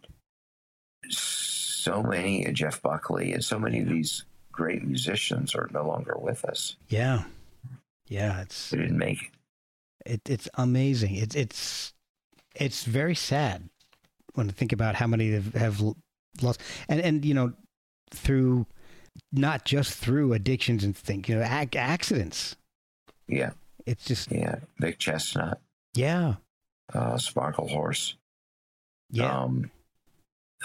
so many Jeff Buckley and so many of these great musicians are no longer with us. Yeah. Yeah, it's They didn't make it. it, it's amazing. It's it's it's very sad when I think about how many have, have lost and and you know through not just through addictions and think you know ac- accidents. Yeah, It's just yeah. Vic Chesnutt, yeah uh, Sparklehorse. yeah Um,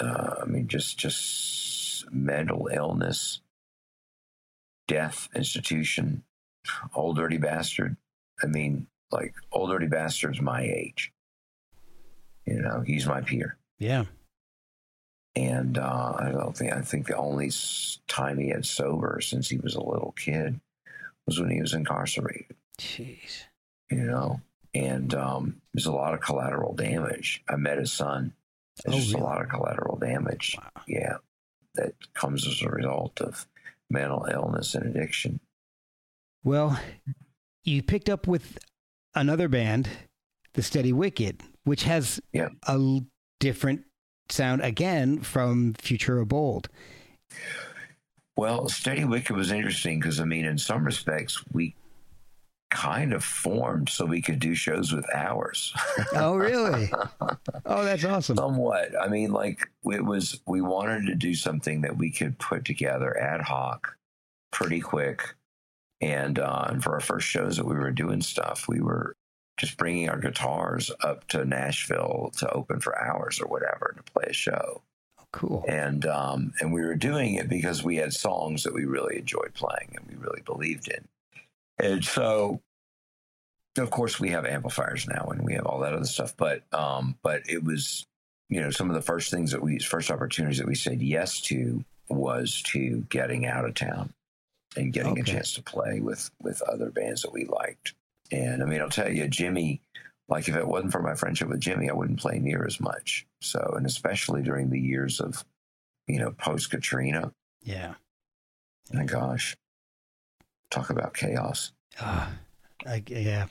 uh, I mean, just just mental illness, death, institution, Ol' Dirty Bastard. I mean, like Ol' Dirty Bastard's my age. You know, he's my peer, yeah and uh, I don't think I think the only time he had sober since he was a little kid was when he was incarcerated. jeez You know, and um, there's a lot of collateral damage. I met his son. There's Oh, just really? a lot of collateral damage. wow yeah, that comes as a result of mental illness and addiction. well you picked up with another band the Steady Wicked which has Yeah. a l- different sound again from Futura Bold Well, Steady Wicked was interesting because, I mean, in some respects, we kind of formed so we could do shows with Ours. oh really oh that's awesome Somewhat. I mean, like, it was, we wanted to do something that we could put together ad hoc pretty quick. And, uh, and for our first shows that we were doing stuff, we were just bringing our guitars up to Nashville to open for Ours or whatever to play a show. cool and um, and we were doing it because we had songs that we really enjoyed playing and we really believed in. And so, of course, we have amplifiers now and we have all that other stuff. But um, but it was, you know, some of the first things that we first opportunities that we said yes to was to getting out of town and getting a chance to play with with other bands that we liked. And I mean, I'll tell you, Jimmy. Like if it wasn't for my friendship with Jimmy, I wouldn't play near as much. So, and especially during the years of, you know, post Katrina. yeah My gosh, talk about chaos. Uh, I, yeah,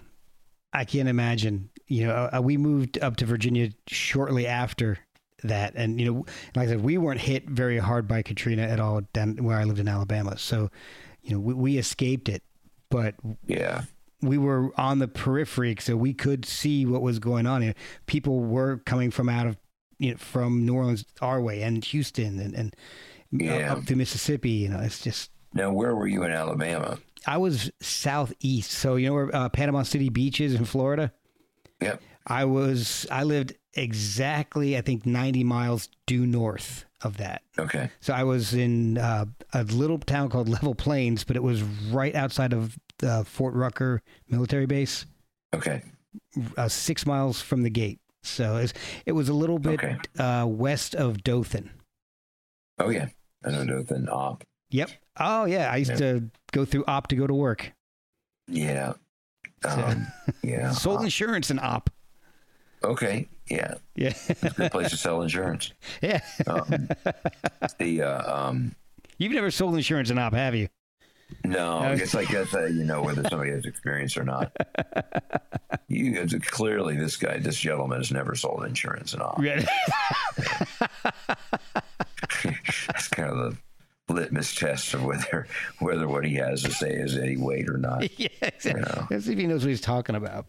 I can't imagine. You know, uh, we moved up to Virginia shortly after that, and you know, like I said, we weren't hit very hard by Katrina at all down where I lived in Alabama. So, you know, we, we escaped it, but Yeah, we were on the periphery, so we could see what was going on. Know, people were coming from out of you know from New Orleans our way and Houston and and Yeah. up to Mississippi. You know, it's just Now, where were you in Alabama? I was southeast, so you know where uh, Panama City Beach is in Florida. Yep. I was I lived exactly I think 90 miles due north of that. Okay. So I was in uh, a little town called Level Plains, but it was right outside of the Fort Rucker military base, Okay. uh, six miles from the gate. So it was, it was a little bit Okay. uh, west of Dothan. Oh, yeah. I know Dothan Opp. Yep. Oh yeah, I used Yeah. to go through Opp to go to work. Yeah. So- Um, yeah. Sold Opp. insurance in Opp. Okay. Yeah. Yeah. it's a Good place to sell insurance. yeah. Um, the, uh, um, You've never sold insurance in Opp, have you? No, I guess I guess uh, you know whether somebody has experience or not. You clearly, this guy, this gentleman, has never sold insurance and all. That's kind of the litmus test of whether whether what he has to say is any weight or not. yeah, exactly. Yeah. Let's see if he knows what he's talking about.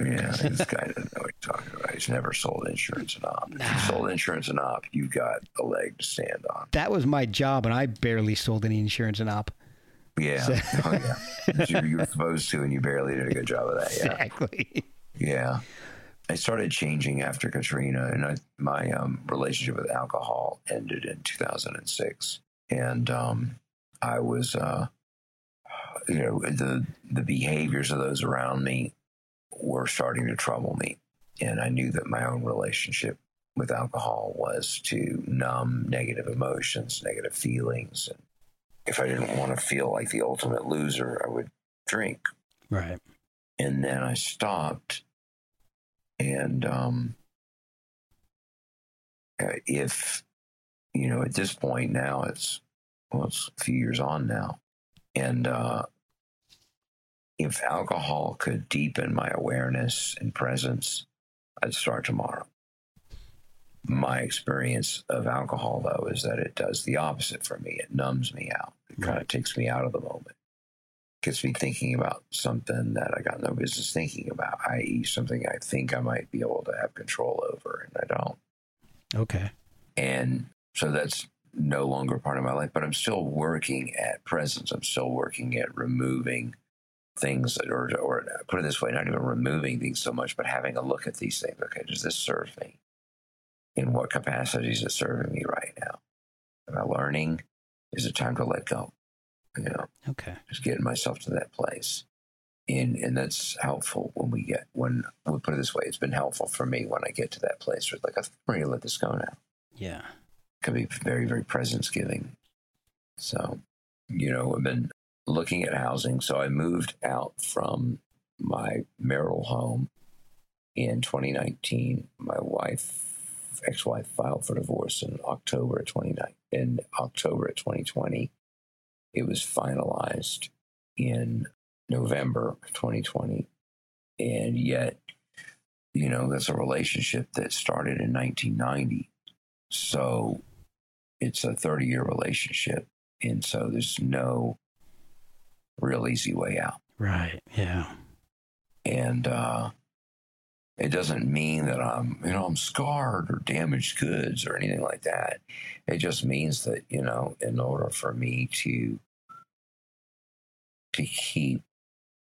Yeah, this guy doesn't know what he's talking about. He's never sold insurance and Opp. If you sold insurance and Opp, you've got a leg to stand on. That was my job, and I barely sold any insurance in Opp. Yeah, oh yeah. You, you were supposed to, and you barely did a good job of that. Yeah, Exactly. yeah. I started changing after Katrina, and I, my um, relationship with alcohol ended in 2006, and um, I was, uh, you know, the the behaviors of those around me were starting to trouble me, and I knew that my own relationship with alcohol was to numb negative emotions, negative feelings, and if I didn't want to feel like the ultimate loser, I would drink Right. and then I stopped. And um, uh, if you know, at this point now, it's well, it's a few years on now, and uh, if alcohol could deepen my awareness and presence, I'd start tomorrow. My experience of alcohol, though, is that it does the opposite for me. It numbs me out. It kind of takes me out of the moment. Gets me thinking about something that I got no business thinking about, i.e., something I think I might be able to have control over, and I don't. Okay. And so that's no longer part of my life, but I'm still working at presence. I'm still working at removing things that, or, or put it this way, not even removing things so much, but having a look at these things. Okay, does this serve me? In what capacities is serving me right now? Am I learning? Is it time to let go? You know, Okay. just getting myself to that place. And, and that's helpful when we get, when we put it this way, it's been helpful for me when I get to that place where it's like, I'm ready to let this go now Yeah. can be very, very presence giving. So, you know, I've been looking at housing. So I moved out from my marital home in 2019. My wife, ex-wife, filed for divorce in October of 29. In October of 2020, it was finalized in November of 2020, and yet, you know, that's a relationship that started in 1990. So it's a 30 year relationship. And so there's no real easy way out. Right. Yeah. And uh, it doesn't mean that I'm, you know, I'm scarred or damaged goods or anything like that. It just means that, you know, in order for me to to keep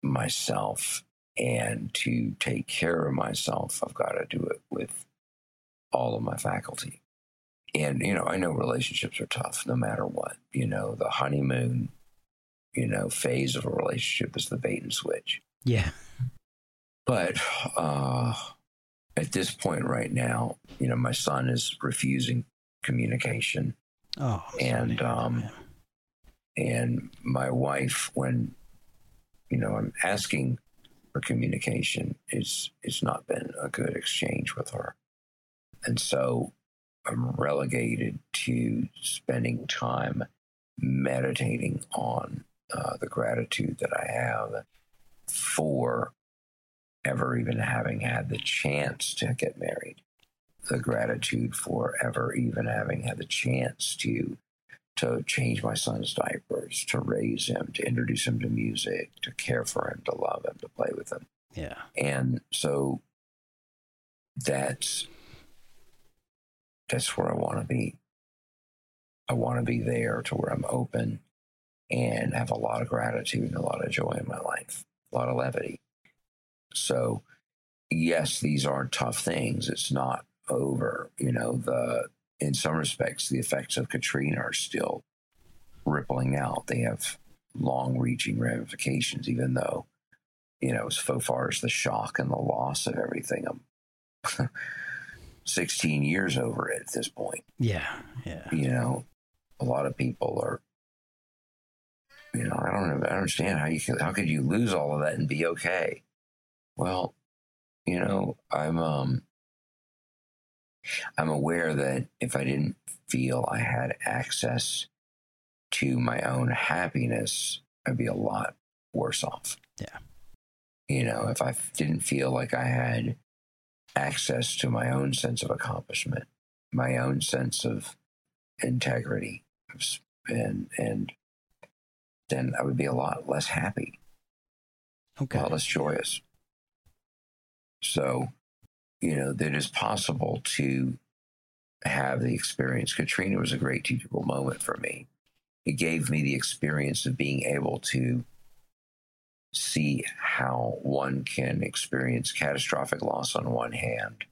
myself and to take care of myself, I've got to do it with all of my faculty. And, you know, I know relationships are tough no matter what. You know, the honeymoon, you know, phase of a relationship is the bait and switch. Yeah. But uh, at this point right now, you know, my son is refusing communication. Oh. I'm And, that, um. And my wife, when, you know, I'm asking for communication, it's, it's not been a good exchange with her. And so I'm relegated to spending time meditating on uh, the gratitude that I have for ever even having had the chance to get married, the gratitude for ever even having had the chance to to change my son's diapers, to raise him, to introduce him to music, to care for him, to love him, to play with him. yeah. And so that's that's where I want to be. I want to be there to where I'm open and have a lot of gratitude and a lot of joy in my life, a lot of levity. So, yes, these are tough things. It's not over. You know, the in some respects, the effects of Katrina are still rippling out. They have long-reaching ramifications, even though you know, so far as the shock and the loss of everything, I'm 16 years over it at this point. Yeah. Yeah. You know, a lot of people are, you know, I don't, I don't understand how you can, how could you lose all of that and be okay? Well, you know, I'm, um, I'm aware that if I didn't feel I had access to my own happiness, I'd be a lot worse off. Yeah. You know, if I didn't feel like I had access to my own sense of accomplishment, my own sense of integrity, and and then I would be a lot less happy, Okay. a lot less joyous. So, you know, that it's possible to have the experience. Katrina was a great teachable moment for me. It gave me the experience of being able to see how one can experience catastrophic loss on one hand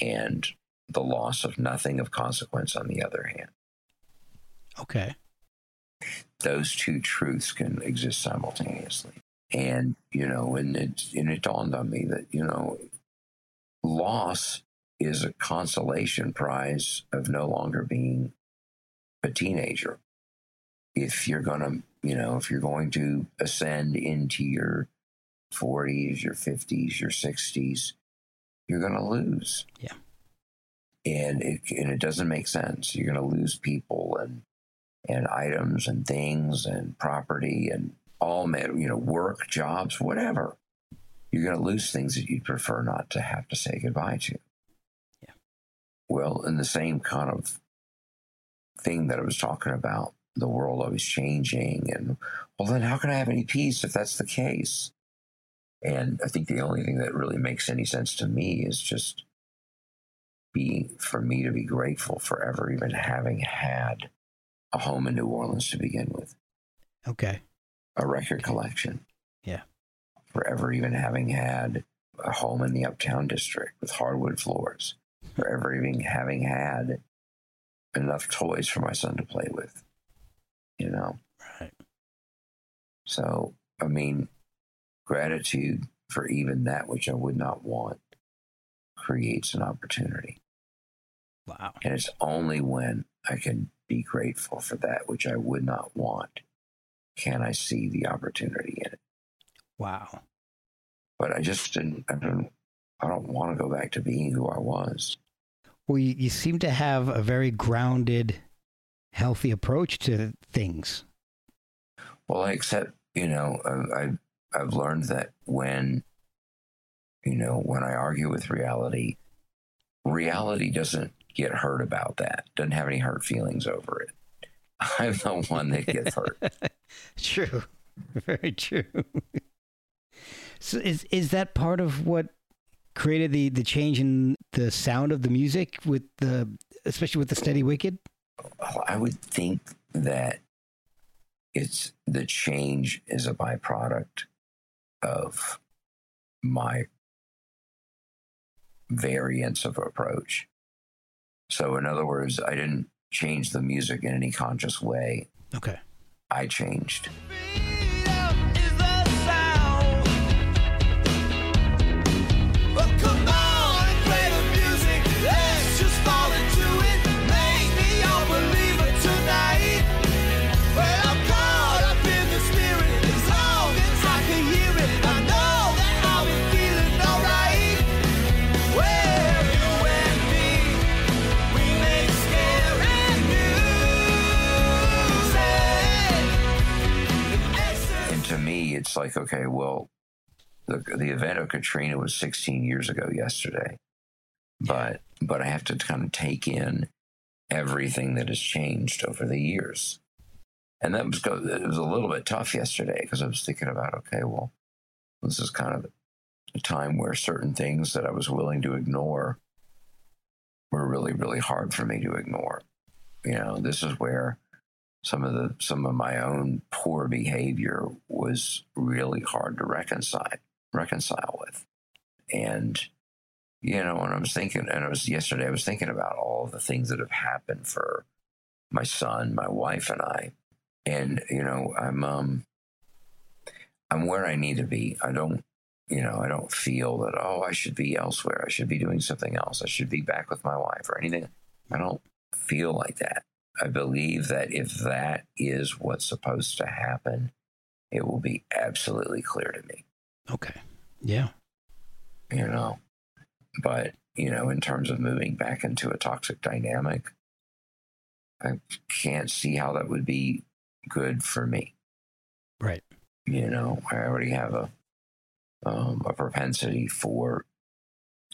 and the loss of nothing of consequence on the other hand. Okay. Those two truths can exist simultaneously. And, you know, and it, and it dawned on me that, you know, loss is a consolation prize of no longer being a teenager. If you're going to, you know, if you're going to ascend into your 40s, your 50s, your 60s, you're going to lose. Yeah. And it, and it doesn't make sense. You're going to lose people and, and items and things and property and all, ma- you know, work, jobs, whatever. You're going to lose things that you'd prefer not to have to say goodbye to. Yeah. well, in the same kind of thing that I was talking about, the world always changing, and well, then how can I have any peace if that's the case? And I think the only thing that really makes any sense to me is just being for me to be grateful for ever even having had a home in New Orleans to begin with, Okay. A record collection. Yeah. For ever even having had a home in the Uptown District with hardwood floors. For ever even having had enough toys for my son to play with. You know? Right. So, I mean, gratitude for even that which I would not want creates an opportunity. Wow. And it's only when I can be grateful for that which I would not want can I see the opportunity in it. Wow. But I just didn't, I don't, I don't want to go back to being who I was. Well, you, you seem to have a very grounded, healthy approach to things. Well, I accept, you know, I, I've, I've learned that when, you know, when I argue with reality, reality doesn't get hurt about that, doesn't have any hurt feelings over it. I'm the one that gets hurt. True. Very true. so is is that part of what created the the change in the sound of the music with the especially with the steady wicked? Well, I would think that it's the change is a byproduct of my variance of approach. So, in other words, I didn't change the music in any conscious way. Okay. I changed. Like, okay, well, the the event of Katrina was 16 years ago yesterday, but but I have to kind of take in everything that has changed over the years, and that was go- it was a little bit tough yesterday because I was thinking about, okay, well, this is kind of a time where certain things that I was willing to ignore were really really hard for me to ignore. You know, this is where some of the some of my own poor behavior was really hard to reconcile reconcile with. And you know and i was thinking and it was yesterday i was thinking about all the things that have happened for my son my wife and i. And you know i'm um i'm where i need to be. I don't you know i don't feel that oh i should be elsewhere. I should be doing something else. I should be back with my wife or anything. I don't feel like that I believe that if that is what's supposed to happen, it will be absolutely clear to me, Okay. Yeah. you know. But, you know, in terms of moving back into a toxic dynamic, I can't see how that would be good for me. Right. You know, I already have a um, a propensity for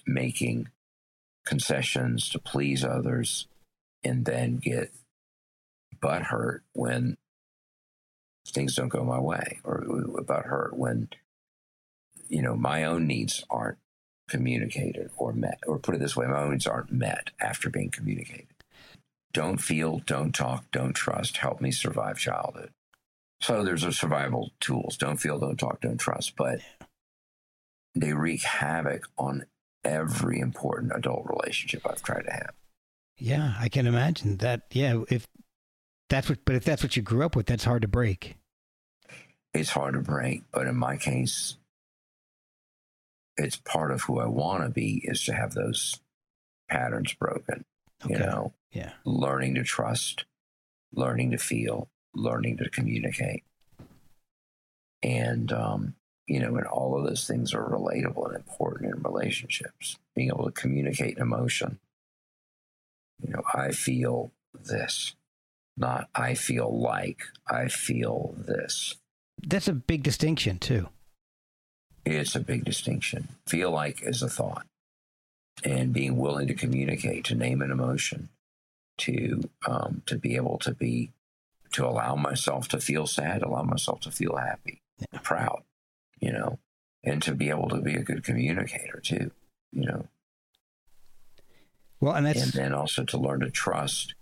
making concessions to please others and then get butt hurt when things don't go my way or butt hurt when you know my own needs aren't communicated or met or put it this way my own needs aren't met after being communicated don't feel don't talk don't trust help me survive childhood so there's a survival tools don't feel don't talk don't trust but they wreak havoc on every important adult relationship i've tried to have Yeah, I can imagine that. Yeah, if that's what, but if that's what you grew up with, that's hard to break. it's hard to break, but in my case, it's part of who I want to be is to have those patterns broken. You know, Yeah. learning to trust, learning to feel, learning to communicate. And, um, you know, and all of those things are relatable and important in relationships. Being able to communicate an emotion. You know, I feel this, not I feel like, I feel this. That's a big distinction too. It's a big distinction. Feel like is a thought. and being willing to communicate, to name an emotion, to um, to be able to be to allow myself to feel sad, allow myself to feel happy, proud, you know, and to be able to be a good communicator too, you know. Well, and that's and then also to learn to trust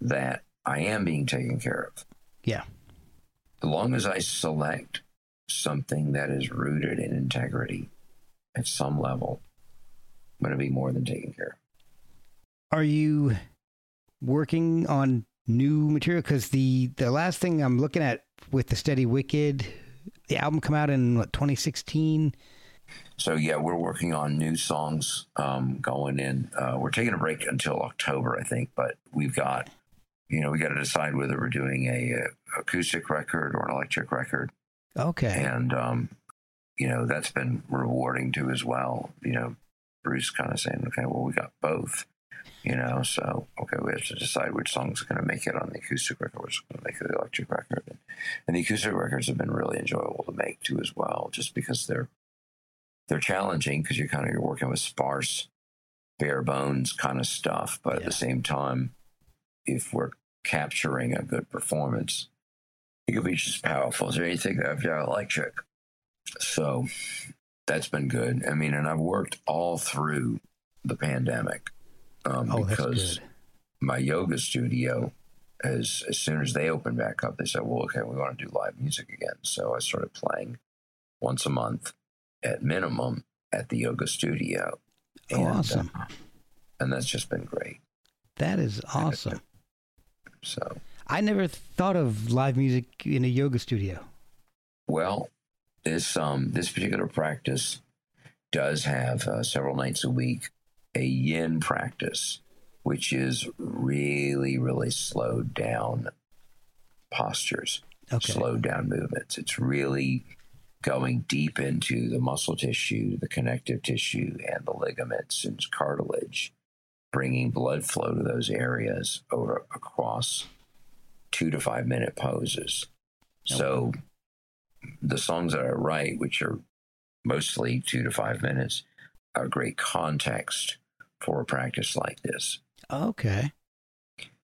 that I am being taken care of. yeah, As long as I select something that is rooted in integrity at some level, I'm going to be more than taken care of. are you working on new material? Because the the last thing I'm looking at with the Steady Wicked, the album come out in what 2016. So yeah, we're working on new songs um, going in. Uh, we're taking a break until October, I think, but we've got, you know, we got to decide whether we're doing a, uh acoustic record or an electric record, Okay, and um, you know that's been rewarding too as well. You know, Bruce kind of saying, okay, well we got both, you know, so okay, we have to decide which songs are going to make it on the acoustic record, which is going to make it the electric record, and, and the acoustic records have been really enjoyable to make too as well, just because they're they're challenging because you're kind of you're working with sparse, bare bones kind of stuff, but at the same time, if we're capturing a good performance, it could be just powerful as anything that I've done electric. So that's been good. I mean, and I've worked all through the pandemic um, oh, because my yoga studio, as as soon as they opened back up, they said, "Well, okay, we want to do live music again." So I started playing once a month, at minimum, at the yoga studio. Oh, awesome. uh, and that's just been great. That is awesome. So, I never thought of live music in a yoga studio. well, this um this particular practice does have uh, several nights a week a yin practice, which is really really slowed down postures. Okay. slow down movements. It's really going deep into the muscle tissue, the connective tissue, and the ligaments and cartilage, bringing blood flow to those areas over across two to five minute poses. So the songs that I write, which are mostly two to five minutes, are great context for a practice like this. Okay.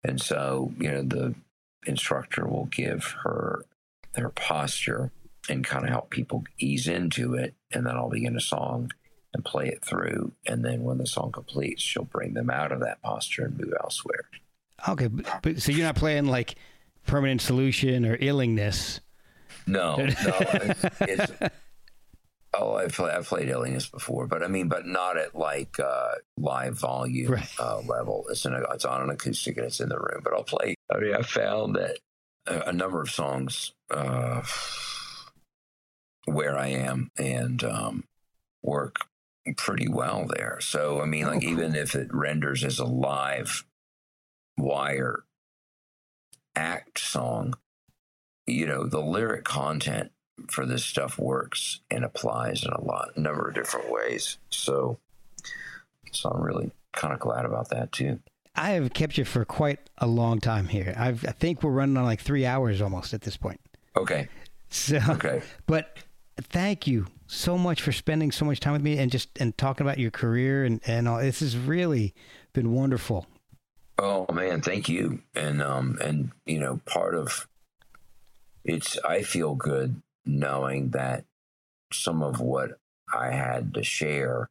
And so, you know, the instructor will give her their posture and kind of help people ease into it. And then I'll begin a song and play it through. And then when the song completes, she'll bring them out of that posture and move elsewhere. Okay, but, but so you're not playing like permanent solution or illingness. No, no. it's, it's, oh, I've, play, I've played Aliens before, but I mean, but not at like uh, live volume Right. uh, level. It's, in a, it's on an acoustic and it's in the room, but I'll play. I mean, I found that a, a number of songs uh, where I am and um, work pretty well there. So, I mean, like, Oh, even if it renders as a live wire act song, you know, the lyric content for this stuff works and applies in a lot, a number of different ways. So, so I'm really kind of glad about that too. I have kept you for quite a long time here. I've, I think we're running on like three hours almost at this point. Okay. So, Okay. but thank you so much for spending so much time with me and just and talking about your career and and all. This has really been wonderful. Oh man, thank you. And um and you know, part of it's I feel good knowing that some of what I had to share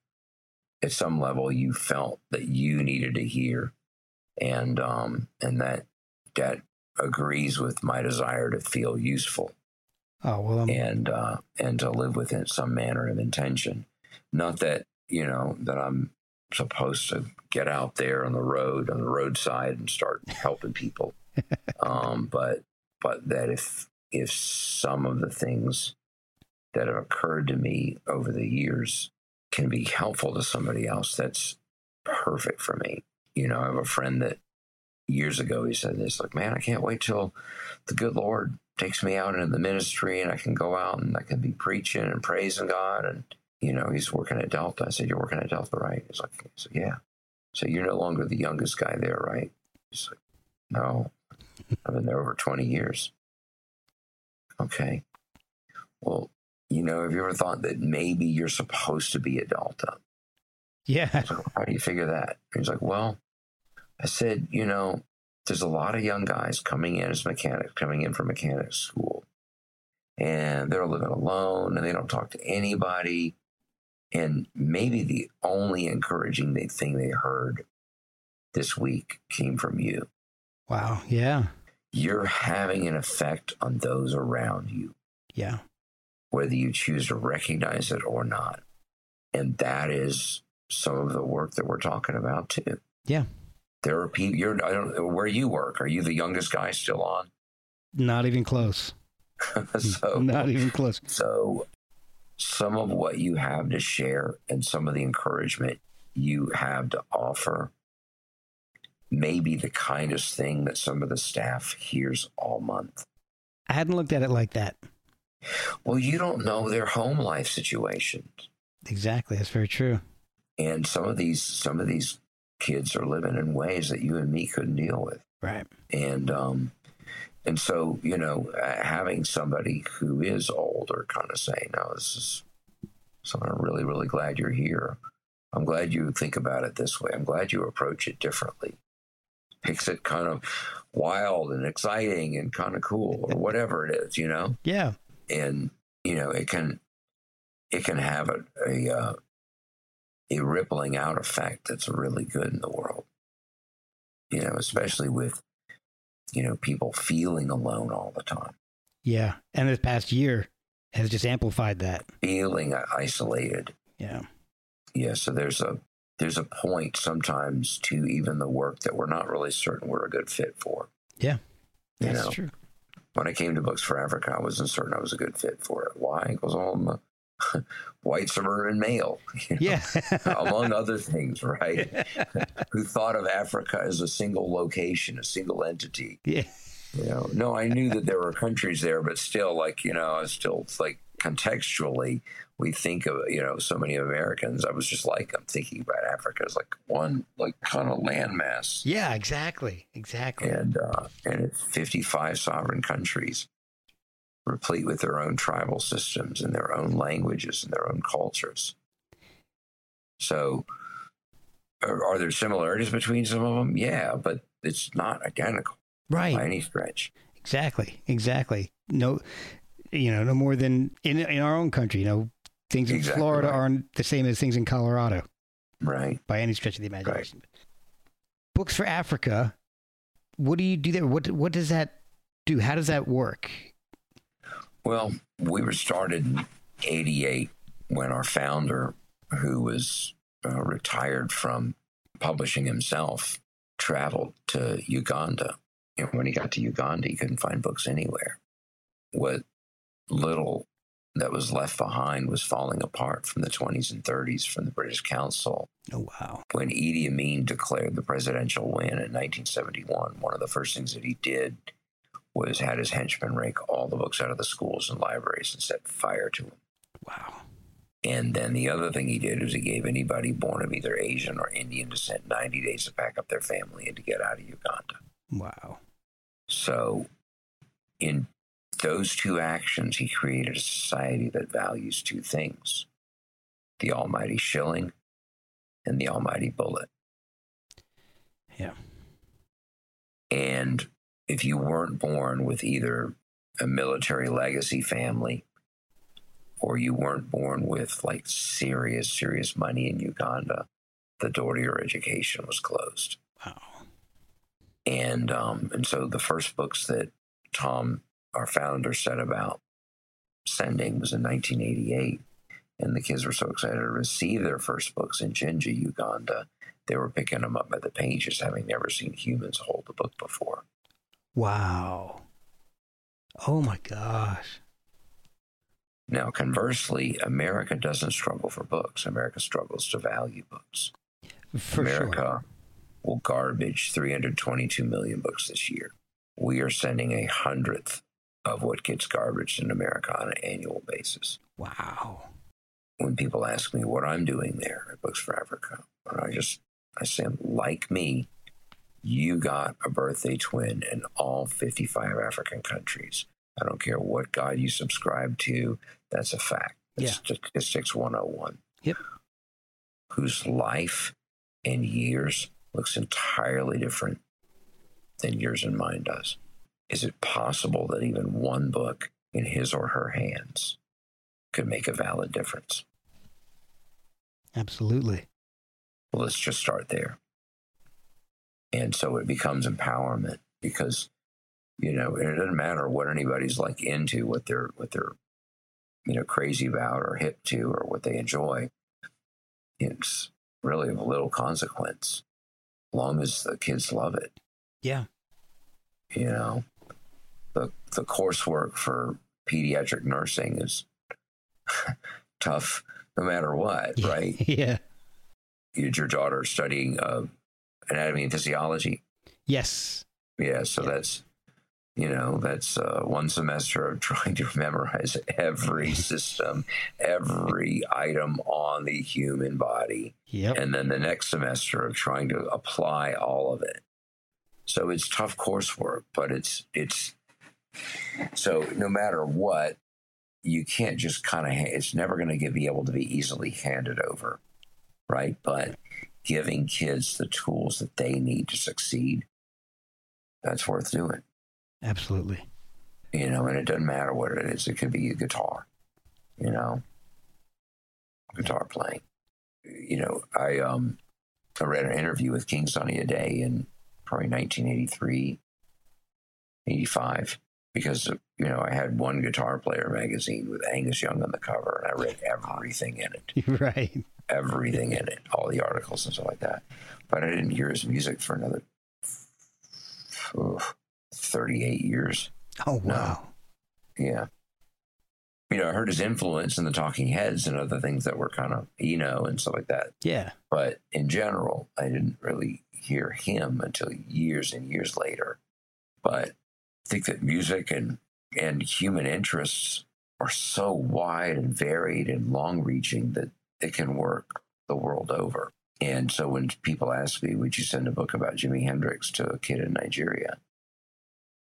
at some level you felt that you needed to hear and um and that that agrees with my desire to feel useful Oh well, I'm, and uh, and to live within some manner of intention. Not that you know that I'm supposed to get out there on the road on the roadside and start helping people, um, but but that if if some of the things that have occurred to me over the years can be helpful to somebody else, that's perfect for me. You know, I have a friend that years ago he said this like, man, I can't wait till the good Lord takes me out into the ministry and I can go out and I can be preaching and praising God. And, you know, he's working at Delta. I said, You're working at Delta, right? He's like, said, Yeah. So you're no longer the youngest guy there, right? He's like, No. I've been there over 20 years. Okay. Well, you know, have you ever thought that maybe you're supposed to be at Delta? Yeah. Like, How do you figure that? He's like, Well, I said, you know, there's a lot of young guys coming in as mechanics, coming in from mechanic school, and they're living alone and they don't talk to anybody. And maybe the only encouraging thing they heard this week came from you. Wow. Yeah. You're having an effect on those around you, Yeah. whether you choose to recognize it or not. And that is some of the work that we're talking about too. Yeah. There are people. You're. I don't where you work. Are you the youngest guy still on? Not even close. so Not even close. So, some of what you have to share and some of the encouragement you have to offer may be the kindest thing that some of the staff hears all month. I hadn't looked at it like that. Well, you don't know their home life situations. Exactly. That's very true. And some of these some of these kids are living in ways that you and me couldn't deal with. Right. and um and so you know uh, having somebody who is older kind of saying no this is so i'm really really glad you're here i'm glad you think about it this way i'm glad you approach it differently makes it kind of wild and exciting and kind of cool or whatever it is you know Yeah. and you know it can it can have a a, uh, a rippling out effect that's really good in the world you know especially with you know people feeling alone all the time Yeah. And this past year has just amplified that. feeling isolated Yeah. yeah so there's a there's a point sometimes to even the work that we're not really certain we're a good fit for Yeah. You That's know. true. when I came to Books for Africa, I wasn't certain I was a good fit for it. Why? Because I'm a white suburban male, you know, Yeah. among other things, right? Who thought of Africa as a single location, a single entity. yeah. You know, no, I knew that there were countries there, but still, like you know, I still like contextually, we think of you know so many Americans. I was just like I'm thinking about Africa as like one like kind of landmass Yeah. Exactly. Exactly. and uh, and it's 55 sovereign countries, replete with their own tribal systems and their own languages and their own cultures. So, are, are there similarities between some of them? Yeah, but it's not identical Right. by any stretch. Exactly. Exactly. No, you know, no more than in in our own country. You know, things in Exactly Florida right. aren't the same as things in Colorado Right. by any stretch of the imagination. Books for Africa. What do you do there? What what does that do? How does that work? Well, we were started in 88 when our founder, who was uh, retired from publishing himself, traveled to Uganda. And when he got to Uganda, he couldn't find books anywhere. What little that was left behind was falling apart from the 20s and 30s from the British Council. Oh wow. When Idi Amin declared the presidential win in 1971, one of the first things that he did was had his henchmen rake all the books out of the schools and libraries and set fire to them. Wow. And then the other thing he did was he gave anybody born of either Asian or Indian descent 90 days to pack up their family and to get out of Uganda. Wow. So, in those two actions, he created a society that values two things the almighty shilling and the almighty bullet. Yeah. And if you weren't born with either a military legacy family or you weren't born with like serious, serious money in Uganda, the door to your education was closed. Wow. And um, and so the first books that Tom, our founder, set about sending was in 1988. And the kids were so excited to receive their first books in Jinja, Uganda. They were picking them up by the pages, having never seen humans hold a book before. Wow. Oh my gosh. Now, conversely, America doesn't struggle for books. America struggles to value books. For America sure. will garbage 322 million books this year. We are sending a hundredth of what gets garbaged in America on an annual basis. Wow. When people ask me what I'm doing there at Books for Africa, I just I say, like me, you got a birthday twin in all 55 African countries. I don't care what God you subscribe to. That's a fact. It's Yeah. Statistics 101. Yep. whose life and years looks entirely different than yours and mine does. Is it possible that even one book in his or her hands could make a valid difference? Absolutely. Well, let's just start there. And so it becomes empowerment because, you know, it doesn't matter what anybody's like into, what they're, what they're, you know, crazy about or hip to or what they enjoy. It's really of little consequence, long as the kids love it. Yeah. You know, the the coursework for pediatric nursing is tough no matter what, right? yeah. You your daughter studying uh, anatomy and physiology. Yes. Yeah, so Yeah. that's you know that's uh, one semester of trying to memorize every system, every item on the human body, Yep. and then the next semester of trying to apply all of it. So it's tough coursework, but it's it's so no matter what, you can't just kind of it's never going to be able to be easily handed over, right? But giving kids the tools that they need to succeed, that's worth doing. Absolutely. You know, and it doesn't matter what it is. It could be a guitar, you know, guitar playing. You know, I um I read an interview with King Sunny Adé in probably 1983, 85, because you know I had one guitar player magazine with Angus Young on the cover, and I read everything in it, right. everything in it, all the articles and stuff like that. But I didn't hear his music for another oh, 38 years. Oh No. wow. Yeah. You know, I heard his influence in the Talking Heads and other things that were kind of you know and stuff like that. Yeah. But in general, I didn't really hear him until years and years later. But think that music and, and human interests are so wide and varied and long reaching that it can work the world over. And so when people ask me, would you send a book about Jimi Hendrix to a kid in Nigeria?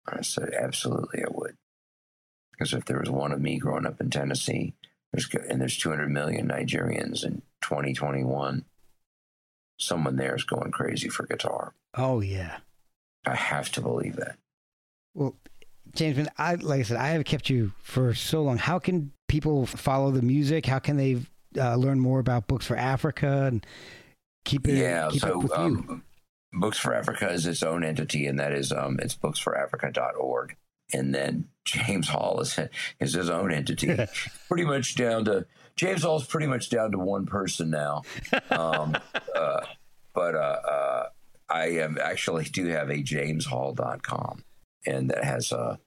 I said, absolutely, I would. Because if there was one of me growing up in Tennessee, there's and there's 200 million Nigerians in 2021, someone there is going crazy for guitar. Oh yeah. I have to believe that. Well, James, I like I said, I have kept you for so long. How can people follow the music? How can they uh, learn more about Books for Africa and keep it? yeah. keep up So you? um, Books for Africa is its own entity, and that is um, it's booksforafrica.org. And then James Hall is is his own entity, pretty much down to James Hall's pretty much down to one person now. Um, uh, but uh, uh, I am actually do have a jameshall.com, and that has a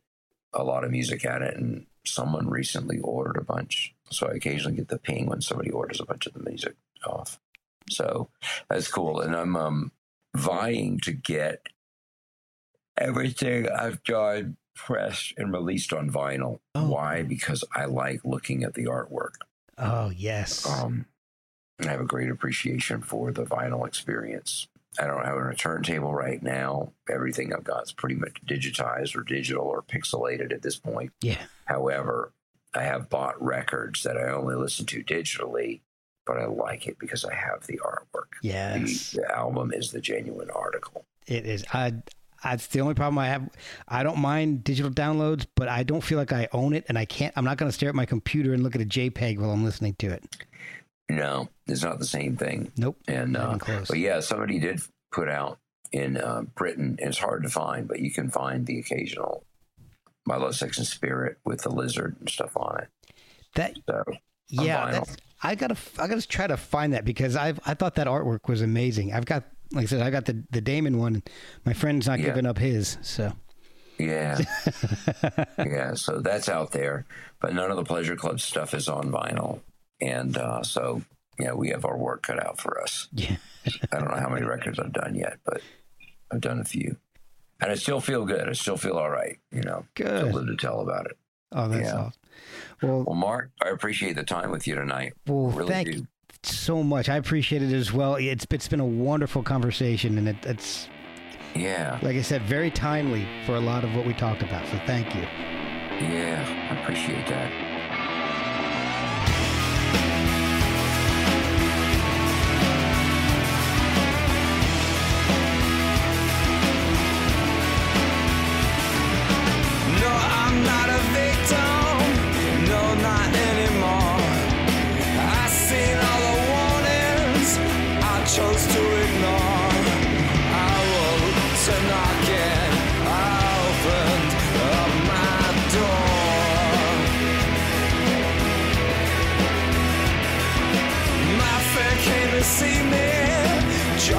a lot of music at it. And someone recently ordered a bunch, so I occasionally get the ping when somebody orders a bunch of the music off. So that's cool, and I'm um, vying to get everything I've done pressed and released on vinyl. Oh. Why? Because I like looking at the artwork. oh yes. Um, I have a great appreciation for the vinyl experience. I don't have a turntable right now. Everything I've got is pretty much digitized or digital or pixelated at this point. yeah. However, I have bought records that I only listen to digitally, but I like it because I have the artwork. Yes. The, the album is the genuine article. It is. I. That's the only problem I have. I don't mind digital downloads, but I don't feel like I own it, and I can't. I'm not going to stare at my computer and look at a JPEG while I'm listening to it. No, it's not the same thing. Nope. And uh, but yeah, somebody did put out in uh, Britain. It's hard to find, but you can find the occasional "My Love, Sex, and Spirit" with the lizard and stuff on it. That So yeah, I gotta I gotta try to find that because I've I thought that artwork was amazing. I've got like I said I got the the Daemon one. My friend's not Yeah. giving up his, so yeah, yeah. So that's out there, but none of the Pleasure Club stuff is on vinyl, and uh, so yeah, we have our work cut out for us. yeah. I don't know how many records I've done yet, but I've done a few, and I still feel good. I still feel all right. You know, Good. to live to tell about it. Oh, that's Yeah. awesome. Well, Well, Mark, I appreciate the time with you tonight. well, really thank do. you so much. I appreciate it as well. It's it's been a wonderful conversation, and it, it's Yeah, like I said, very timely for a lot of what we talked about. So thank you. yeah, I appreciate that.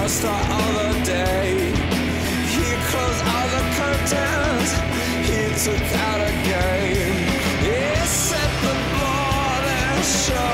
Just the other day. He closed all the curtains. He took out a game. He set the board and showed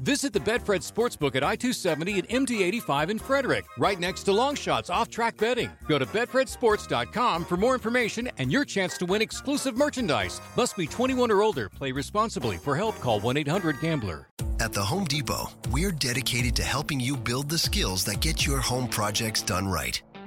Visit the Betfred Sportsbook at I 270 and MD 85 in Frederick, right next to Longshots off track betting. Go to BetfredSports.com for more information and your chance to win exclusive merchandise. Must be 21 or older. Play responsibly. For help, call 1 800 Gambler. At the Home Depot, we're dedicated to helping you build the skills that get your home projects done right.